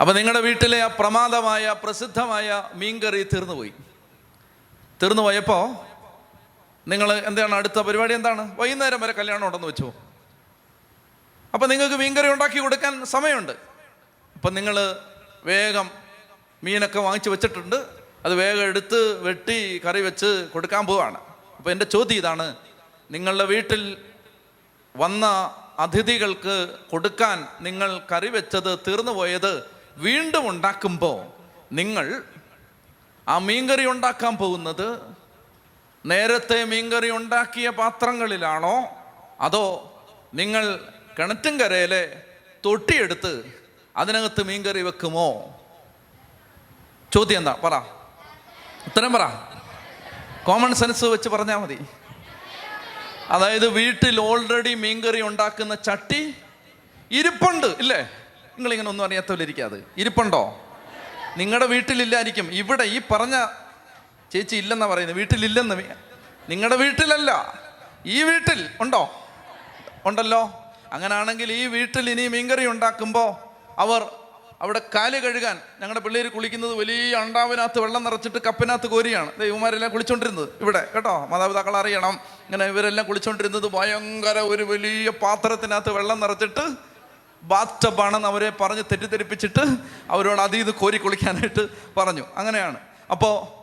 അപ്പം നിങ്ങളുടെ വീട്ടിലെ ആ പ്രമാദമായ പ്രസിദ്ധമായ മീൻകറി തീർന്നു പോയി. തീർന്നു പോയപ്പോൾ നിങ്ങൾ എന്താണ്? അടുത്ത പരിപാടി എന്താണ്? വൈകുന്നേരം വരെ കല്യാണം ഉണ്ടെന്ന് വെച്ചു. അപ്പൊ നിങ്ങൾക്ക് മീൻകറി ഉണ്ടാക്കി കൊടുക്കാൻ സമയമുണ്ട്. അപ്പം നിങ്ങൾ വേഗം മീനൊക്കെ വാങ്ങിച്ച് വെച്ചിട്ടുണ്ട്. അത് വേഗം എടുത്ത് വെട്ടി കറി വെച്ച് കൊടുക്കാൻ പോവാണ്. അപ്പോൾ എന്റെ ചോദ്യം ഇതാണ് നിങ്ങളുടെ വീട്ടിൽ വന്ന അതിഥികൾക്ക് കൊടുക്കാൻ നിങ്ങൾ കറി വെച്ചത് തീർന്നു പോയത് വീണ്ടും ഉണ്ടാക്കുമ്പോൾ നിങ്ങൾ ആ മീൻകറി ഉണ്ടാക്കാൻ പോകുന്നത് നേരത്തെ മീൻകറി ഉണ്ടാക്കിയ പാത്രങ്ങളിലാണോ? അതോ നിങ്ങൾ കിണറ്റുംകരയിലെ തൊട്ടിയെടുത്ത് അതിനകത്ത് മീൻകറി വെക്കുമോ? ചോദ്യം എന്താ? പറ. ഉത്തരം പറ. കോമൺ സെൻസ് വെച്ച് പറഞ്ഞാൽ മതി. അതായത് വീട്ടിൽ ഓൾറെഡി മീൻകറി ഉണ്ടാക്കുന്ന ചട്ടി ഇരിപ്പുണ്ട് ഇല്ലേ? നിങ്ങളിങ്ങനെ ഒന്നും അറിയാത്തവരിക്കാതെ ഇരിപ്പുണ്ടോ? നിങ്ങളുടെ വീട്ടിലില്ലായിരിക്കും. ഇവിടെ ഈ പറഞ്ഞ ചേച്ചി ഇല്ലെന്നാ പറയുന്നത്. വീട്ടിലില്ലെന്ന്. നിങ്ങളുടെ വീട്ടിലല്ല. ഈ വീട്ടിൽ ഉണ്ടോ? ഉണ്ടല്ലോ? അങ്ങനാണെങ്കിൽ ഈ വീട്ടിൽ ഇനി മീൻകറി ഉണ്ടാക്കുമ്പോൾ അവർ അവിടെ കാൽ കഴുകാൻ ഞങ്ങളുടെ പിള്ളേർ കുളിക്കുന്നത് വലിയ അണ്ടാവിനകത്ത് വെള്ളം നിറച്ചിട്ട് കപ്പിനകത്ത് കോരിയാണ്. ഇവന്മാരെല്ലാം കുളിച്ചോണ്ടിരുന്നത് ഇവിടെ കേട്ടോ? മാതാപിതാക്കൾ അറിയണം. ഇങ്ങനെ ഇവരെല്ലാം കുളിച്ചോണ്ടിരുന്നത് ഭയങ്കര ഒരു വലിയ പാത്രത്തിനകത്ത് വെള്ളം നിറച്ചിട്ട് ബാത്ത് ടബാണെന്ന് അവരെ പറഞ്ഞ് തെറ്റിദ്ധരിപ്പിച്ചിട്ട് അവരോട് അതിൽ ഇത് കോരി കുളിക്കാനായിട്ട് പറഞ്ഞു. അങ്ങനെയാണ്. അപ്പോൾ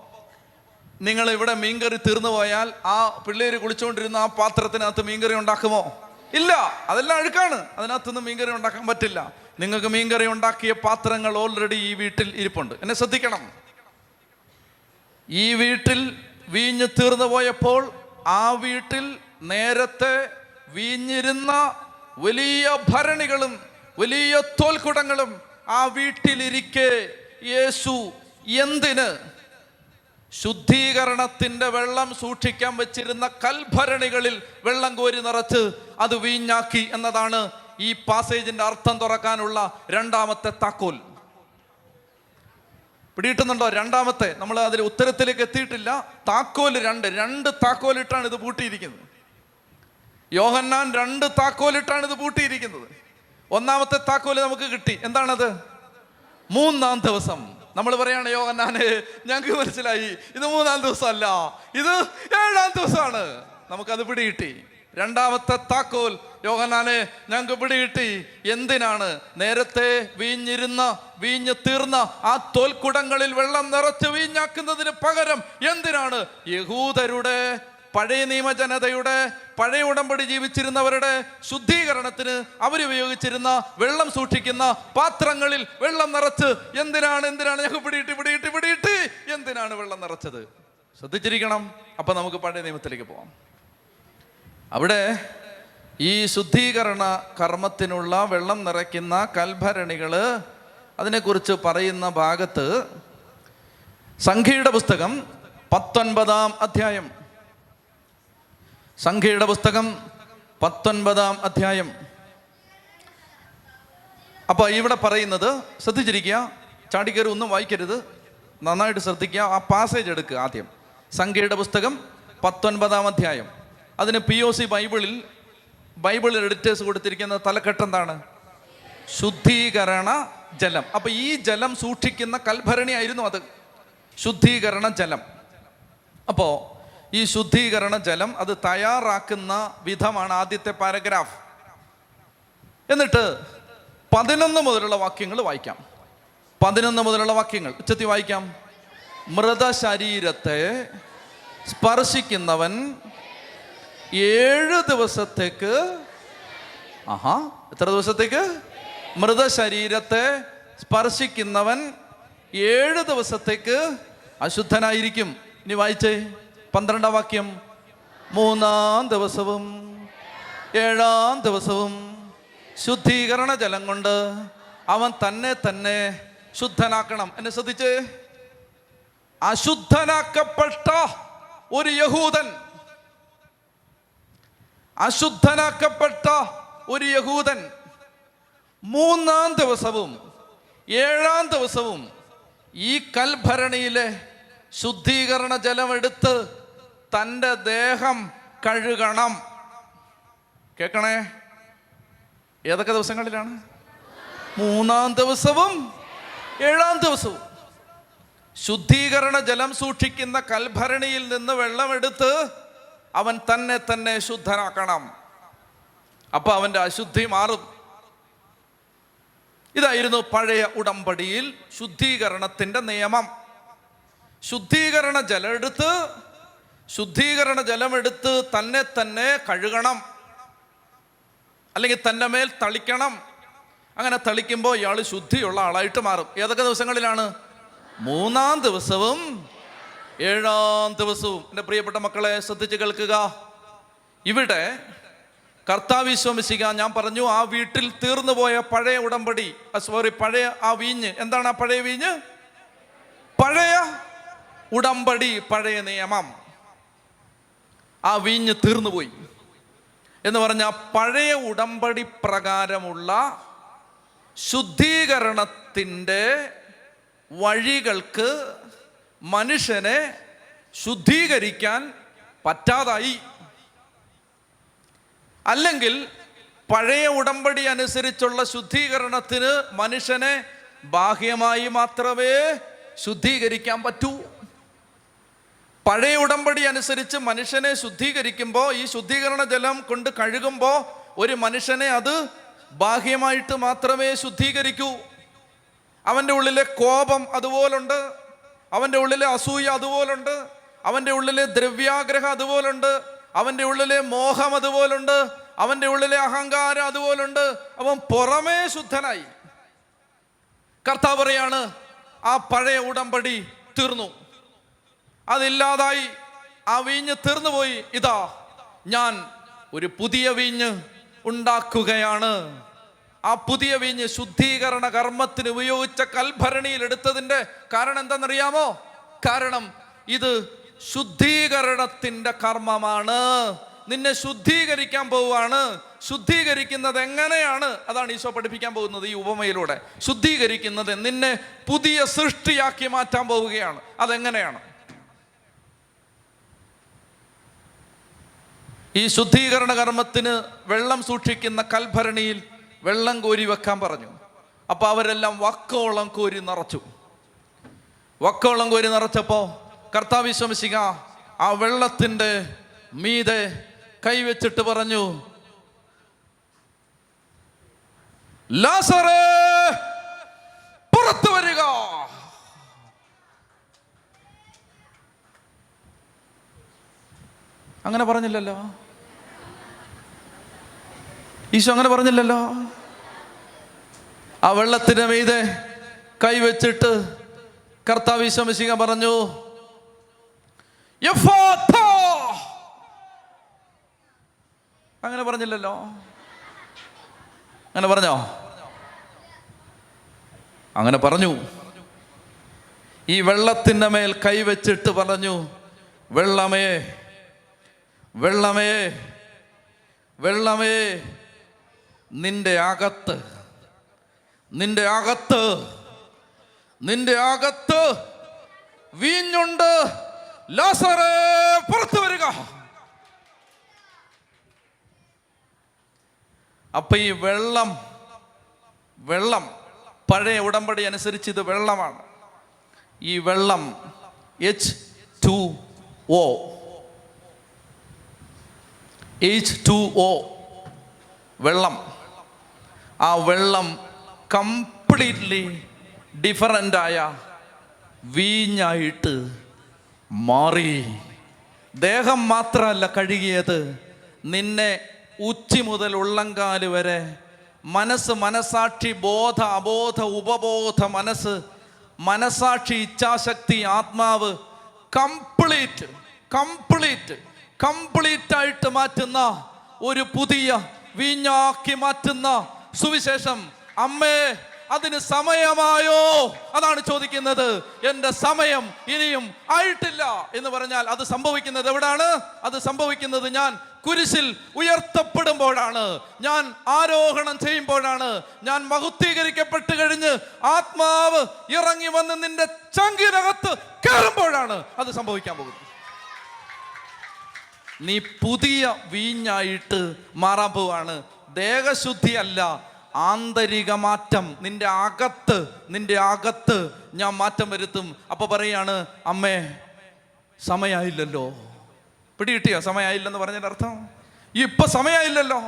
നിങ്ങൾ ഇവിടെ മീൻകറി തീർന്നു പോയാൽ ആ പിള്ളേർ കുളിച്ചുകൊണ്ടിരുന്ന ആ പാത്രത്തിനകത്ത് മീൻകറി ഉണ്ടാക്കുമോ? ഇല്ല അതെല്ലാം അഴുക്കാണ്. അതിനകത്തുനിന്ന് മീൻകറി ഉണ്ടാക്കാൻ പറ്റില്ല. നിങ്ങൾക്ക് മീൻകറി ഉണ്ടാക്കിയ പാത്രങ്ങൾ ഓൾറെഡി ഈ വീട്ടിൽ ഇരിപ്പുണ്ട്. എന്നെ ശ്രദ്ധിക്കണം. ഈ വീട്ടിൽ വീഞ്ഞ് തീർന്നു പോയപ്പോൾ ആ വീട്ടിൽ നേരത്തെ വീഞ്ഞിരുന്ന വലിയ ഭരണികളും വലിയ തോൽക്കുടങ്ങളും ആ വീട്ടിലിരിക്കെ യേശു എന്തിന് ശുദ്ധീകരണത്തിന്റെ വെള്ളം സൂക്ഷിക്കാൻ വെച്ചിരുന്ന കൽഭരണികളിൽ വെള്ളം കോരി നിറച്ച് അത് വീഞ്ഞാക്കി എന്നതാണ് ഈ പാസേജിന്റെ അർത്ഥം തുറക്കാനുള്ള രണ്ടാമത്തെ താക്കോൽ. പിടിയിട്ടുന്നുണ്ടോ രണ്ടാമത്തെ. നമ്മൾ അതിൽ ഉത്തരത്തിലേക്ക് എത്തിയിട്ടില്ല. താക്കോൽ രണ്ട്. രണ്ട് താക്കോലിട്ടാണ് ഇത് പൂട്ടിയിരിക്കുന്നത്. യോഹന്നാൻ രണ്ട് താക്കോലിട്ടാണ് ഇത് പൂട്ടിയിരിക്കുന്നത്. ഒന്നാമത്തെ താക്കോൽ നമുക്ക് കിട്ടി. എന്താണത്? മൂന്നാം ദിവസം. നമ്മൾ പറയാണ് യോഹന്നാനെ ഞങ്ങൾക്ക് മനസ്സിലായി. ഇത് മൂന്നാം ദിവസമല്ല. ഇത് ഏഴാം ദിവസമാണ്. നമുക്കത് പിടികിട്ടി. രണ്ടാമത്തെ താക്കോൽ യോഹന്നാനെ ഞങ്ങൾക്ക് പിടികിട്ടി. എന്തിനാണ്? നേരത്തെ വീഞ്ഞിരുന്ന വീഞ്ഞ് തീർന്ന ആ തോൽക്കുടങ്ങളിൽ വെള്ളം നിറച്ച് വീഞ്ഞാക്കുന്നതിന് പകരം എന്തിനാണ്? യഹൂദരുടെ പഴയ നിയമ ജനതയുടെ പഴയ ഉടമ്പടി ജീവിച്ചിരുന്നവരുടെ ശുദ്ധീകരണത്തിന് അവരുപയോഗിച്ചിരുന്ന വെള്ളം സൂക്ഷിക്കുന്ന പാത്രങ്ങളിൽ വെള്ളം നിറച്ച് എന്തിനാണ് എന്തിനാണ്? ഞങ്ങൾ പിടിയിട്ട് പിടിയിട്ട് പിടിയിട്ട് എന്തിനാണ് വെള്ളം നിറച്ചത്? ശ്രദ്ധിച്ചിരിക്കണം. അപ്പൊ നമുക്ക് പഴയ നിയമത്തിലേക്ക് പോവാം. അവിടെ ഈ ശുദ്ധീകരണ കർമ്മത്തിനുള്ള വെള്ളം നിറയ്ക്കുന്ന കൽഭരണികൾ അതിനെക്കുറിച്ച് പറയുന്ന ഭാഗത്ത് സംഖ്യയുടെ പുസ്തകം പത്തൊൻപതാം അധ്യായം. സംഖ്യയുടെ പുസ്തകം പത്തൊൻപതാം അധ്യായം. അപ്പോൾ ഇവിടെ പറയുന്നത് ശ്രദ്ധിച്ചിരിക്കുക ചാടിക്കയറി ഒന്നും വായിക്കരുത് നന്നായിട്ട് ശ്രദ്ധിക്കുക ആ പാസേജ് എടുക്കുക ആദ്യം. സംഖ്യയുടെ പുസ്തകം പത്തൊൻപതാം അധ്യായം. അതിന് പി ഒ സി ബൈബിളിൽ ബൈബിൾ എഡിറ്റേഴ്സ് കൊടുത്തിരിക്കുന്ന തലക്കെട്ട് എന്താണ്? ശുദ്ധീകരണ ജലം. അപ്പൊ ഈ ജലം സൂക്ഷിക്കുന്ന കൽഭരണി ആയിരുന്നു അത്. ശുദ്ധീകരണ ജലം. അപ്പോ ഈ ശുദ്ധീകരണ ജലം അത് തയ്യാറാക്കുന്ന വിധമാണ് ആദ്യത്തെ പാരഗ്രാഫ്. എന്നിട്ട് പതിനൊന്ന് മുതലുള്ള വാക്യങ്ങൾ വായിക്കാം. പതിനൊന്ന് മുതലുള്ള വാക്യങ്ങൾ. ഉച്ചത്തി വായിക്കാം. മൃതശരീരത്തെ സ്പർശിക്കുന്നവൻ ഏഴ് ദിവസത്തേക്ക് ആഹാ എത്ര ദിവസത്തേക്ക്? മൃതശരീരത്തെ സ്പർശിക്കുന്നവൻ ഏഴ് ദിവസത്തേക്ക് അശുദ്ധനായിരിക്കും. ഇനി വായിച്ചേ. പന്ത്രണ്ടാം വാക്യം. മൂന്നാം ദിവസവും ഏഴാം ദിവസവും ശുദ്ധീകരണ ജലം കൊണ്ട് അവൻ തന്നെ തന്നെ ശുദ്ധനാക്കണം. എന്നെ ശ്രദ്ധിച്ച്. അശുദ്ധനാക്കപ്പെട്ട ഒരു യഹൂദൻ അശുദ്ധനാക്കപ്പെട്ട ഒരു യഹൂദൻ മൂന്നാം ദിവസവും ഏഴാം ദിവസവും ഈ കൽഭരണിയിലെ ശുദ്ധീകരണ ജലമെടുത്ത് തന്റെ ദേഹം കഴുകണം. കേൾക്കണേ ഏതൊക്കെ ദിവസങ്ങളിലാണ്? മൂന്നാം ദിവസവും ഏഴാം ദിവസവും. ശുദ്ധീകരണ ജലം സൂക്ഷിക്കുന്ന കൽഭരണിയിൽ നിന്ന് വെള്ളമെടുത്ത് അവൻ തന്നെ തന്നെ ശുദ്ധനാക്കണം. അപ്പൊ അവന്റെ അശുദ്ധി മാറും. ഇതായിരുന്നു പഴയ ഉടമ്പടിയിൽ ശുദ്ധീകരണത്തിന്റെ നിയമം. ശുദ്ധീകരണ ജലം എടുത്ത് ശുദ്ധീകരണ ജലമെടുത്ത് തന്നെ തന്നെ കഴുകണം. അല്ലെങ്കിൽ തന്റെ മേൽ തളിക്കണം. അങ്ങനെ തളിക്കുമ്പോൾ ഇയാൾ ശുദ്ധിയുള്ള ആളായിട്ട് മാറും. ഏതൊക്കെ ദിവസങ്ങളിലാണ്? മൂന്നാം ദിവസവും ഏഴാം ദിവസവും. എന്റെ പ്രിയപ്പെട്ട മക്കളെ ശ്രദ്ധിച്ച് കേൾക്കുക. ഇവിടെ കർത്താവ് കർത്താവിശ്വമിശിക ഞാൻ പറഞ്ഞു ആ വീട്ടിൽ തീർന്നു പോയ പഴയ ഉടമ്പടി സോറി പഴയ ആ വീഞ്ഞ്. എന്താണ് ആ പഴയ വീഞ്ഞ്? പഴയ ഉടമ്പടി പഴയ നിയമം. ആ വീഞ്ഞ് തീർന്നുപോയി. എന്ന് പറഞ്ഞാൽ പഴയ ഉടമ്പടി പ്രകാരമുള്ള ശുദ്ധീകരണത്തിന്റെ വഴികൾക്ക് മനുഷ്യനെ ശുദ്ധീകരിക്കാൻ പറ്റാതായി. അല്ലെങ്കിൽ പഴയ ഉടമ്പടി അനുസരിച്ചുള്ള ശുദ്ധീകരണത്തിന് മനുഷ്യനെ ബാഹ്യമായി മാത്രമേ ശുദ്ധീകരിക്കാൻ പറ്റൂ. പഴയ ഉടമ്പടി അനുസരിച്ച് മനുഷ്യനെ ശുദ്ധീകരിക്കുമ്പോൾ ഈ ശുദ്ധീകരണ ജലം കൊണ്ട് കഴുകുമ്പോൾ ഒരു മനുഷ്യനെ അത് ബാഹ്യമായിട്ട് മാത്രമേ ശുദ്ധീകരിക്കൂ. അവന്റെ ഉള്ളിലെ കോപം അതുപോലുണ്ട്. അവന്റെ ഉള്ളിലെ അസൂയ അതുപോലുണ്ട്. അവന്റെ ഉള്ളിലെ ദ്രവ്യാഗ്രഹം അതുപോലുണ്ട്. അവന്റെ ഉള്ളിലെ മോഹം അതുപോലുണ്ട്. അവന്റെ ഉള്ളിലെ അഹങ്കാരം അതുപോലുണ്ട്. അവൻ പുറമേ ശുദ്ധനായി. കർത്താവ് പറയാണ് ആ പഴയ ഉടമ്പടി തീർന്നു. അതില്ലാതായി ആ വീഞ്ഞ് തീർന്നുപോയി. ഇതാ ഞാൻ ഒരു പുതിയ വീഞ്ഞ് ഉണ്ടാക്കുകയാണ്. ആ പുതിയ വീഞ്ഞ് ശുദ്ധീകരണ കർമ്മത്തിന് ഉപയോഗിച്ച കൽഭരണിയിൽ എടുത്തതിന്റെ കാരണം എന്താണെന്നറിയാമോ? കാരണം ഇത് ശുദ്ധീകരണത്തിന്റെ കർമ്മമാണ്. നിന്നെ ശുദ്ധീകരിക്കാൻ പോവുകയാണ്. ശുദ്ധീകരിക്കുന്നത് എങ്ങനെയാണ്? അതാണ് ഈശോ പഠിപ്പിക്കാൻ പോകുന്നത് ഈ ഉപമയിലൂടെ. ശുദ്ധീകരിക്കുന്നത് നിന്നെ പുതിയ സൃഷ്ടിയാക്കി മാറ്റാൻ പോവുകയാണ്. അതെങ്ങനെയാണ്? ഈ ശുദ്ധീകരണ കർമ്മത്തിന് വെള്ളം സൂക്ഷിക്കുന്ന കൽഭരണിയിൽ വെള്ളം കോരി വെക്കാൻ പറഞ്ഞു. അപ്പൊ അവരെല്ലാം വക്കോളം കോരി നിറച്ചു. വക്കോളം കോരി നിറച്ചപ്പോൾ കർത്താവ് വിശ്വസിക ആ വെള്ളത്തിന്റെ മീതെ കൈവച്ചിട്ട് പറഞ്ഞു പുറത്തു വരിക. അങ്ങനെ പറഞ്ഞില്ലല്ലോ. ഈശോ അങ്ങനെ പറഞ്ഞില്ലല്ലോ. ആ വെള്ളത്തിന് മീതെ കൈവച്ചിട്ട് കർത്താവ് ഈശോമിശിക പറഞ്ഞു. അങ്ങനെ പറഞ്ഞില്ലല്ലോ. അങ്ങനെ പറഞ്ഞോ? അങ്ങനെ പറഞ്ഞു. ഈ വെള്ളത്തിന്റെ മേൽ കൈവച്ചിട്ട് പറഞ്ഞു വെള്ളമേ വെള്ളമേ വെള്ളമേ. നിന്റെ അകത്ത് നിന്റെ അകത്ത് നിന്റെ അകത്ത് വീഞ്ഞുണ്ട്. ലാസറേ പുറത്തു വരിക. അപ്പൊ ഈ വെള്ളം വെള്ളം പഴയ ഉടമ്പടി അനുസരിച്ച് ഇത് വെള്ളമാണ്. ഈ വെള്ളം H two O H two O വെള്ളം. ആ വെള്ളം കംപ്ലീറ്റ്ലി ഡിഫറന്റായ വീഞ്ഞായിട്ട് മാറി. ദേഹം മാത്രമല്ല കഴുകിയത്. നിന്നെ ഉച്ചി മുതൽ ഉള്ളങ്കാൽ വരെ മനസ്സ് മനസാക്ഷി ബോധ അബോധ ഉപബോധ മനസ്സ് മനസാക്ഷി ഇച്ഛാശക്തി ആത്മാവ് കംപ്ലീറ്റ് കംപ്ലീറ്റ് കംപ്ലീറ്റ് ആയിട്ട് മാറ്റുന്ന ഒരു പുതിയ വീഞ്ഞാക്കി മാറ്റുന്ന സുവിശേഷം അമ്മേ അതിന് സമയമായോ? അതാണ് ചോദിക്കുന്നത്. എന്റെ സമയം ഇനിയും ആയിട്ടില്ല. എന്ന് പറഞ്ഞാൽ അത് സംഭവിക്കുന്നത് എവിടാണ്? അത് സംഭവിക്കുന്നത് ഞാൻ കുരിശിൽ ഉയർത്തപ്പെടുമ്പോഴാണ്. ഞാൻ ആരോഹണം ചെയ്യുമ്പോഴാണ്. ഞാൻ മഹുദ്ധീകരിക്കപ്പെട്ട് കഴിഞ്ഞ് ആത്മാവ് ഇറങ്ങി വന്ന് നിന്റെ ചങ്കിനകത്ത് കയറുമ്പോഴാണ് അത് സംഭവിക്കാൻ പോകുന്നത്. നീ പുതിയ വീഞ്ഞായിട്ട് മാറാൻ പോവാണ്. ദേഹശുദ്ധി അല്ല ആന്തരിക മാറ്റം. നിന്റെ അകത്ത് നിന്റെ അകത്ത് ഞാൻ മാറ്റം വരുത്തും. അപ്പൊ പറയാണ് അമ്മേ സമയായില്ലല്ലോ. പിടികിട്ടിയോ? സമയായില്ലെന്ന് പറഞ്ഞതിന്റെ അർത്ഥം? ഇപ്പൊ സമയായില്ലല്ലോ.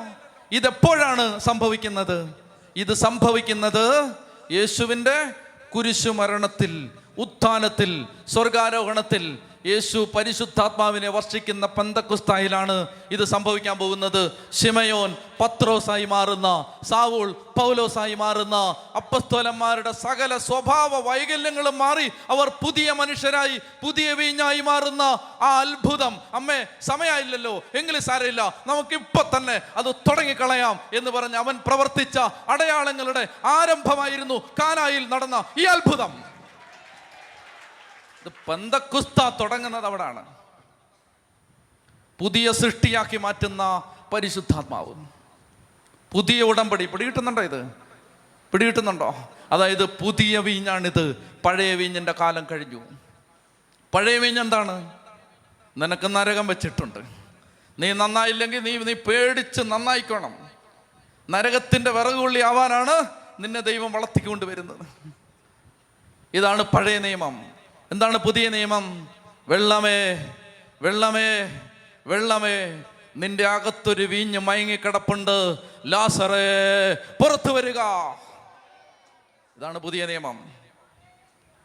ഇതെപ്പോഴാണ് സംഭവിക്കുന്നത്? ഇത് സംഭവിക്കുന്നത് യേശുവിന്റെ കുരിശുമരണത്തിൽ ഉത്ഥാനത്തിൽ സ്വർഗാരോഹണത്തിൽ യേശു പരിശുദ്ധാത്മാവിനെ വർഷിക്കുന്ന പന്തക്കുസ്തായിലാണ് ഇത് സംഭവിക്കാൻ പോകുന്നത്. ഷിമയോൻ പത്രോസായി മാറുന്ന സാവൂൾ പൗലോസായി മാറുന്ന അപ്പസ്തോലന്മാരുടെ സകല സ്വഭാവ വൈകല്യങ്ങളും മാറി അവർ പുതിയ മനുഷ്യരായി പുതിയ വീഞ്ഞായി മാറുന്ന ആ അത്ഭുതം. അമ്മേ സമയമായില്ലല്ലോ എങ്കിലും സാരമില്ല. നമുക്ക് ഇപ്പൊ തന്നെ അത് തുടങ്ങിക്കളയാം എന്ന് പറഞ്ഞ് അവൻ പ്രവർത്തിച്ച അടയാളങ്ങളുടെ ആരംഭമായിരുന്നു കാനായിൽ നടന്ന ഈ അത്ഭുതം. പന്തക്കുസ്ത തുടങ്ങുന്നത് അവിടാണ്. പുതിയ സൃഷ്ടിയാക്കി മാറ്റുന്ന പരിശുദ്ധാത്മാവ്. പുതിയ ഉടമ്പടി പിടികിട്ടുന്നുണ്ടോ ഇത്? പിടികിട്ടുന്നുണ്ടോ? അതായത് പുതിയ വീഞ്ഞാണിത്. പഴയ വീഞ്ഞിന്റെ കാലം കഴിഞ്ഞു. പഴയ വീഞ്ഞ് എന്താണ്? നിനക്ക് നരകം വെച്ചിട്ടുണ്ട്. നീ നന്നായില്ലെങ്കിൽ നീ നീ പേടിച്ച് നന്നായിക്കോണം. നരകത്തിന്റെ വിറകുള്ളി ആവാനാണ് നിന്നെ ദൈവം വളർത്തിക്കൊണ്ട് വരുന്നത് ഇതാണ് പഴയ നിയമം. എന്താണ് പുതിയ നിയമം? വെള്ളമേ വെള്ളമേ വെള്ളമേ. നിന്റെ അകത്തൊരു വീഞ്ഞ് മയങ്ങിക്കിടപ്പുണ്ട്. ലാസറേ പുറത്തു വരിക. ഇതാണ് പുതിയ നിയമം.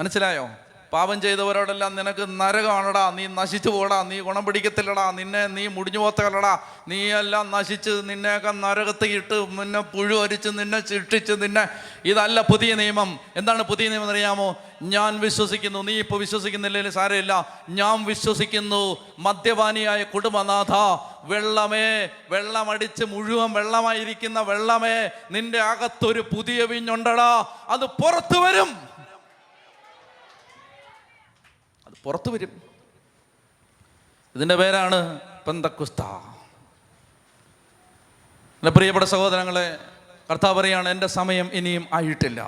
മനസ്സിലായോ? പാപം ചെയ്തവരോടെല്ലാം നിനക്ക് നരകമാണടാ നീ നശിച്ചു പോടാ നീ ഗുണം പിടിക്കത്തില്ലടാ നിന്നെ നീ മുടിഞ്ഞു പോത്തല്ലടാ നീ എല്ലാം നശിച്ച് നിന്നെയൊക്കെ നരകത്ത് ഇട്ട് നിന്നെ പുഴു അരിച്ച് നിന്നെ ശിക്ഷിച്ച് നിന്നെ. ഇതല്ല പുതിയ നിയമം. എന്താണ് പുതിയ നിയമം അറിയാമോ ഞാൻ വിശ്വസിക്കുന്നു നീ ഇപ്പോൾ വിശ്വസിക്കുന്നില്ലെങ്കിൽ സാരമില്ല. ഞാൻ വിശ്വസിക്കുന്നു മദ്യപാനിയായ കുടുംബനാഥ വെള്ളമേ വെള്ളമടിച്ച് മുഴുവൻ വെള്ളമായിരിക്കുന്ന വെള്ളമേ നിന്റെ അകത്തൊരു പുതിയ വിഞ്ഞുണ്ടടാ. അത് പുറത്തു വരും അത് പുറത്തു വരും. ഇതിന്റെ പേരാണ് പെന്തക്കുസ്ത. എന്റെ പ്രിയപ്പെട്ട സഹോദരങ്ങളെ കർത്താവ് പറയാണ് എന്റെ സമയം ഇനിയും ആയിട്ടില്ല.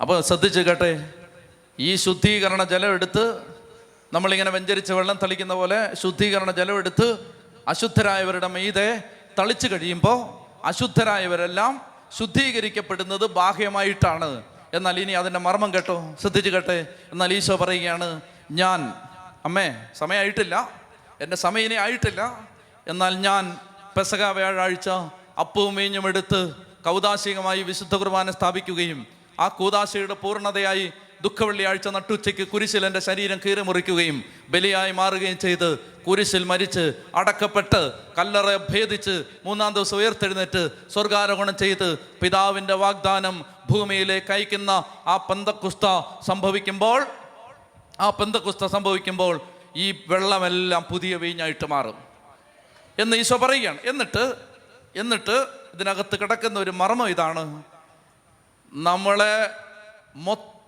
അപ്പോൾ ശ്രദ്ധിച്ച് കേട്ടെ ഈ ശുദ്ധീകരണ ജലം എടുത്ത് നമ്മളിങ്ങനെ വെഞ്ചരിച്ച് വെള്ളം തളിക്കുന്ന പോലെ ശുദ്ധീകരണ ജലം എടുത്ത് അശുദ്ധരായവരുടെ മീതെ തളിച്ചു കഴിയുമ്പോൾ അശുദ്ധരായവരെല്ലാം ശുദ്ധീകരിക്കപ്പെടുന്നത് ബാഹ്യമായിട്ടാണ്. എന്നാൽ ഇനി അതിന്റെ മർമ്മം കേട്ടോ? ശ്രദ്ധിച്ച് കേട്ടെ? എന്നാൽ ഈശോ പറയുകയാണ് ഞാൻ അമ്മേ സമയമായിട്ടില്ല എന്റെ സമയം ഇനി ആയിട്ടില്ല. എന്നാൽ ഞാൻ പെസക വ്യാഴാഴ്ച അപ്പവും മീഞ്ഞും എടുത്ത് കൗതാശികമായി വിശുദ്ധ കുർബാന സ്ഥാപിക്കുകയും ആ കൂതാശയുടെ പൂർണതയായി ദുഃഖവെള്ളിയാഴ്ച നട്ടുച്ചയ്ക്ക് കുരിശിൽ എന്റെ ശരീരം കീറിമുറിക്കുകയും ബലിയായി മാറുകയും ചെയ്ത് കുരിശിൽ മരിച്ച് അടക്കപ്പെട്ട് കല്ലറ ഭേദിച്ച് മൂന്നാം ദിവസം ഉയർത്തെഴുന്നേറ്റ് സ്വർഗാരോഹണം ചെയ്ത് പിതാവിന്റെ വാഗ്ദാനം ഭൂമിയിലേക്ക് അയക്കുന്ന ആ പന്തക്കുസ്ത സംഭവിക്കുമ്പോൾ ആ പന്തക്കുസ്ത സംഭവിക്കുമ്പോൾ ഈ വെള്ളമെല്ലാം പുതിയ വീഞ്ഞായിട്ട് മാറും. എന്ന് ഈശോ പറയുകയാണ്. എന്നിട്ട് എന്നിട്ട് ഇതിനകത്ത് കിടക്കുന്ന ഒരു മർമ്മം ഇതാണ്. നമ്മളെ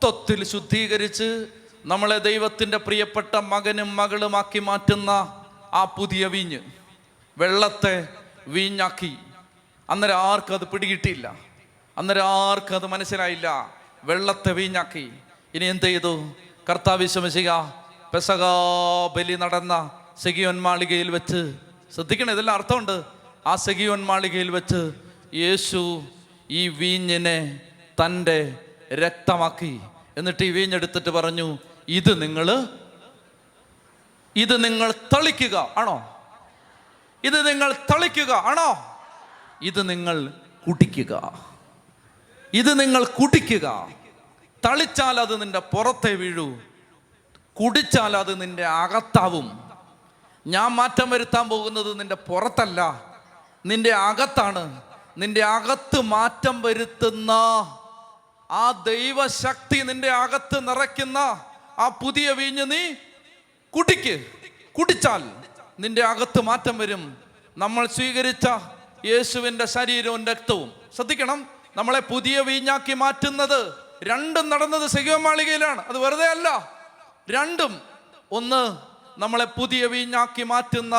മൊത്തത്തിൽ ശുദ്ധീകരിച്ച് നമ്മളെ ദൈവത്തിന്റെ പ്രിയപ്പെട്ട മകനും മകളുമാക്കി മാറ്റുന്ന ആ പുതിയ വീഞ്ഞ് വെള്ളത്തെ വീഞ്ഞാക്കി. അന്നേരം ആർക്കും അത് പിടികിട്ടിയില്ല. അന്നേരം ആർക്കും അത് മനസ്സിലായില്ല. വെള്ളത്തെ വീഞ്ഞാക്കി. ഇനി എന്ത് ചെയ്തു? കർത്താവ് വിശ്വസിക പെസകാ ബലി നടന്ന സെഗിയോൻ മാളികയിൽ വെച്ച് ശ്രദ്ധിക്കണം ഇതെല്ലാം അർത്ഥമുണ്ട്. ആ സെഗിയോൻ മാളികയിൽ വെച്ച് യേശു ഈ വീഞ്ഞിനെ തന്റെ രക്തമാക്കി. എന്നിട്ട് ഈ വീഞ്ഞെടുത്തിട്ട് പറഞ്ഞു ഇത് നിങ്ങൾ ഇത് നിങ്ങൾ തളിക്കുക ആണോ? ഇത് നിങ്ങൾ തളിക്കുക ആണോ? ഇത് നിങ്ങൾ കുടിക്കുക. ഇത് നിങ്ങൾ കുടിക്കുക. തളിച്ചാൽ അത് നിന്റെ പുറത്തെ വീഴൂ. കുടിച്ചാൽ അത് നിന്റെ അകത്താവും. ഞാൻ മാറ്റം വരുത്താൻ പോകുന്നത് നിന്റെ പുറത്തല്ല. നിന്റെ അകത്താണ്. നിന്റെ അകത്ത് മാറ്റം വരുത്തുന്ന ആ ദൈവശക്തി നിന്റെ അകത്ത് നിറയ്ക്കുന്ന ആ പുതിയ വീഞ്ഞ് നീ കുടിക്ക്. കുടിച്ചാൽ നിന്റെ അകത്ത് മാറ്റം വരും. നമ്മൾ സ്വീകരിച്ച യേശുവിന്റെ ശരീരവും രക്തവും. ശ്രദ്ധിക്കണം നമ്മളെ പുതിയ വീഞ്ഞാക്കി മാറ്റുന്നത് രണ്ടും നടന്നത് സെഗമാളികയിലാണ് അത് വെറുതെ അല്ല. രണ്ടും ഒന്ന് നമ്മളെ പുതിയ വീഞ്ഞാക്കി മാറ്റുന്ന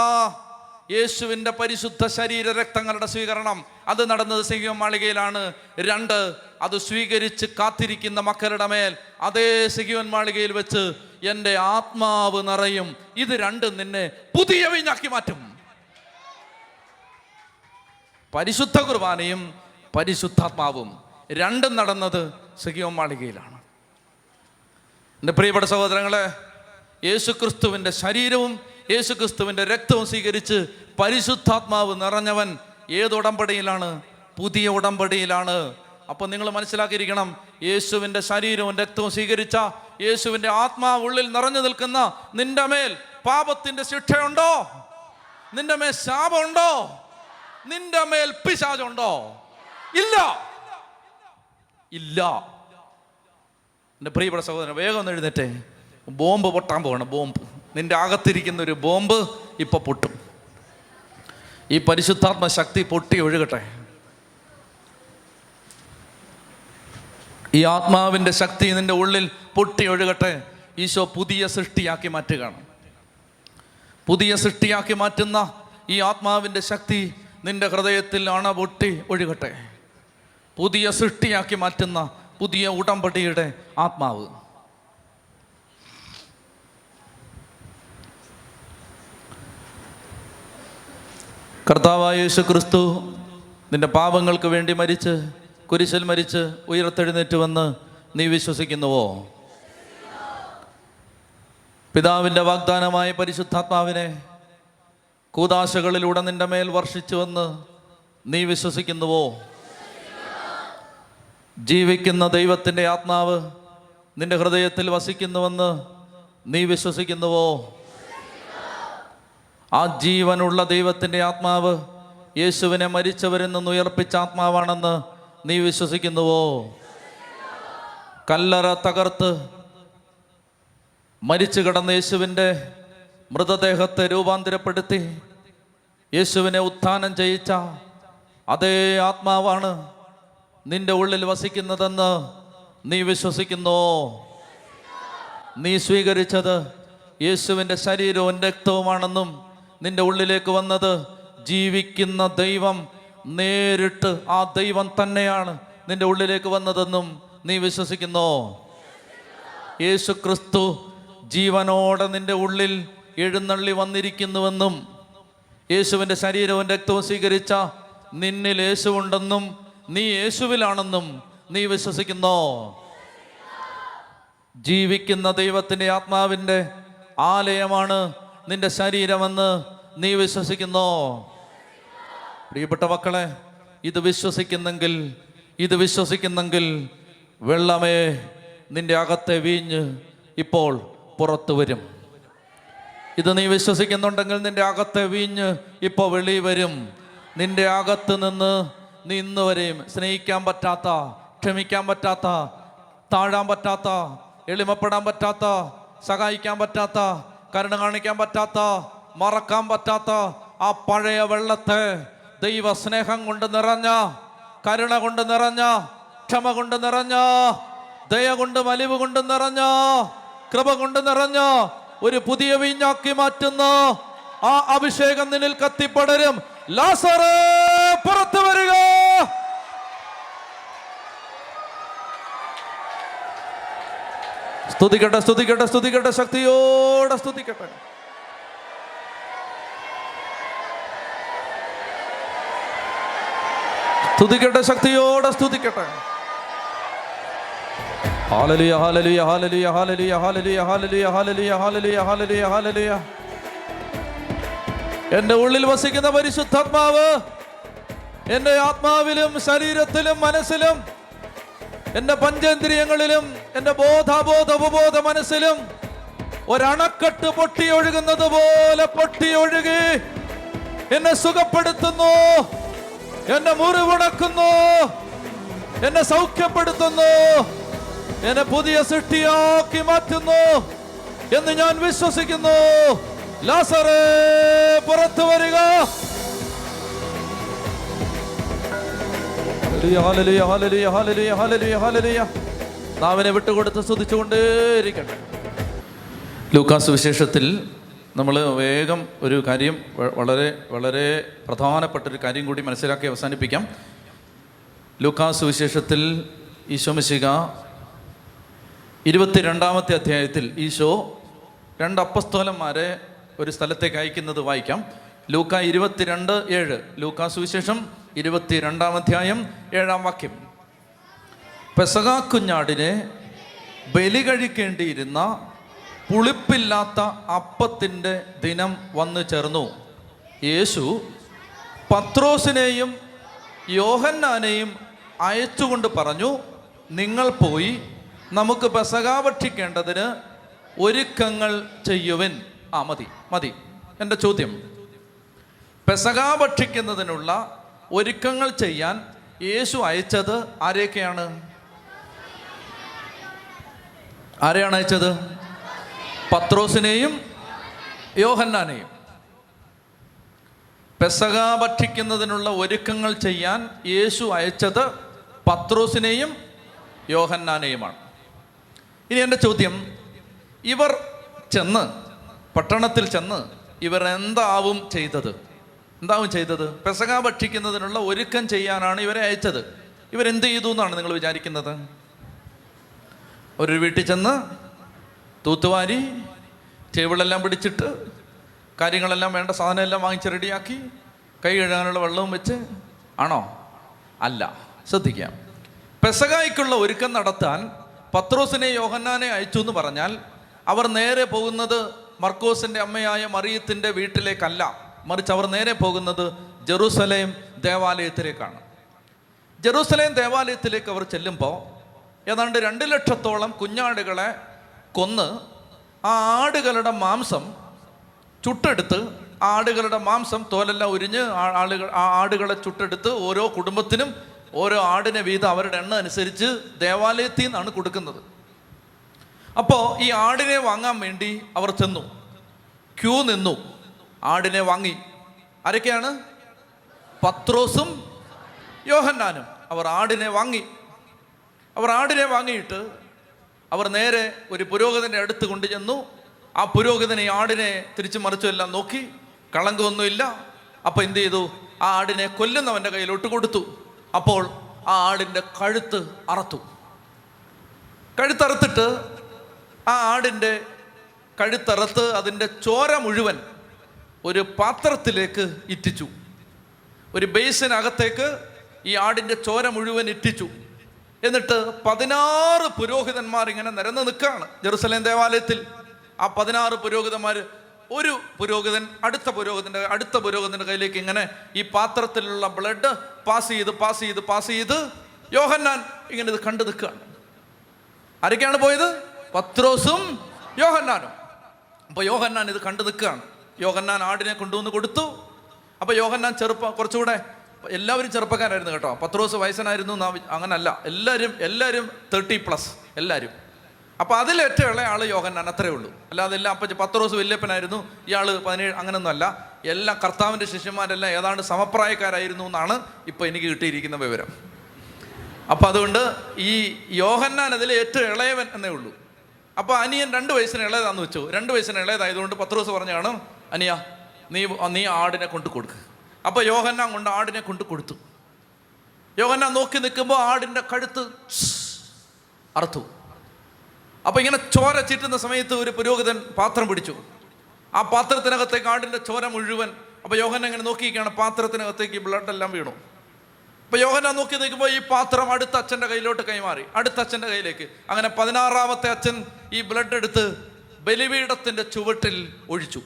യേശുവിന്റെ പരിശുദ്ധ ശരീര രക്തങ്ങളുടെ സ്വീകരണം. അത് നടന്നത് സിംഹം മാളികയിലാണ്. രണ്ട് അത് സ്വീകരിച്ച് കാത്തിരിക്കുന്ന മക്കളുടെ മേൽ അതേ സിഗിവൻ മാളികയിൽ വെച്ച് എന്റെ ആത്മാവ് നിറയും. ഇത് രണ്ടും നിന്നെ പുതിയ വീഞ്ഞാക്കി മാറ്റും. പരിശുദ്ധ കുർബാനയും പരിശുദ്ധാത്മാവും രണ്ടും നടന്നത് സിഹിവൻ മാളികയിലാണ്. എന്റെ പ്രിയപ്പെട്ട സഹോദരങ്ങളെ യേശുക്രിസ്തുവിന്റെ ശരീരവും യേശുക്രിസ്തുവിന്റെ രക്തവും സ്വീകരിച്ച് പരിശുദ്ധാത്മാവ് നിറഞ്ഞവൻ ഏത് ഉടമ്പടിയിലാണ്? പുതിയ ഉടമ്പടിയിലാണ്. അപ്പം നിങ്ങൾ മനസ്സിലാക്കിയിരിക്കണം യേശുവിന്റെ ശരീരവും രക്തവും സ്വീകരിച്ച യേശുവിന്റെ ആത്മാവ് ഉള്ളിൽ നിറഞ്ഞു നിൽക്കുന്ന നിന്റെ മേൽ പാപത്തിന്റെ ശിക്ഷയുണ്ടോ? നിന്റെ മേൽ ശാപമുണ്ടോ? നിന്റെ മേൽ പിശാചുണ്ടോ? ഇല്ല. ഇല്ല. എന്റെ പ്രിയപ്പെട്ട സഹോദരൻ വേഗം ഒന്ന് എഴുന്നേറ്റേ. ബോംബ് പൊട്ടാൻ പോകണം ബോംബ്. നിന്റെ അകത്തിരിക്കുന്ന ഒരു ബോംബ് ഇപ്പൊ പൊട്ടും. ഈ പരിശുദ്ധാത്മ ശക്തി പൊട്ടി ഒഴുകട്ടെ. ഈ ആത്മാവിന്റെ ശക്തി നിന്റെ ഉള്ളിൽ പൊട്ടി ഒഴുകട്ടെ. ഈശോ പുതിയ സൃഷ്ടിയാക്കി മാറ്റുകയാണ്. പുതിയ സൃഷ്ടിയാക്കി മാറ്റുന്ന ഈ ആത്മാവിന്റെ ശക്തി നിന്റെ ഹൃദയത്തിൽ അണ പൊട്ടി ഒഴുകട്ടെ. പുതിയ സൃഷ്ടിയാക്കി മാറ്റുന്ന പുതിയ ഉടമ്പടിയുടെ ആത്മാവ്. കർത്താവായ യേശു ക്രിസ്തു നിന്റെ പാപങ്ങൾക്ക് വേണ്ടി മരിച്ച് കുരിശിൽ മരിച്ച് ഉയർത്തെഴുന്നേറ്റ് വന്ന് നീ വിശ്വസിക്കുന്നുവോ? പിതാവിന്റെ വാഗ്ദാനമായ പരിശുദ്ധാത്മാവിനെ കൂതാശകളിലൂടെ നിന്റെ മേൽ വർഷിച്ചു വന്ന് നീ വിശ്വസിക്കുന്നുവോ? ജീവിക്കുന്ന ദൈവത്തിന്റെ ആത്മാവ് നിന്റെ ഹൃദയത്തിൽ വസിക്കുന്നുവെന്ന് നീ വിശ്വസിക്കുന്നുവോ? ആ ജീവനുള്ള ദൈവത്തിന്റെ ആത്മാവ് യേശുവിനെ മരിച്ചവരിൽ നിന്ന് ഉയർപ്പിച്ച ആത്മാവാണെന്ന് നീ വിശ്വസിക്കുന്നുവോ? കല്ലറ തകർത്ത് മരിച്ചു കിടന്ന യേശുവിന്റെ മൃതദേഹത്തെ രൂപാന്തരപ്പെടുത്തി യേശുവിനെ ഉത്ഥാനം ചെയ്യിച്ച അതേ ആത്മാവാണ് നിന്റെ ഉള്ളിൽ വസിക്കുന്നതെന്ന് നീ വിശ്വസിക്കുന്നുവോ നീ സ്വീകരിച്ചത് യേശുവിന്റെ ശരീരവും രക്തവുമാണെന്നും നിന്റെ ഉള്ളിലേക്ക് വന്നത് ജീവിക്കുന്ന ദൈവം നേരിട്ട് ആ ദൈവം തന്നെയാണ് നിന്റെ ഉള്ളിലേക്ക് വന്നതെന്നും നീ വിശ്വസിക്കുന്നോ. യേശു ക്രിസ്തു ജീവനോടെ നിന്റെ ഉള്ളിൽ എഴുന്നള്ളി വന്നിരിക്കുന്നുവെന്നും യേശുവിന്റെ ശരീരവും രക്തവും സ്വീകരിച്ച നിന്നിൽ യേശുവുണ്ടെന്നും നീ യേശുവിലാണെന്നും നീ വിശ്വസിക്കുന്നോ. ജീവിക്കുന്ന ദൈവത്തിന്റെ ആത്മാവിന്റെ ആലയമാണ് നിന്റെ ശരീരമെന്ന് നീ വിശ്വസിക്കുന്നോ. പ്രിയപ്പെട്ട മക്കളെ ഇത് വിശ്വസിക്കുന്നെങ്കിൽ ഇത് വിശ്വസിക്കുന്നെങ്കിൽ വെള്ളമേ നിന്റെ അകത്തെ വീഞ്ഞ് ഇപ്പോൾ പുറത്തു വരും. ഇത് നീ വിശ്വസിക്കുന്നുണ്ടെങ്കിൽ നിന്റെ അകത്തെ വീഞ്ഞ് ഇപ്പോൾ വെളി വരും. നിന്റെ അകത്ത് നിന്ന് നീ ഇന്ന് വരെയും സ്നേഹിക്കാൻ പറ്റാത്ത ക്ഷമിക്കാൻ പറ്റാത്ത താഴാൻ പറ്റാത്ത എളിമപ്പെടാൻ പറ്റാത്ത സഹായിക്കാൻ പറ്റാത്ത കരുണ കാണിക്കാൻ പറ്റാത്ത മറക്കാൻ പറ്റാത്ത ആ പഴയ വെള്ളത്തെ ദൈവ സ്നേഹം കൊണ്ട് നിറഞ്ഞ കരുണ കൊണ്ട് നിറഞ്ഞ ക്ഷമ കൊണ്ട് നിറഞ്ഞ ദയ കൊണ്ട് മലിവ് കൊണ്ട് നിറഞ്ഞ കൃപ കൊണ്ട് നിറഞ്ഞ ഒരു പുതിയ വീഞ്ഞാക്കി മാറ്റുന്ന ആ അഭിഷേകം നിന്നിൽ കത്തിപ്പടരും. ലാസറേ പുറത്തു വരിക. സ്തുതിക്കട്ടെ സ്തുതിക്കട്ടെ സ്തുതിക്കട്ടെ ശക്തിയോടെ സ്തുതിക്കട്ടെ. സ്തുതിക്കട്ടെ ശക്തിയോടെ സ്തുതിക്കട്ടെ. ഹാലലിയ ഹാലലിയ ഹാലലിയ ഹാലലിയ ഹാലലിയ ഹാലലിയ ഹാലലിയ ഹാലലിയ ഹാലലിയ ഹാലലിയ. എന്റെ ഉള്ളിൽ വസിക്കുന്ന പരിശുദ്ധാത്മാവ് എന്റെ ആത്മാവിലും ശരീരത്തിലും മനസ്സിലും എന്റെ പഞ്ചേന്ദ്രിയങ്ങളിലും എന്റെ ബോധാബോധ ഉപബോധ മനസ്സിലും ഒരണക്കെട്ട് പൊട്ടിയൊഴുകുന്നത് പോലെ പൊട്ടിയൊഴുകി എന്നെ സുഖപ്പെടുത്തുന്നു. എന്നെ മുറിവുണക്കുന്നു. എന്നെ സൗഖ്യപ്പെടുത്തുന്നു. എന്നെ പുതിയ സൃഷ്ടിയാക്കി മാറ്റുന്നു എന്ന് ഞാൻ വിശ്വസിക്കുന്നു. ലാസറേ പുറത്തു വരിക. നാവിനെ വിട്ടുകൊടുത്ത് സ്തുതിച്ചുകൊണ്ടേയിരിക്കട്ടെ. ലൂക്കാസ് വിശേഷത്തിൽ നമ്മൾ വേഗം ഒരു കാര്യം വളരെ വളരെ പ്രധാനപ്പെട്ട ഒരു കാര്യം കൂടി മനസ്സിലാക്കി അവസാനിപ്പിക്കാം. ലൂക്കാസ് സുവിശേഷത്തിൽ ഈശോമിശിക ഇരുപത്തിരണ്ടാമത്തെ അധ്യായത്തിൽ ഈശോ രണ്ട് അപ്പസ്തോലന്മാരെ ഒരു സ്ഥലത്തേക്ക് അയക്കുന്നത് വായിക്കാം. ലൂക്ക ഇരുപത്തിരണ്ട് ഏഴ് ലൂക്ക സുവിശേഷം ഇരുപത്തിരണ്ടാം അധ്യായം ഏഴാം വാക്യം. പെസകാ കുഞ്ഞാടിനെ ബലി കഴിക്കേണ്ടിയിരുന്ന പുളിപ്പില്ലാത്ത അപ്പത്തിന്റെ ദിനം വന്നു ചേർന്നു. യേശു പത്രോസിനെയും യോഹന്നാനെയും അയച്ചുകൊണ്ട് പറഞ്ഞു നിങ്ങൾ പോയി നമുക്ക് പെസക ഭക്ഷിക്കേണ്ടതിന് ഒരുക്കങ്ങൾ ചെയ്യുവിൻ. ആ മതി മതി എന്റെ ചോദ്യം. പെസക ഭക്ഷിക്കുന്നതിനുള്ള ഒരുക്കങ്ങൾ ചെയ്യാൻ യേശു അയച്ചത് ആരെയൊക്കെയാണ്? ആരെയാണ് അയച്ചത്? പത്രോസിനെയും യോഹന്നാനെയും. പെസക ഭക്ഷിക്കുന്നതിനുള്ള ഒരുക്കങ്ങൾ ചെയ്യാൻ യേശു അയച്ചത് പത്രോസിനെയും യോഹന്നാനെയുമാണ്. ഇനി എന്റെ ചോദ്യം ഇവർ ചെന്ന് പട്ടണത്തിൽ ചെന്ന് ഇവർ എന്താവും ചെയ്തത്? എന്താവും ചെയ്തത്? പെസക ഭക്ഷിക്കുന്നതിനുള്ള ഒരുക്കം ചെയ്യാനാണ് ഇവരെ അയച്ചത്. ഇവരെന്ത് ചെയ്തു എന്നാണ് നിങ്ങൾ വിചാരിക്കുന്നത്? ഒരു വീട്ടിൽ ചെന്ന് തൂത്തുവാരി ടേബിളെല്ലാം പിടിച്ചിട്ട് കാര്യങ്ങളെല്ലാം വേണ്ട സാധനമെല്ലാം വാങ്ങിച്ച് റെഡിയാക്കി കൈ കഴുകാനുള്ള വെള്ളവും വെച്ച് ആണോ? അല്ല ശ്രദ്ധിക്കാം. പെസകായ്ക്കുള്ള ഒരുക്കം നടത്താൻ പത്രോസിനെ യോഹന്നാനെ അയച്ചു എന്ന് പറഞ്ഞാൽ അവർ നേരെ പോകുന്നത് മർക്കോസിന്റെ അമ്മയായ മറിയത്തിന്റെ വീട്ടിലേക്കല്ല. മറിച്ച് അവർ നേരെ പോകുന്നത് ജെറൂസലേം ദേവാലയത്തിലേക്കാണ്. ജെറൂസലേം ദേവാലയത്തിലേക്ക് അവർ ചെല്ലുമ്പോൾ ഏതാണ്ട് രണ്ട് ലക്ഷത്തോളം കുഞ്ഞാടുകളെ കൊന്ന് ആ ആടുകളുടെ മാംസം ചുട്ടെടുത്ത് ആടുകളുടെ മാംസം തോലെല്ലാം ഉരിഞ്ഞ് ആളുകൾ ആ ആടുകളെ ചുട്ടെടുത്ത് ഓരോ കുടുംബത്തിനും ഓരോ ആടിനെ വീതം അവരുടെ എണ്ണം അനുസരിച്ച് ദേവാലയത്തിൽ നിന്നാണ് കൊടുക്കുന്നത്. അപ്പോൾ ഈ ആടിനെ വാങ്ങാൻ വേണ്ടി അവർ ചെന്നു. ക്യൂ നിന്നു. ആടിനെ വാങ്ങി. ആരൊക്കെയാണ്? പത്രോസും യോഹന്നാനും. അവർ ആടിനെ വാങ്ങി. അവർ ആടിനെ വാങ്ങിയിട്ട് അവർ നേരെ ഒരു പുരോഹിതന്റെ അടുത്ത് കൊണ്ടുചെന്നു. ആ പുരോഹിതനെ ആടിനെ തിരിച്ചു മറിച്ചു എല്ലാം നോക്കി. കളങ്കമൊന്നുമില്ല. അപ്പോൾ എന്ത് ചെയ്തു? ആ ആടിനെ കൊല്ലുന്നവന്റെ കയ്യിലോട്ട് കൊടുത്തു. അപ്പോൾ ആ ആടിന്റെ കഴുത്ത് അറുത്തു. കഴുത്തറുത്തിട്ട് ആ ആടിന്റെ കഴുത്തറുത്ത് അതിന്റെ ചോര മുഴുവൻ ഒരു പാത്രത്തിലേക്ക് ഇറ്റിച്ചു. ഒരു ബേസിനകത്തേക്ക് ഈ ആടിന്റെ ചോര മുഴുവൻ ഇറ്റിച്ചു. എന്നിട്ട് പതിനാറ് പുരോഹിതന്മാർ ഇങ്ങനെ നിരന്ന് നിൽക്കുകയാണ് ജെറുസലേം ദേവാലയത്തിൽ. ആ പതിനാറ് പുരോഹിതന്മാർ ഒരു പുരോഹിതൻ അടുത്ത പുരോഹിതന്റെ അടുത്ത പുരോഹിതന്റെ കയ്യിലേക്ക് ഇങ്ങനെ ഈ പാത്രത്തിലുള്ള ബ്ലഡ് പാസ് ചെയ്ത് പാസ് ചെയ്ത് പാസ് ചെയ്ത് യോഹന്നാൻ ഇങ്ങനെ ഇത് കണ്ടു നിൽക്കുകയാണ്. ആരൊക്കെയാണ് പോയത്? പത്രോസും യോഹന്നാനും. അപ്പൊ യോഹന്നാൻ ഇത് കണ്ടു നിൽക്കുകയാണ്. യോഹന്നാൻ ആടിനെ കൊണ്ടുവന്ന് കൊടുത്തു. അപ്പൊ യോഹന്നാൻ ചെറുപ്പം കുറച്ചുകൂടെ എല്ലാവരും ചെറുപ്പക്കാരായിരുന്നു കേട്ടോ. പത്ത് ദിവസം വയസ്സനായിരുന്നു അങ്ങനല്ല. എല്ലാവരും എല്ലാവരും തേർട്ടി പ്ലസ് എല്ലാവരും അപ്പൊ അതിലേറ്റവും ഇളയ ആൾ യോഹന്നാൻ അത്രേ ഉള്ളൂ. അല്ലാതെ എല്ലാം അപ്പം പത്ത് ദിവസം വല്യപ്പനായിരുന്നു. ഇയാൾ പതിനേഴ് അങ്ങനൊന്നും അല്ല എല്ലാം കർത്താവിന്റെ ശിഷ്യന്മാരെല്ലാം ഏതാണ്ട് സമപ്രായക്കാരായിരുന്നു എന്നാണ് ഇപ്പോൾ എനിക്ക് കിട്ടിയിരിക്കുന്ന വിവരം. അപ്പോൾ അതുകൊണ്ട് ഈ യോഹന്നാൻ അതിലെ ഏറ്റവും ഇളയവൻ എന്നേ ഉള്ളൂ. അപ്പോൾ അനിയൻ രണ്ട് വയസ്സിന് ഇളയതാന്ന് വെച്ചു. രണ്ട് വയസ്സിന് ഇളയതായതുകൊണ്ട് പത്ത് ദിവസം പറഞ്ഞാണ് അനിയ നീ നീ ആടിനെ കൊണ്ട് കൊടുക്ക്. അപ്പൊ യോഹന്നാൻ കൊണ്ട് ആടിനെ കൊണ്ട് കൊടുത്തു. യോഹന്നാൻ നോക്കി നിൽക്കുമ്പോൾ ആടിന്റെ കഴുത്ത് അറുത്തു. അപ്പോൾ ഇങ്ങനെ ചോര ചീറ്റുന്ന സമയത്ത് ഒരു പുരോഹിതൻ പാത്രം പിടിച്ചു. ആ പാത്രത്തിനകത്തേക്ക് ആടിന്റെ ചോര മുഴുവൻ അപ്പോൾ യോഹന ഇങ്ങനെ നോക്കിയിരിക്കുകയാണ് പാത്രത്തിനകത്തേക്ക് ബ്ലഡ് എല്ലാം വീണു. അപ്പോൾ യോഹന നോക്കി നിൽക്കുമ്പോൾ ഈ പാത്രം അടുത്ത അച്ഛന്റെ കയ്യിലോട്ട് കൈമാറി അടുത്ത അച്ഛന്റെ കയ്യിലേക്ക്. അങ്ങനെ പതിനാറാമത്തെ അച്ഛൻ ഈ ബ്ലഡ് എടുത്ത് ബലിപീഠത്തിന്റെ ചുവട്ടിൽ ഒഴിച്ചു.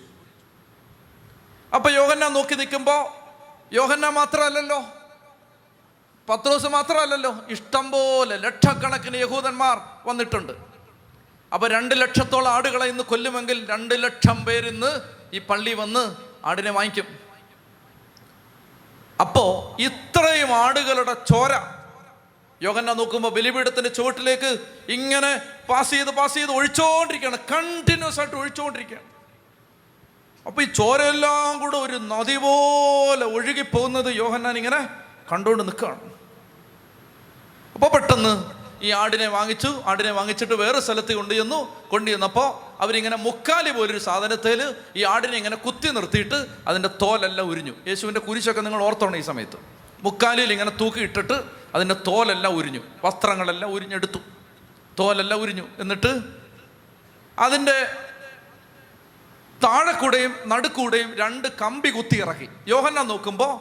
അപ്പോൾ യോഹന നോക്കി നിൽക്കുമ്പോ യോഹന്ന മാത്രമല്ലല്ലോ. പത്രോസ് മാത്രമല്ലല്ലോ. ഇഷ്ടം പോലെ ലക്ഷക്കണക്കിന് യഹൂദന്മാർ വന്നിട്ടുണ്ട്. അപ്പൊ രണ്ട് ലക്ഷത്തോളം ആടുകളെ ഇന്ന് കൊല്ലുമെങ്കിൽ രണ്ട് ലക്ഷം പേരിന്ന് ഈ പള്ളി വന്ന് ആടിനെ വാങ്ങിക്കും. അപ്പോ ഇത്രയും ആടുകളുടെ ചോര. യോഗന്ന നോക്കുമ്പോൾ ബലിപീഠത്തിന്റെ ചുവട്ടിലേക്ക് ഇങ്ങനെ പാസ് ചെയ്ത് പാസ് ചെയ്ത് ഒഴിച്ചുകൊണ്ടിരിക്കുകയാണ് കണ്ടിന്യൂസ് ആയിട്ട് ഒഴിച്ചുകൊണ്ടിരിക്കുകയാണ് അപ്പൊ ഈ ചോരയെല്ലാം കൂടെ ഒരു നദി പോലെ ഒഴുകി പോകുന്നത് യോഹന്നാൻ ഇങ്ങനെ കണ്ടുകൊണ്ട് നിൽക്കുകയാണ്. അപ്പോൾ പെട്ടെന്ന് ഈ ആടിനെ വാങ്ങിച്ചു. ആടിനെ വാങ്ങിച്ചിട്ട് വേറെ സ്ഥലത്ത് കൊണ്ടു ചെന്നു കൊണ്ടു ചെന്നപ്പോൾ അവരിങ്ങനെ മുക്കാലി പോലൊരു സാധനത്തിൽ ഈ ആടിനെ ഇങ്ങനെ കുത്തി നിർത്തിയിട്ട് അതിന്റെ തോലെല്ലാം ഉരിഞ്ഞു. യേശുവിന്റെ കുരിശൊക്കെ നിങ്ങൾ ഓർത്തോണം ഈ സമയത്ത്. മുക്കാലിയിൽ ഇങ്ങനെ തൂക്കി ഇട്ടിട്ട് അതിന്റെ തോലെല്ലാം ഉരിഞ്ഞു. വസ്ത്രങ്ങളെല്ലാം ഉരിഞ്ഞെടുത്തു. തോലെല്ലാം ഉരിഞ്ഞു. എന്നിട്ട് അതിന്റെ താഴെക്കൂടെയും നടുക്കൂടെയും രണ്ട് കമ്പി കുത്തി ഇറക്കി. യോഹന്ന നോക്കുമ്പോൾ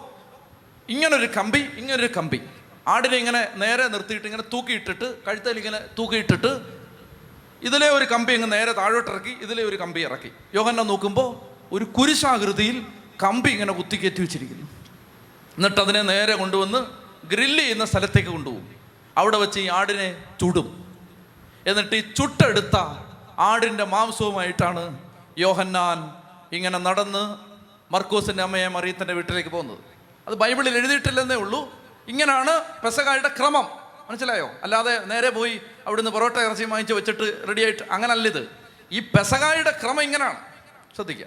ഇങ്ങനൊരു കമ്പി ഇങ്ങനൊരു കമ്പി. ആടിനെ ഇങ്ങനെ നേരെ നിർത്തിയിട്ട് ഇങ്ങനെ തൂക്കിയിട്ടിട്ട് കഴുത്തിൽ ഇങ്ങനെ തൂക്കിയിട്ടിട്ട് ഇതിലെ ഒരു കമ്പി ഇങ്ങനെ നേരെ താഴോട്ട് ഇറക്കി ഇതിലെ ഒരു കമ്പി ഇറക്കി. യോഹന്ന നോക്കുമ്പോൾ ഒരു കുരിശാകൃതിയിൽ കമ്പി ഇങ്ങനെ കുത്തിക്കയറ്റി വെച്ചിരിക്കുന്നു. എന്നിട്ട് അതിനെ നേരെ കൊണ്ടുവന്ന് ഗ്രില്ല് ചെയ്യുന്ന സ്ഥലത്തേക്ക് കൊണ്ടുപോകും. അവിടെ വെച്ച് ഈ ആടിനെ ചുടും. എന്നിട്ട് ഈ ചുട്ടെടുത്ത ആടിന്റെ മാംസവുമായിട്ടാണ് യോഹന്നാൻ ഇങ്ങനെ നടന്ന് മർക്കൂസിന്റെ അമ്മയെ മറിയത്തിന്റെ വീട്ടിലേക്ക് പോകുന്നത്. അത് ബൈബിളിൽ എഴുതിയിട്ടില്ലെന്നേ ഉള്ളൂ. ഇങ്ങനെയാണ് പെസകായുടെ ക്രമം. മനസ്സിലായോ? അല്ലാതെ നേരെ പോയി അവിടുന്ന് പൊറോട്ട ഇറച്ചി വാങ്ങിച്ച് വെച്ചിട്ട് റെഡിയായിട്ട് അങ്ങനല്ല ഇത്. ഈ പെസകായുടെ ക്രമം ഇങ്ങനെയാണ് ശ്രദ്ധിക്കുക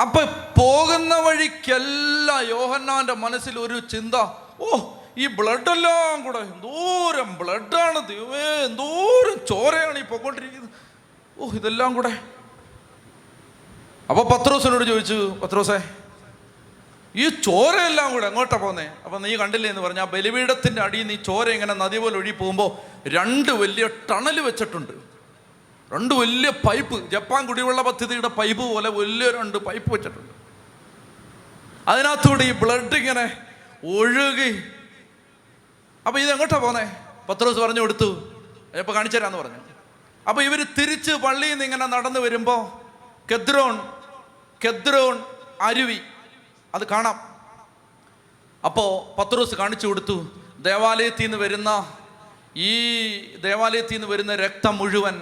അപ്പൊ പോകുന്ന വഴിക്കെല്ലാം യോഹന്നാന്റെ മനസ്സിൽ ഒരു ചിന്ത. ഓ ഈ ബ്ലഡ് എല്ലാം കൂടെ എന്തോരം ബ്ലഡാണ് ദൈവേ എന്തോരം ചോരയാണ് ഈ പൊക്കോണ്ടിരിക്കുന്നത്. ഓ ഇതെല്ലാം കൂടെ. അപ്പൊ പത്രോസിനോട് ചോദിച്ചു പത്രോസേ ഈ ചോരയെല്ലാം കൂടെ എങ്ങോട്ടാ പോന്നേ? അപ്പൊ നീ കണ്ടില്ലേ എന്ന് പറഞ്ഞ ആ ബലിപീഠത്തിന്റെ അടിയിൽ ഈ ചോര ഇങ്ങനെ നദി പോലെ ഒഴുകി പോകുമ്പോൾ രണ്ട് വലിയ ടണൽ വെച്ചിട്ടുണ്ട്. രണ്ട് വലിയ പൈപ്പ് ജപ്പാൻ കുടിവെള്ള പദ്ധതിയുടെ പൈപ്പ് പോലെ വലിയ രണ്ട് പൈപ്പ് വെച്ചിട്ടുണ്ട്. അതിനകത്തൂടെ ഈ ബ്ലഡ് ഇങ്ങനെ ഒഴുകി. അപ്പൊ ഇത് എങ്ങോട്ടാ പോന്നേ? പത്രോസ് പറഞ്ഞു കൊടുത്തു. ഇപ്പൊ കാണിച്ചു തരാന്ന് പറഞ്ഞു. അപ്പൊ ഇവർ തിരിച്ച് പള്ളിയിൽ നിന്ന് ഇങ്ങനെ നടന്നു വരുമ്പോ കെദ്രോൺ കെദ്രോൺ അരുവി. അത് കാണാം. അപ്പോ പത്രോസ് കാണിച്ചു കൊടുത്തു ദേവാലയത്തിൽ നിന്ന് വരുന്ന ഈ ദേവാലയത്തിൽ നിന്ന് വരുന്ന രക്തം മുഴുവൻ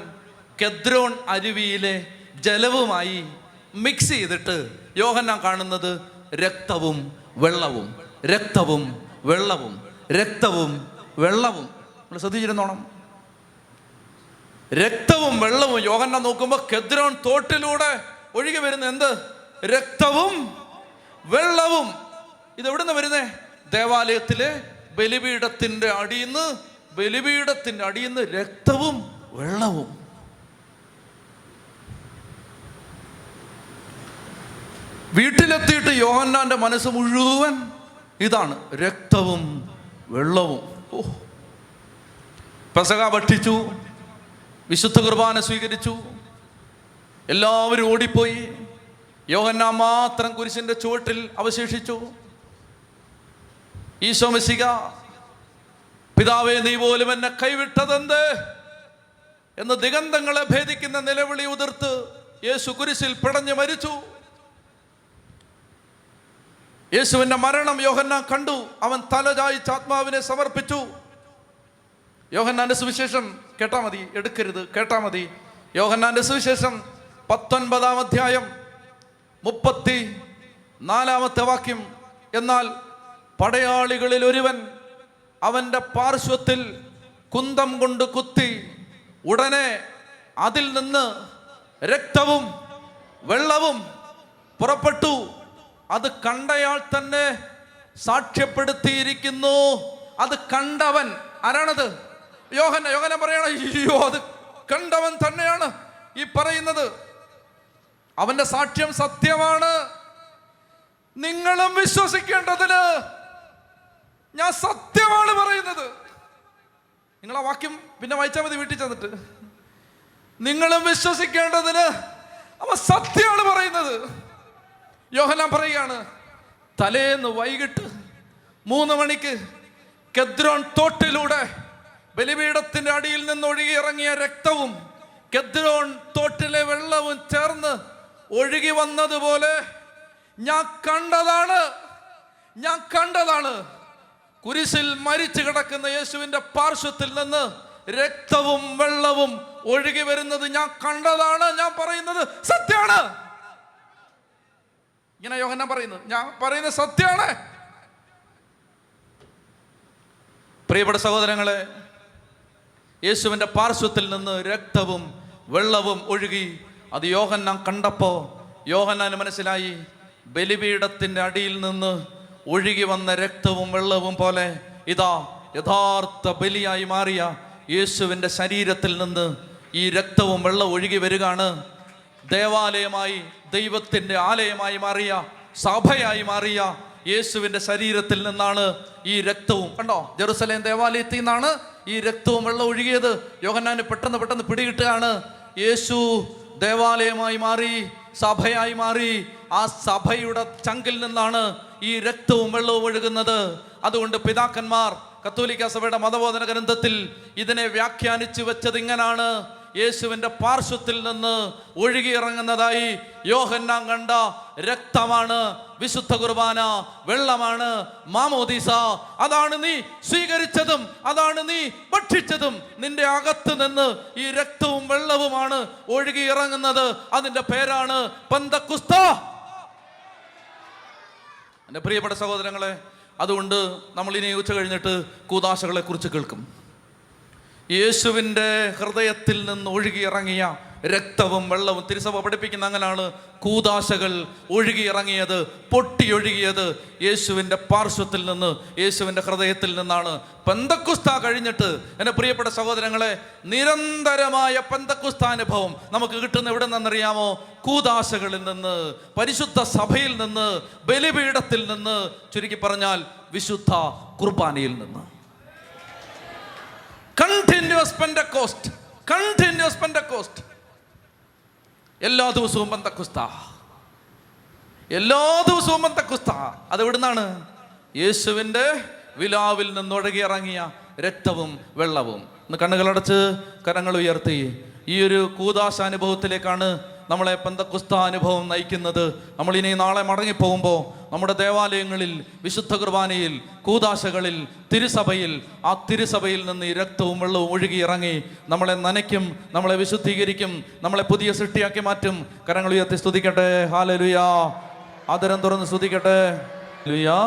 കെദ്രോൺ അരുവിയിലെ ജലവുമായി മിക്സ് ചെയ്തിട്ട് യോഹന്നാൻ കാണുന്നത് രക്തവും വെള്ളവും രക്തവും വെള്ളവും രക്തവും വെള്ളവും. നമ്മൾ ശ്രദ്ധിച്ചിരുന്നോണം. രക്തവും വെള്ളവും യോഹന്ന നോക്കുമ്പോൾ കെദ്രോൺ തോട്ടിലൂടെ ഒഴുകി വരുന്ന എന്ത്? രക്തവും വെള്ളവും. ഇത് എവിടുന്ന് വരുന്നേ? ദേവാലയത്തിലെ ബലിപീഠത്തിന്റെ അടിയിന്ന് ബലിപീഠത്തിന്റെ അടിയിന്ന് രക്തവും വെള്ളവും. വീട്ടിലെത്തിയിട്ട് യോഹന്നാന്റെ മനസ്സ് മുഴുവൻ ഇതാണ് രക്തവും വെള്ളവും. ഓ. പെസക ഭക്ഷിച്ചു. വിശുദ്ധ കുർബാന സ്വീകരിച്ചു. എല്ലാവരും ഓടിപ്പോയി. യോഹന്ന മാത്രം കുരിശിന്റെ ചുവട്ടിൽ അവശേഷിച്ചു. ഈശോ മെസ്സിക പിതാവേ നീ പോലും എന്നെ കൈവിട്ടതെന്ത്? എന്ന് ദിഗന്ധങ്ങളെ ഭേദിക്കുന്ന നിലവിളി ഉതിർത്ത് യേശു കുരിശിൽ പിടഞ്ഞു മരിച്ചു. യേശുവിന്റെ മരണം യോഹന്ന കണ്ടു. അവൻ തലചായിച്ച് ആത്മാവിനെ സമർപ്പിച്ചു. യോഹന്നാന്റെ സുവിശേഷം കേട്ടാ മതി എടുക്കരുത് കേട്ടാ മതി. യോഹന്നാന്റെ സുവിശേഷം പത്തൊൻപതാം അധ്യായം മുപ്പത്തി നാലാമത്തെ വാക്യം. എന്നാൽ പടയാളികളിൽ ഒരുവൻ അവന്റെ പാർശ്വത്തിൽ കുന്തം കൊണ്ട് കുത്തി ഉടനെ അതിൽ നിന്ന് രക്തവും വെള്ളവും പുറപ്പെട്ടു. അത് കണ്ടയാൾ തന്നെ സാക്ഷ്യപ്പെടുത്തിയിരിക്കുന്നു. അത് കണ്ടവൻ ആരാണത്? യോഹന യോഹന പറയണ അയ്യോ അത് കണ്ടവൻ തന്നെയാണ്. ഈ പറയുന്നത് അവന്റെ സാക്ഷ്യം സത്യമാണ്. നിങ്ങളും വിശ്വസിക്കേണ്ടതിന് ഞാൻ സത്യമാണ് പറയുന്നത്. നിങ്ങൾ ആ വാക്യം പിന്നെ വായിച്ചാൽ മതി വീട്ടിൽ ചെന്നിട്ട്. നിങ്ങളും വിശ്വസിക്കേണ്ടതിന് അവ സത്യമാണ് പറയുന്നത്. യോഹനാൻ പറയുകയാണ് തലേന്ന് വൈകിട്ട് മൂന്ന് മണിക്ക് കെദ്രോൺ തോട്ടിലൂടെ ബലിപീഠത്തിന്റെ അടിയിൽ നിന്ന് ഒഴുകിയിറങ്ങിയ രക്തവും കെദ്രോൺ തോട്ടിലെ വെള്ളവും ചേർന്ന് ഒഴുകി വന്നതുപോലെ ഞാൻ കണ്ടതാണ്. ഞാൻ കണ്ടതാണ്. കുരിശിൽ മരിച്ചു കിടക്കുന്ന യേശുവിന്റെ പാർശ്വത്തിൽ നിന്ന് രക്തവും വെള്ളവും ഒഴുകി വരുന്നത് ഞാൻ കണ്ടതാണ്. ഞാൻ പറയുന്നത് സത്യമാണ്. ഇങ്ങനെ യോഹന്നാൻ പറയുന്നത് ഞാൻ പറയുന്നത് സത്യമാണ്. പ്രിയപ്പെട്ട സഹോദരങ്ങളെ യേശുവിന്റെ പാർശ്വത്തിൽ നിന്ന് രക്തവും വെള്ളവും ഒഴുകി. അത് യോഹന്നാൻ കണ്ടപ്പോൾ യോഹന്നാൻ മനസ്സിലായി. ബലിപീഠത്തിന്റെ അടിയിൽ നിന്ന് ഒഴുകി വന്ന രക്തവും വെള്ളവും പോലെ ഇതാ യഥാർത്ഥ ബലിയായി മാറിയ യേശുവിന്റെ ശരീരത്തിൽ നിന്ന് ഈ രക്തവും വെള്ളവും ഒഴുകി വരികയാണ്. ദേവാലയമായി ദൈവത്തിന്റെ ആലയമായി മാറിയ സഭയായി മാറിയ യേശുവിന്റെ ശരീരത്തിൽ നിന്നാണ് ഈ രക്തവും. കണ്ടോ? ജെറുസലേം ദേവാലയത്തിൽ നിന്നാണ് ഈ രക്തവും വെള്ളം ഒഴുകിയത് യോഹന്നാന് പെട്ടെന്ന് പെട്ടെന്ന് പിടികിട്ടുകയാണ്. യേശു ദേവാലയമായി മാറി സഭയായി മാറി. ആ സഭയുടെ ചങ്കിൽ നിന്നാണ് ഈ രക്തവും വെള്ളവും ഒഴുകുന്നത്. അതുകൊണ്ട് പിതാക്കന്മാർ കത്തോലിക്ക സഭയുടെ മതബോധന ഗ്രന്ഥത്തിൽ ഇതിനെ വ്യാഖ്യാനിച്ചു വെച്ചത് ഇങ്ങനാണ്. യേശുവിന്റെ പാർശ്വത്തിൽ നിന്ന് ഒഴുകിയിറങ്ങുന്നതായി യോഹന്നാൻ കണ്ട രക്തമാണ് വിശുദ്ധ കുർബാന വെള്ളമാണ്. മാമോദീസ അതാണ് നീ സ്വീകരിച്ചതും അതാണ് നീ ഭക്ഷിച്ചതും. നിന്റെ അകത്ത് നിന്ന് ഈ രക്തവും വെള്ളവുമാണ് ഒഴുകിയിറങ്ങുന്നത്. അതിന്റെ പേരാണ് പന്തക്കുസ്ത. എന്റെ പ്രിയപ്പെട്ട സഹോദരങ്ങളെ അതുകൊണ്ട് നമ്മൾ ഇനി ഉച്ച കഴിഞ്ഞിട്ട് കൂതാശകളെ കുറിച്ച് കേൾക്കും. യേശുവിന്റെ ഹൃദയത്തിൽ നിന്ന് ഒഴുകിയിറങ്ങിയ രക്തവും വെള്ളവും തിരുസഭ പഠിപ്പിക്കുന്ന അങ്ങനാണ് കൂതാശകൾ ഒഴുകിയിറങ്ങിയത് പൊട്ടിയൊഴുകിയത്. യേശുവിന്റെ പാർശ്വത്തിൽ നിന്ന് യേശുവിന്റെ ഹൃദയത്തിൽ നിന്നാണ് പന്തക്കുസ്ത കഴിഞ്ഞിട്ട്. എന്റെ പ്രിയപ്പെട്ട സഹോദരങ്ങളെ നിരന്തരമായ പന്തക്കുസ്ത അനുഭവം നമുക്ക് കിട്ടുന്ന എവിടെ നിന്നറിയാമോ കൂതാശകളിൽ നിന്ന് പരിശുദ്ധ സഭയിൽ നിന്ന് ബലിപീഠത്തിൽ നിന്ന്. ചുരുക്കി പറഞ്ഞാൽ വിശുദ്ധ കുർബാനയിൽ നിന്ന്. കണ്ടിന്യൂസ് പെൻഡക്കോസ്റ്റ് കണ്ടിന്യൂസ് പെൻഡക്കോസ്റ്റ് എല്ലാ ദിവസവും പന്തക്കുസ്ത എല്ലാ ദിവസവും പന്തക്കുസ്ത അത് എവിടുന്നാണ്? യേശുവിന്റെ വിലാവിൽ നിന്നൊഴുകി ഇറങ്ങിയ രക്തവും വെള്ളവും. ഒന്ന് കണ്ണുകളടച്ച് കരങ്ങൾ ഉയർത്തി. ഈ ഒരു കൂതാശാനുഭവത്തിലേക്കാണ് നമ്മളെ പന്തക്കുസ്ത അനുഭവം നയിക്കുന്നത് നമ്മളിനി നാളെ മടങ്ങിപ്പോകുമ്പോൾ നമ്മുടെ ദേവാലയങ്ങളിൽ വിശുദ്ധ കുർബാനയിൽ കൂതാശകളിൽ തിരുസഭയിൽ ആ തിരുസഭയിൽ നിന്ന് ഈ രക്തവും വെള്ളവും ഒഴുകി ഇറങ്ങി നമ്മളെ നനയ്ക്കും നമ്മളെ വിശുദ്ധീകരിക്കും നമ്മളെ പുതിയ സൃഷ്ടിയാക്കി മാറ്റും. കരങ്ങൾ ഉയർത്തി സ്തുതിക്കട്ടെ. ഹാലലുയാ ആദരം തുറന്ന് സ്തുതിക്കട്ടെ. ലുയാ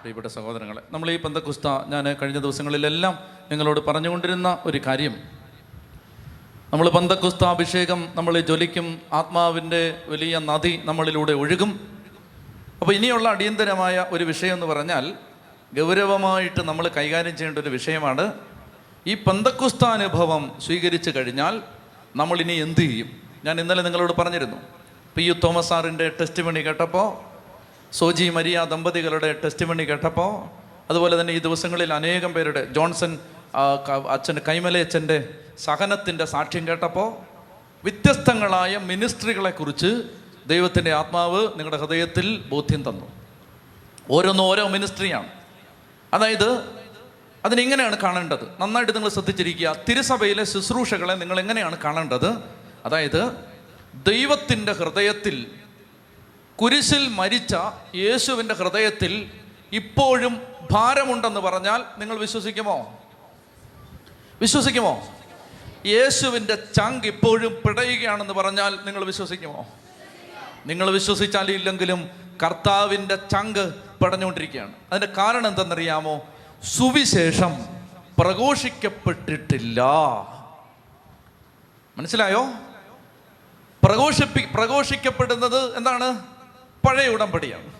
പ്രിയപ്പെട്ട സഹോദരങ്ങളെ നമ്മൾ ഈ പന്തക്കുസ്ത ഞാൻ കഴിഞ്ഞ ദിവസങ്ങളിലെല്ലാം നിങ്ങളോട് പറഞ്ഞുകൊണ്ടിരുന്ന ഒരു കാര്യം. നമ്മൾ പന്തക്കുസ്ത അഭിഷേകം നമ്മൾ ജ്വലിക്കും. ആത്മാവിന്റെ വലിയ നദി നമ്മളിലൂടെ ഒഴുകും. അപ്പോൾ ഇനിയുള്ള അടിയന്തരമായ ഒരു വിഷയം എന്ന് പറഞ്ഞാൽ ഗൗരവമായിട്ട് നമ്മൾ കൈകാര്യം ചെയ്യേണ്ട ഒരു വിഷയമാണ്. ഈ പന്തക്കുസ്ത അനുഭവം സ്വീകരിച്ചു കഴിഞ്ഞാൽ നമ്മൾ ഇനി എന്ത് ചെയ്യും? ഞാൻ ഇന്നലെ നിങ്ങളോട് പറഞ്ഞിരുന്നു. പി യു തോമസ് സാറിന്റെ ടെസ്റ്റ് മണി കേട്ടപ്പോൾ സോജി മരിയ ദമ്പതികളുടെ ടെസ്റ്റ് മണി കേട്ടപ്പോൾ അതുപോലെ തന്നെ ഈ ദിവസങ്ങളിൽ അനേകം പേരുടെ ജോൺസൺ ആ, ക- അച്ഛൻ കൈമലയച്ഛന്റെ സഹനത്തിന്റെ സാക്ഷ്യം കേട്ടപ്പോൾ വ്യത്യസ്തങ്ങളായ മിനിസ്ട്രികളെ കുറിച്ച് ദൈവത്തിന്റെ ആത്മാവ് നിങ്ങളുടെ ഹൃദയത്തിൽ ബോധ്യം തന്നു. ഓരോന്നും ഓരോ മിനിസ്ട്രിയാണ്. അതായത് അതിനെങ്ങനെയാണ് കാണേണ്ടത്? നന്നായിട്ട് നിങ്ങൾ ശ്രദ്ധിച്ചിരിക്കുക. തിരുസഭയിലെ ശുശ്രൂഷകളെ നിങ്ങൾ എങ്ങനെയാണ് കാണേണ്ടത്? അതായത് ദൈവത്തിന്റെ ഹൃദയത്തിൽ കുരിശിൽ മരിച്ച യേശുവിന്റെ ഹൃദയത്തിൽ ഇപ്പോഴും ഭാരമുണ്ടെന്ന് പറഞ്ഞാൽ നിങ്ങൾ വിശ്വസിക്കുമോ? വിശ്വസിക്കുമോ? യേശുവിന്റെ ചങ്ക് ഇപ്പോഴും പിടയുകയാണെന്ന് പറഞ്ഞാൽ നിങ്ങൾ വിശ്വസിക്കുമോ? നിങ്ങൾ വിശ്വസിച്ചാലില്ലെങ്കിലും കർത്താവിന്റെ ചങ്ക് പടഞ്ഞുകൊണ്ടിരിക്കുകയാണ്. അതിന്റെ കാരണം എന്തെന്നറിയാമോ? സുവിശേഷം പ്രഘോഷിക്കപ്പെട്ടിട്ടില്ല. മനസ്സിലായോ? പ്രഘോഷിപ്പി പ്രഘോഷിക്കപ്പെടുന്നത് എന്താണ്? പഴയ ഉടമ്പടിയാണ്.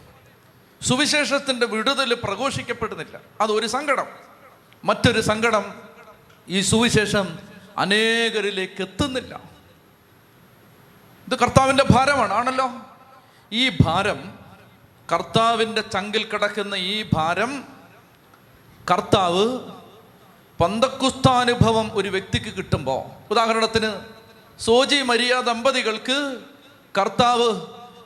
സുവിശേഷത്തിന്റെ വിടുതൽ പ്രഘോഷിക്കപ്പെടുന്നില്ല. അതൊരു സങ്കടം. മറ്റൊരു സങ്കടം ഈ സുവിശേഷം അനേകരിലേക്ക് എത്തുന്നില്ല. ഇത് കർത്താവിന്റെ ഭാരമാണ് ആണല്ലോ? ഈ ഭാരം കർത്താവിന്റെ ചങ്കിൽ കിടക്കുന്ന ഈ ഭാരം കർത്താവ് പന്തക്കുസ്താനുഭവം ഒരു വ്യക്തിക്ക് കിട്ടുമ്പോൾ ഉദാഹരണത്തിന് സോജി മരിയ ദമ്പതികൾക്ക് കർത്താവ്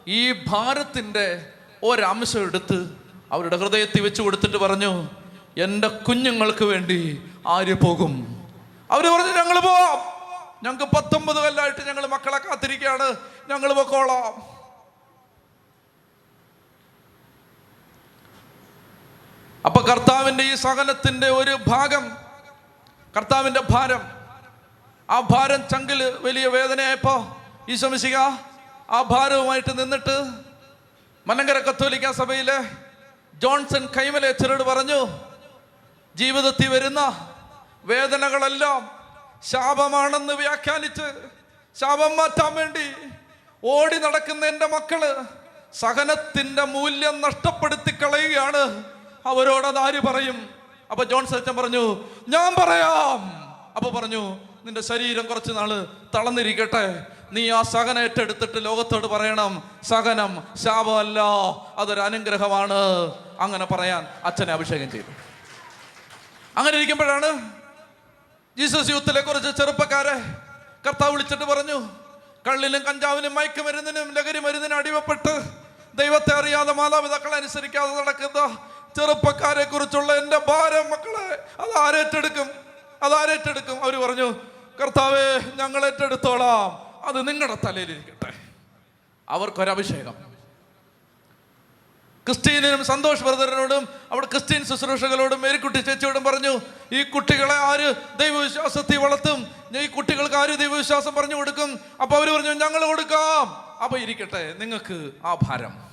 ഈ ഭാരത്തിന്റെ ഒരംശം എടുത്ത് അവരുടെ ഹൃദയത്തിൽ വെച്ച് കൊടുത്തിട്ട് പറഞ്ഞു എന്റെ കുഞ്ഞുങ്ങൾക്ക് വേണ്ടി ആര് പോകും? അവർ പറഞ്ഞു ഞങ്ങൾ പോവാം. ഞങ്ങൾക്ക് പത്തൊമ്പത് കൊല്ലമായിട്ട് ഞങ്ങൾ മക്കളെ കാത്തിരിക്കുകയാണ് ഞങ്ങൾ പൊക്കോളാം. അപ്പൊ കർത്താവിന്റെ ഈ സഹനത്തിന്റെ ഒരു ഭാഗം കർത്താവിന്റെ ഭാരം. ആ ഭാരം ചങ്കിൽ വലിയ വേദനയായപ്പോ ഈ ശമിശിക ആ ഭാരവുമായിട്ട് നിന്നിട്ട് മലങ്കര കത്തോലിക്ക സഭയിലെ ജോൺസൺ കൈമലേച്ചരോട് പറഞ്ഞു ജീവിതത്തിൽ വരുന്ന വേദനകളെല്ലാം ശാപമാണെന്ന് വ്യാഖ്യാനിച്ച് ശാപം മാറ്റാൻ വേണ്ടി ഓടി നടക്കുന്ന എന്റെ മക്കൾ സഹനത്തിന്റെ മൂല്യം നഷ്ടപ്പെടുത്തി കളയുകയാണ്. അവരോടത് ആര് പറയും? അപ്പൊ ജോൺ സച്ചൻ പറഞ്ഞു ഞാൻ പറയാം. അപ്പൊ പറഞ്ഞു നിന്റെ ശരീരം കുറച്ച് നാൾ തളർന്നിരിക്കട്ടെ. നീ ആ സഹനം ഏറ്റെടുത്തിട്ട് ലോകത്തോട് പറയണം സഹനം ശാപമല്ല അതൊരു അനുഗ്രഹമാണ് അങ്ങനെ പറയാൻ അച്ഛനെ അഭിഷേകം ചെയ്തു. അങ്ങനെ ഇരിക്കുമ്പോഴാണ് ജീസസ് യൂത്തിലെ കുറച്ച് ചെറുപ്പക്കാരെ കർത്താവ് വിളിച്ചിട്ട് പറഞ്ഞു കള്ളിലും കഞ്ചാവിനും മയക്കുമരുന്നിനും ലഹരി മരുന്നിനും അടിമപ്പെട്ട് ദൈവത്തെ അറിയാതെ മാതാപിതാക്കളെ അനുസരിക്കാതെ നടക്കുന്ന ചെറുപ്പക്കാരെ കുറിച്ചുള്ള എന്റെ ഭാരം മക്കളെ അത് ആരേറ്റെടുക്കും അത് ആരേറ്റെടുക്കും അവർ പറഞ്ഞു കർത്താവേ ഞങ്ങൾ ഏറ്റെടുത്തോളാം. അത് നിങ്ങളുടെ തലയിലിരിക്കട്ടെ അവർക്കൊരഭിഷേകം. ക്രിസ്ത്യനും സന്തോഷ് ബ്രദറിനോടും അവിടെ ക്രിസ്ത്യൻ ശുശ്രൂഷകളോടും മേരിക്കുട്ടി ചേച്ചിയോടും പറഞ്ഞു ഈ കുട്ടികളെ ആര് ദൈവവിശ്വാസത്തിൽ വളർത്തും? ഈ കുട്ടികൾക്ക് ആര് ദൈവവിശ്വാസം പറഞ്ഞു കൊടുക്കും? അപ്പൊ അവർ പറഞ്ഞു ഞങ്ങൾ കൊടുക്കാം. അപ്പൊ ഇരിക്കട്ടെ നിങ്ങൾക്ക് ആ ഭാരം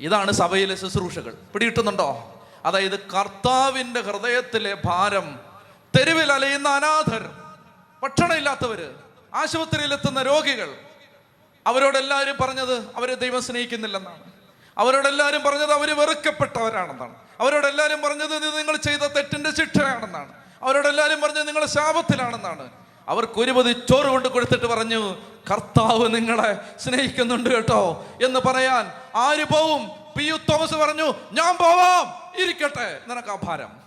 ഇതാണ് സഭയിലെ ശുശ്രൂഷകൾ. പിടികിട്ടുന്നുണ്ടോ? അതായത് കർത്താവിന്റെ ഹൃദയത്തിലെ ഭാരം തെരുവിൽ അലയുന്ന അനാഥർ ഭക്ഷണമില്ലാത്തവര് ആശുപത്രിയിലെത്തുന്ന രോഗികൾ അവരോടെല്ലാവരും പറഞ്ഞത് അവരെ ദൈവം സ്നേഹിക്കുന്നില്ലെന്നാണ്. അവരോടെല്ലാവരും പറഞ്ഞത് അവർ വെറുക്കപ്പെട്ടവരാണെന്നാണ്. അവരോടെല്ലാവരും പറഞ്ഞത് നിങ്ങൾ ചെയ്ത തെറ്റിന്റെ ശിക്ഷയാണെന്നാണ്. അവരോടെല്ലാവരും പറഞ്ഞത് നിങ്ങൾ ശാപത്തിലാണെന്നാണ്. അവർക്ക് ഒരുപതി ചോറ് കൊണ്ട് കൊടുത്തിട്ട് പറഞ്ഞു കർത്താവ് നിങ്ങളെ സ്നേഹിക്കുന്നുണ്ട് കേട്ടോ. എന്ന് പറയാൻ ആര് പോവും? പി യു തോമസ് പറഞ്ഞു ഞാൻ പോവാം ഇരിക്കട്ടെ. നിനക്ക് ആ ഭാരം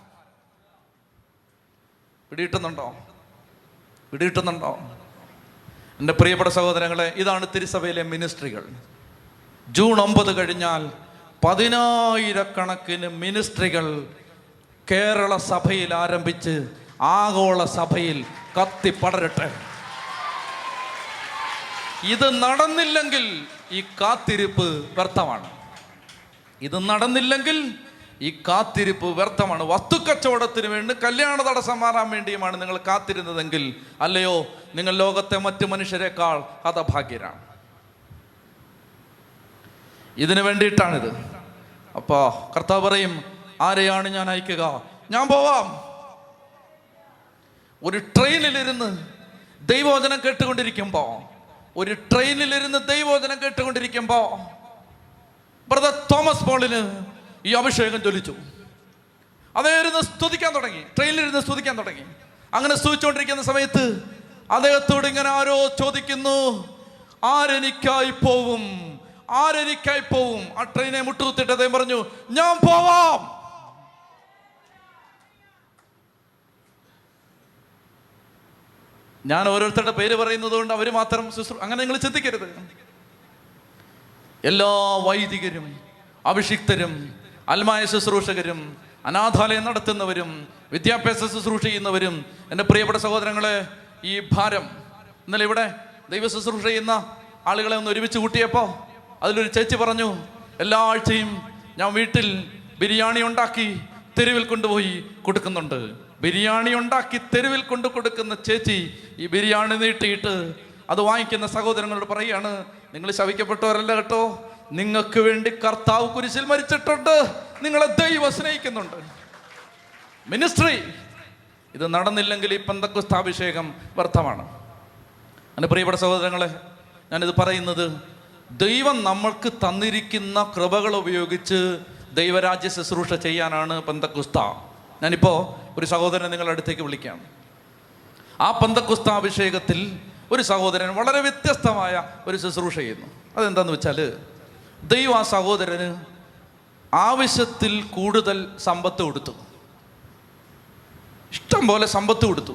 പിടിയിട്ടുന്നുണ്ടോ പിടിയിട്ടുന്നുണ്ടോ എന്റെ പ്രിയപ്പെട്ട സഹോദരങ്ങളെ ഇതാണ് തിരുസഭയിലെ മിനിസ്ട്രികൾ. ജൂൺ ഒമ്പത് കഴിഞ്ഞാൽ പതിനായിരക്കണക്കിന് മിനിസ്ട്രികൾ കേരള സഭയിൽ ആരംഭിച്ച് ആഗോള സഭയിൽ കത്തിപ്പടരട്ടെ ഇത് നടന്നില്ലെങ്കിൽ ഈ കാത്തിരിപ്പ് വ്യർത്ഥമാണ്. ഇത് നടന്നില്ലെങ്കിൽ ഈ കാത്തിരിപ്പ് വ്യർത്ഥമാണ്. വസ്തുക്കച്ചവടത്തിന് വേണ്ടി കല്യാണ തടസ്സം മാറാൻ വേണ്ടിയുമാണ് നിങ്ങൾ കാത്തിരുന്നതെങ്കിൽ അല്ലയോ നിങ്ങൾ ലോകത്തെ മറ്റു മനുഷ്യരെക്കാൾ ഹതഭാഗ്യരാണ്. ഇതിനു വേണ്ടിയിട്ടാണിത്. അപ്പോ കർത്താവ് പറയും ആരെയാണ് ഞാൻ അയക്കുക? ഞാൻ പോവാം. ഒരു ട്രെയിനിലിരുന്ന് ദൈവവചനം കേട്ടുകൊണ്ടിരിക്കുമ്പോ ഒരു ട്രെയിനിലിരുന്ന് ദൈവവചനം കേട്ടുകൊണ്ടിരിക്കുമ്പോ ബ്രദർ തോമസ് പോളിന് ഈ അഭിഷേകം ജ്വലിച്ചു. അദ്ദേഹം സ്തുതിക്കാൻ തുടങ്ങി ട്രെയിനിലിരുന്ന് സ്തുതിക്കാൻ തുടങ്ങി. അങ്ങനെ സ്തുതിച്ചുകൊണ്ടിരിക്കുന്ന സമയത്ത് അദ്ദേഹത്തോട് ഇങ്ങനെ ആരോ ചോദിക്കുന്നു ആരെനിക്കായി പോവും? ആരെനിക്കായി പോവും? ആ ട്രെയിനെ മുട്ടുകുത്തിട്ട് അദ്ദേഹം പറഞ്ഞു ഞാൻ പോവാം. ഞാൻ ഓരോരുത്തരുടെ പേര് പറയുന്നത് കൊണ്ട് അവർ മാത്രം ശുശ്രൂ അങ്ങനെ നിങ്ങൾ ചിന്തിക്കരുത്. എല്ലാ വൈദികരും അഭിഷിക്തരും അൽമായ ശുശ്രൂഷകരും അനാഥാലയം നടത്തുന്നവരും വിദ്യാഭ്യാസ ശുശ്രൂഷ ചെയ്യുന്നവരും എന്റെ പ്രിയപ്പെട്ട സഹോദരങ്ങളെ ഈ ഭാരം ഇന്നലെ ഇവിടെ ദൈവ ശുശ്രൂഷ ചെയ്യുന്ന ആളുകളെ ഒന്ന് ഒരുമിച്ച് കൂട്ടിയപ്പോൾ അതിലൊരു ചേച്ചി പറഞ്ഞു എല്ലാ ആഴ്ചയും ഞാൻ വീട്ടിൽ ബിരിയാണി ഉണ്ടാക്കി തെരുവിൽ കൊണ്ടുപോയി കൊടുക്കുന്നുണ്ട്. ബിരിയാണി ഉണ്ടാക്കി തെരുവിൽ കൊണ്ടു കൊടുക്കുന്ന ചേച്ചി ഈ ബിരിയാണി നീട്ടിയിട്ട് അത് വാങ്ങിക്കുന്ന സഹോദരങ്ങളോട് പറയാണ് നിങ്ങൾ ശവിക്കപ്പെട്ടവരല്ല കേട്ടോ നിങ്ങൾക്ക് വേണ്ടി കർത്താവ് കുരിശിൽ മരിച്ചിട്ടുണ്ട് നിങ്ങളെ ദൈവം സ്നേഹിക്കുന്നുണ്ട്. മിനിസ്ട്രി ഇത് നടന്നില്ലെങ്കിൽ ഈ പന്തക്കുസ്താഭിഷേകം വ്യർത്ഥമാണ്. എന്റെ പ്രിയപ്പെട്ട സഹോദരങ്ങളെ ഞാനിത് പറയുന്നത് ദൈവം നമ്മൾക്ക് തന്നിരിക്കുന്ന കൃപകൾ ഉപയോഗിച്ച് ദൈവരാജ്യ ശുശ്രൂഷ ചെയ്യാനാണ് പന്തക്കുസ്ത. ഞാനിപ്പോൾ ഒരു സഹോദരനെ നിങ്ങളുടെ അടുത്തേക്ക് വിളിക്കാം ആ പന്തക്കുസ്ത അഭിഷേകത്തിൽ ഒരു സഹോദരൻ വളരെ വ്യത്യസ്തമായ ഒരു ശുശ്രൂഷ ചെയ്യുന്നു. അതെന്താന്ന് വെച്ചാൽ ദൈവം ആ സഹോദരന് ആവശ്യത്തിൽ കൂടുതൽ സമ്പത്ത് കൊടുത്തു. ഇഷ്ടം പോലെ സമ്പത്ത് കൊടുത്തു.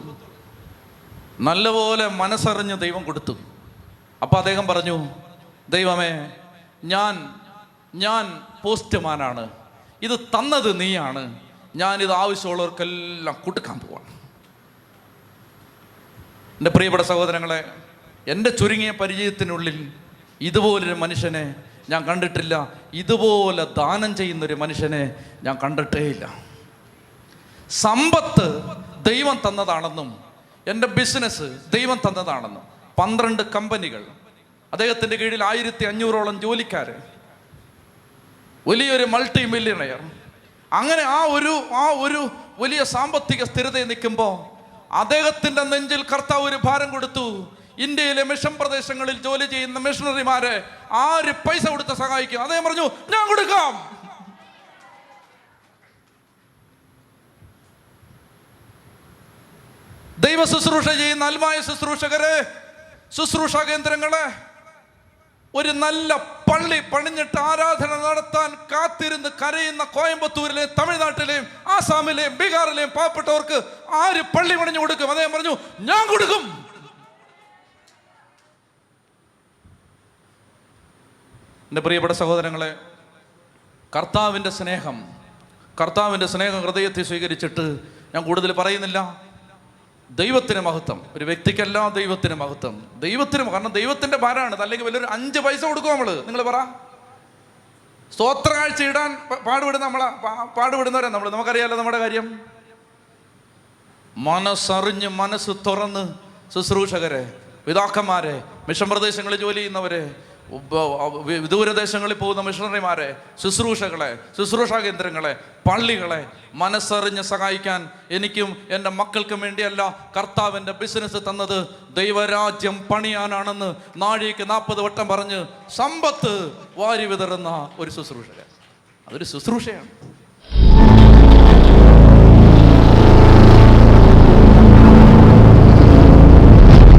നല്ലപോലെ മനസ്സറിഞ്ഞ് ദൈവം കൊടുത്തു. അപ്പോൾ അദ്ദേഹം പറഞ്ഞു ദൈവമേ ഞാൻ ഞാൻ പോസ്റ്റ്മാനാണ്. ഇത് തന്നത് നീയാണ്. ഞാനിത് ആവശ്യമുള്ളവർക്കെല്ലാം കൊടുക്കാൻ പോവാണ്. എന്റെ പ്രിയപ്പെട്ട സഹോദരങ്ങളെ എന്റെ ചുരുങ്ങിയ പരിചയത്തിനുള്ളിൽ ഇതുപോലൊരു മനുഷ്യനെ ഞാൻ കണ്ടിട്ടില്ല. ഇതുപോലെ ദാനം ചെയ്യുന്നൊരു മനുഷ്യനെ ഞാൻ കണ്ടിട്ടേയില്ല. സമ്പത്ത് ദൈവം തന്നതാണെന്നും എന്റെ ബിസിനസ് ദൈവം തന്നതാണെന്നും പന്ത്രണ്ട് കമ്പനികൾ അദ്ദേഹത്തിന്റെ കീഴിൽ ആയിരത്തി അഞ്ഞൂറോളം ജോലിക്കാർ വലിയൊരു മൾട്ടി മില്യണയർ അങ്ങനെ ആ ഒരു ആ ഒരു വലിയ സാമ്പത്തിക സ്ഥിരതയിൽ നിൽക്കുമ്പോൾ അദ്ദേഹത്തിന്റെ നെഞ്ചിൽ കർത്താവ് ഒരു ഭാരം കൊടുത്തു. ഇന്ത്യയിലെ മിഷൻ പ്രദേശങ്ങളിൽ ജോലി ചെയ്യുന്ന മിഷണറിമാരെ ആര് പൈസ കൊടുത്ത് സഹായിക്കും? അദ്ദേഹം പറഞ്ഞു ഞാൻ കൊടുക്കാം. ദൈവ ശുശ്രൂഷ ചെയ്യുന്ന അൽമായ ശുശ്രൂഷകരെ ശുശ്രൂഷ കേന്ദ്രങ്ങളെ ഒരു നല്ല പള്ളി പണിഞ്ഞിട്ട് ആരാധന നടത്താൻ കാത്തിരുന്ന് കരയുന്ന കോയമ്പത്തൂരിലെയും തമിഴ്നാട്ടിലെയും ആസാമിലെയും ബീഹാറിലെയും പാവപ്പെട്ടവർക്ക് ആര് പള്ളി പണിഞ്ഞു കൊടുക്കും? അദ്ദേഹം പറഞ്ഞു ഞാൻ കൊടുക്കും. എന്റെ പ്രിയപ്പെട്ട സഹോദരങ്ങളെ കർത്താവിന്റെ സ്നേഹം കർത്താവിന്റെ സ്നേഹം ഹൃദയത്തെ സ്വീകരിച്ചിട്ട് ഞാൻ കൂടുതൽ പറയുന്നില്ല. ദൈവത്തിന് മഹത്വം. ഒരു വ്യക്തിക്കല്ല ദൈവത്തിന് മഹത്വം. ദൈവത്തിന് കാരണം ദൈവത്തിന്റെ ഭാരമാണ്. അല്ലെങ്കിൽ വലിയൊരു അഞ്ച് പൈസ കൊടുക്കും നമ്മൾ. നിങ്ങൾ പറ. സ്തോത്ര കാഴ്ച ഇടാൻ പാടുപെടുന്ന നമ്മളെ പാടുപെടുന്നവരാ നമ്മൾ നമുക്കറിയാലോ നമ്മുടെ കാര്യം? മനസ്സറിഞ്ഞ് മനസ്സ് തുറന്ന് ശുശ്രൂഷകരെ പിതാക്കന്മാരെ മിഷൻ പ്രദേശങ്ങളിൽ ജോലി ചെയ്യുന്നവരെ ഉപ- വി- പോകുന്ന മിഷണറിമാരെ ശുശ്രൂഷകളെ ശുശ്രൂഷാ കേന്ദ്രങ്ങളെ പള്ളികളെ മനസ്സറിഞ്ഞ് സഹായിക്കാൻ എനിക്കും എന്റെ മക്കൾക്കും വേണ്ടിയല്ല കർത്താവിന്റെ ബിസിനസ് തന്നത്. ദൈവരാജ്യം പണിയാനാണെന്ന് നാഴിക്ക് നാൽപ്പത് വട്ടം പറഞ്ഞ് സമ്പത്ത് വാരി വിതറുന്ന ഒരു ശുശ്രൂഷകൻ. അതൊരു ശുശ്രൂഷയാണ്.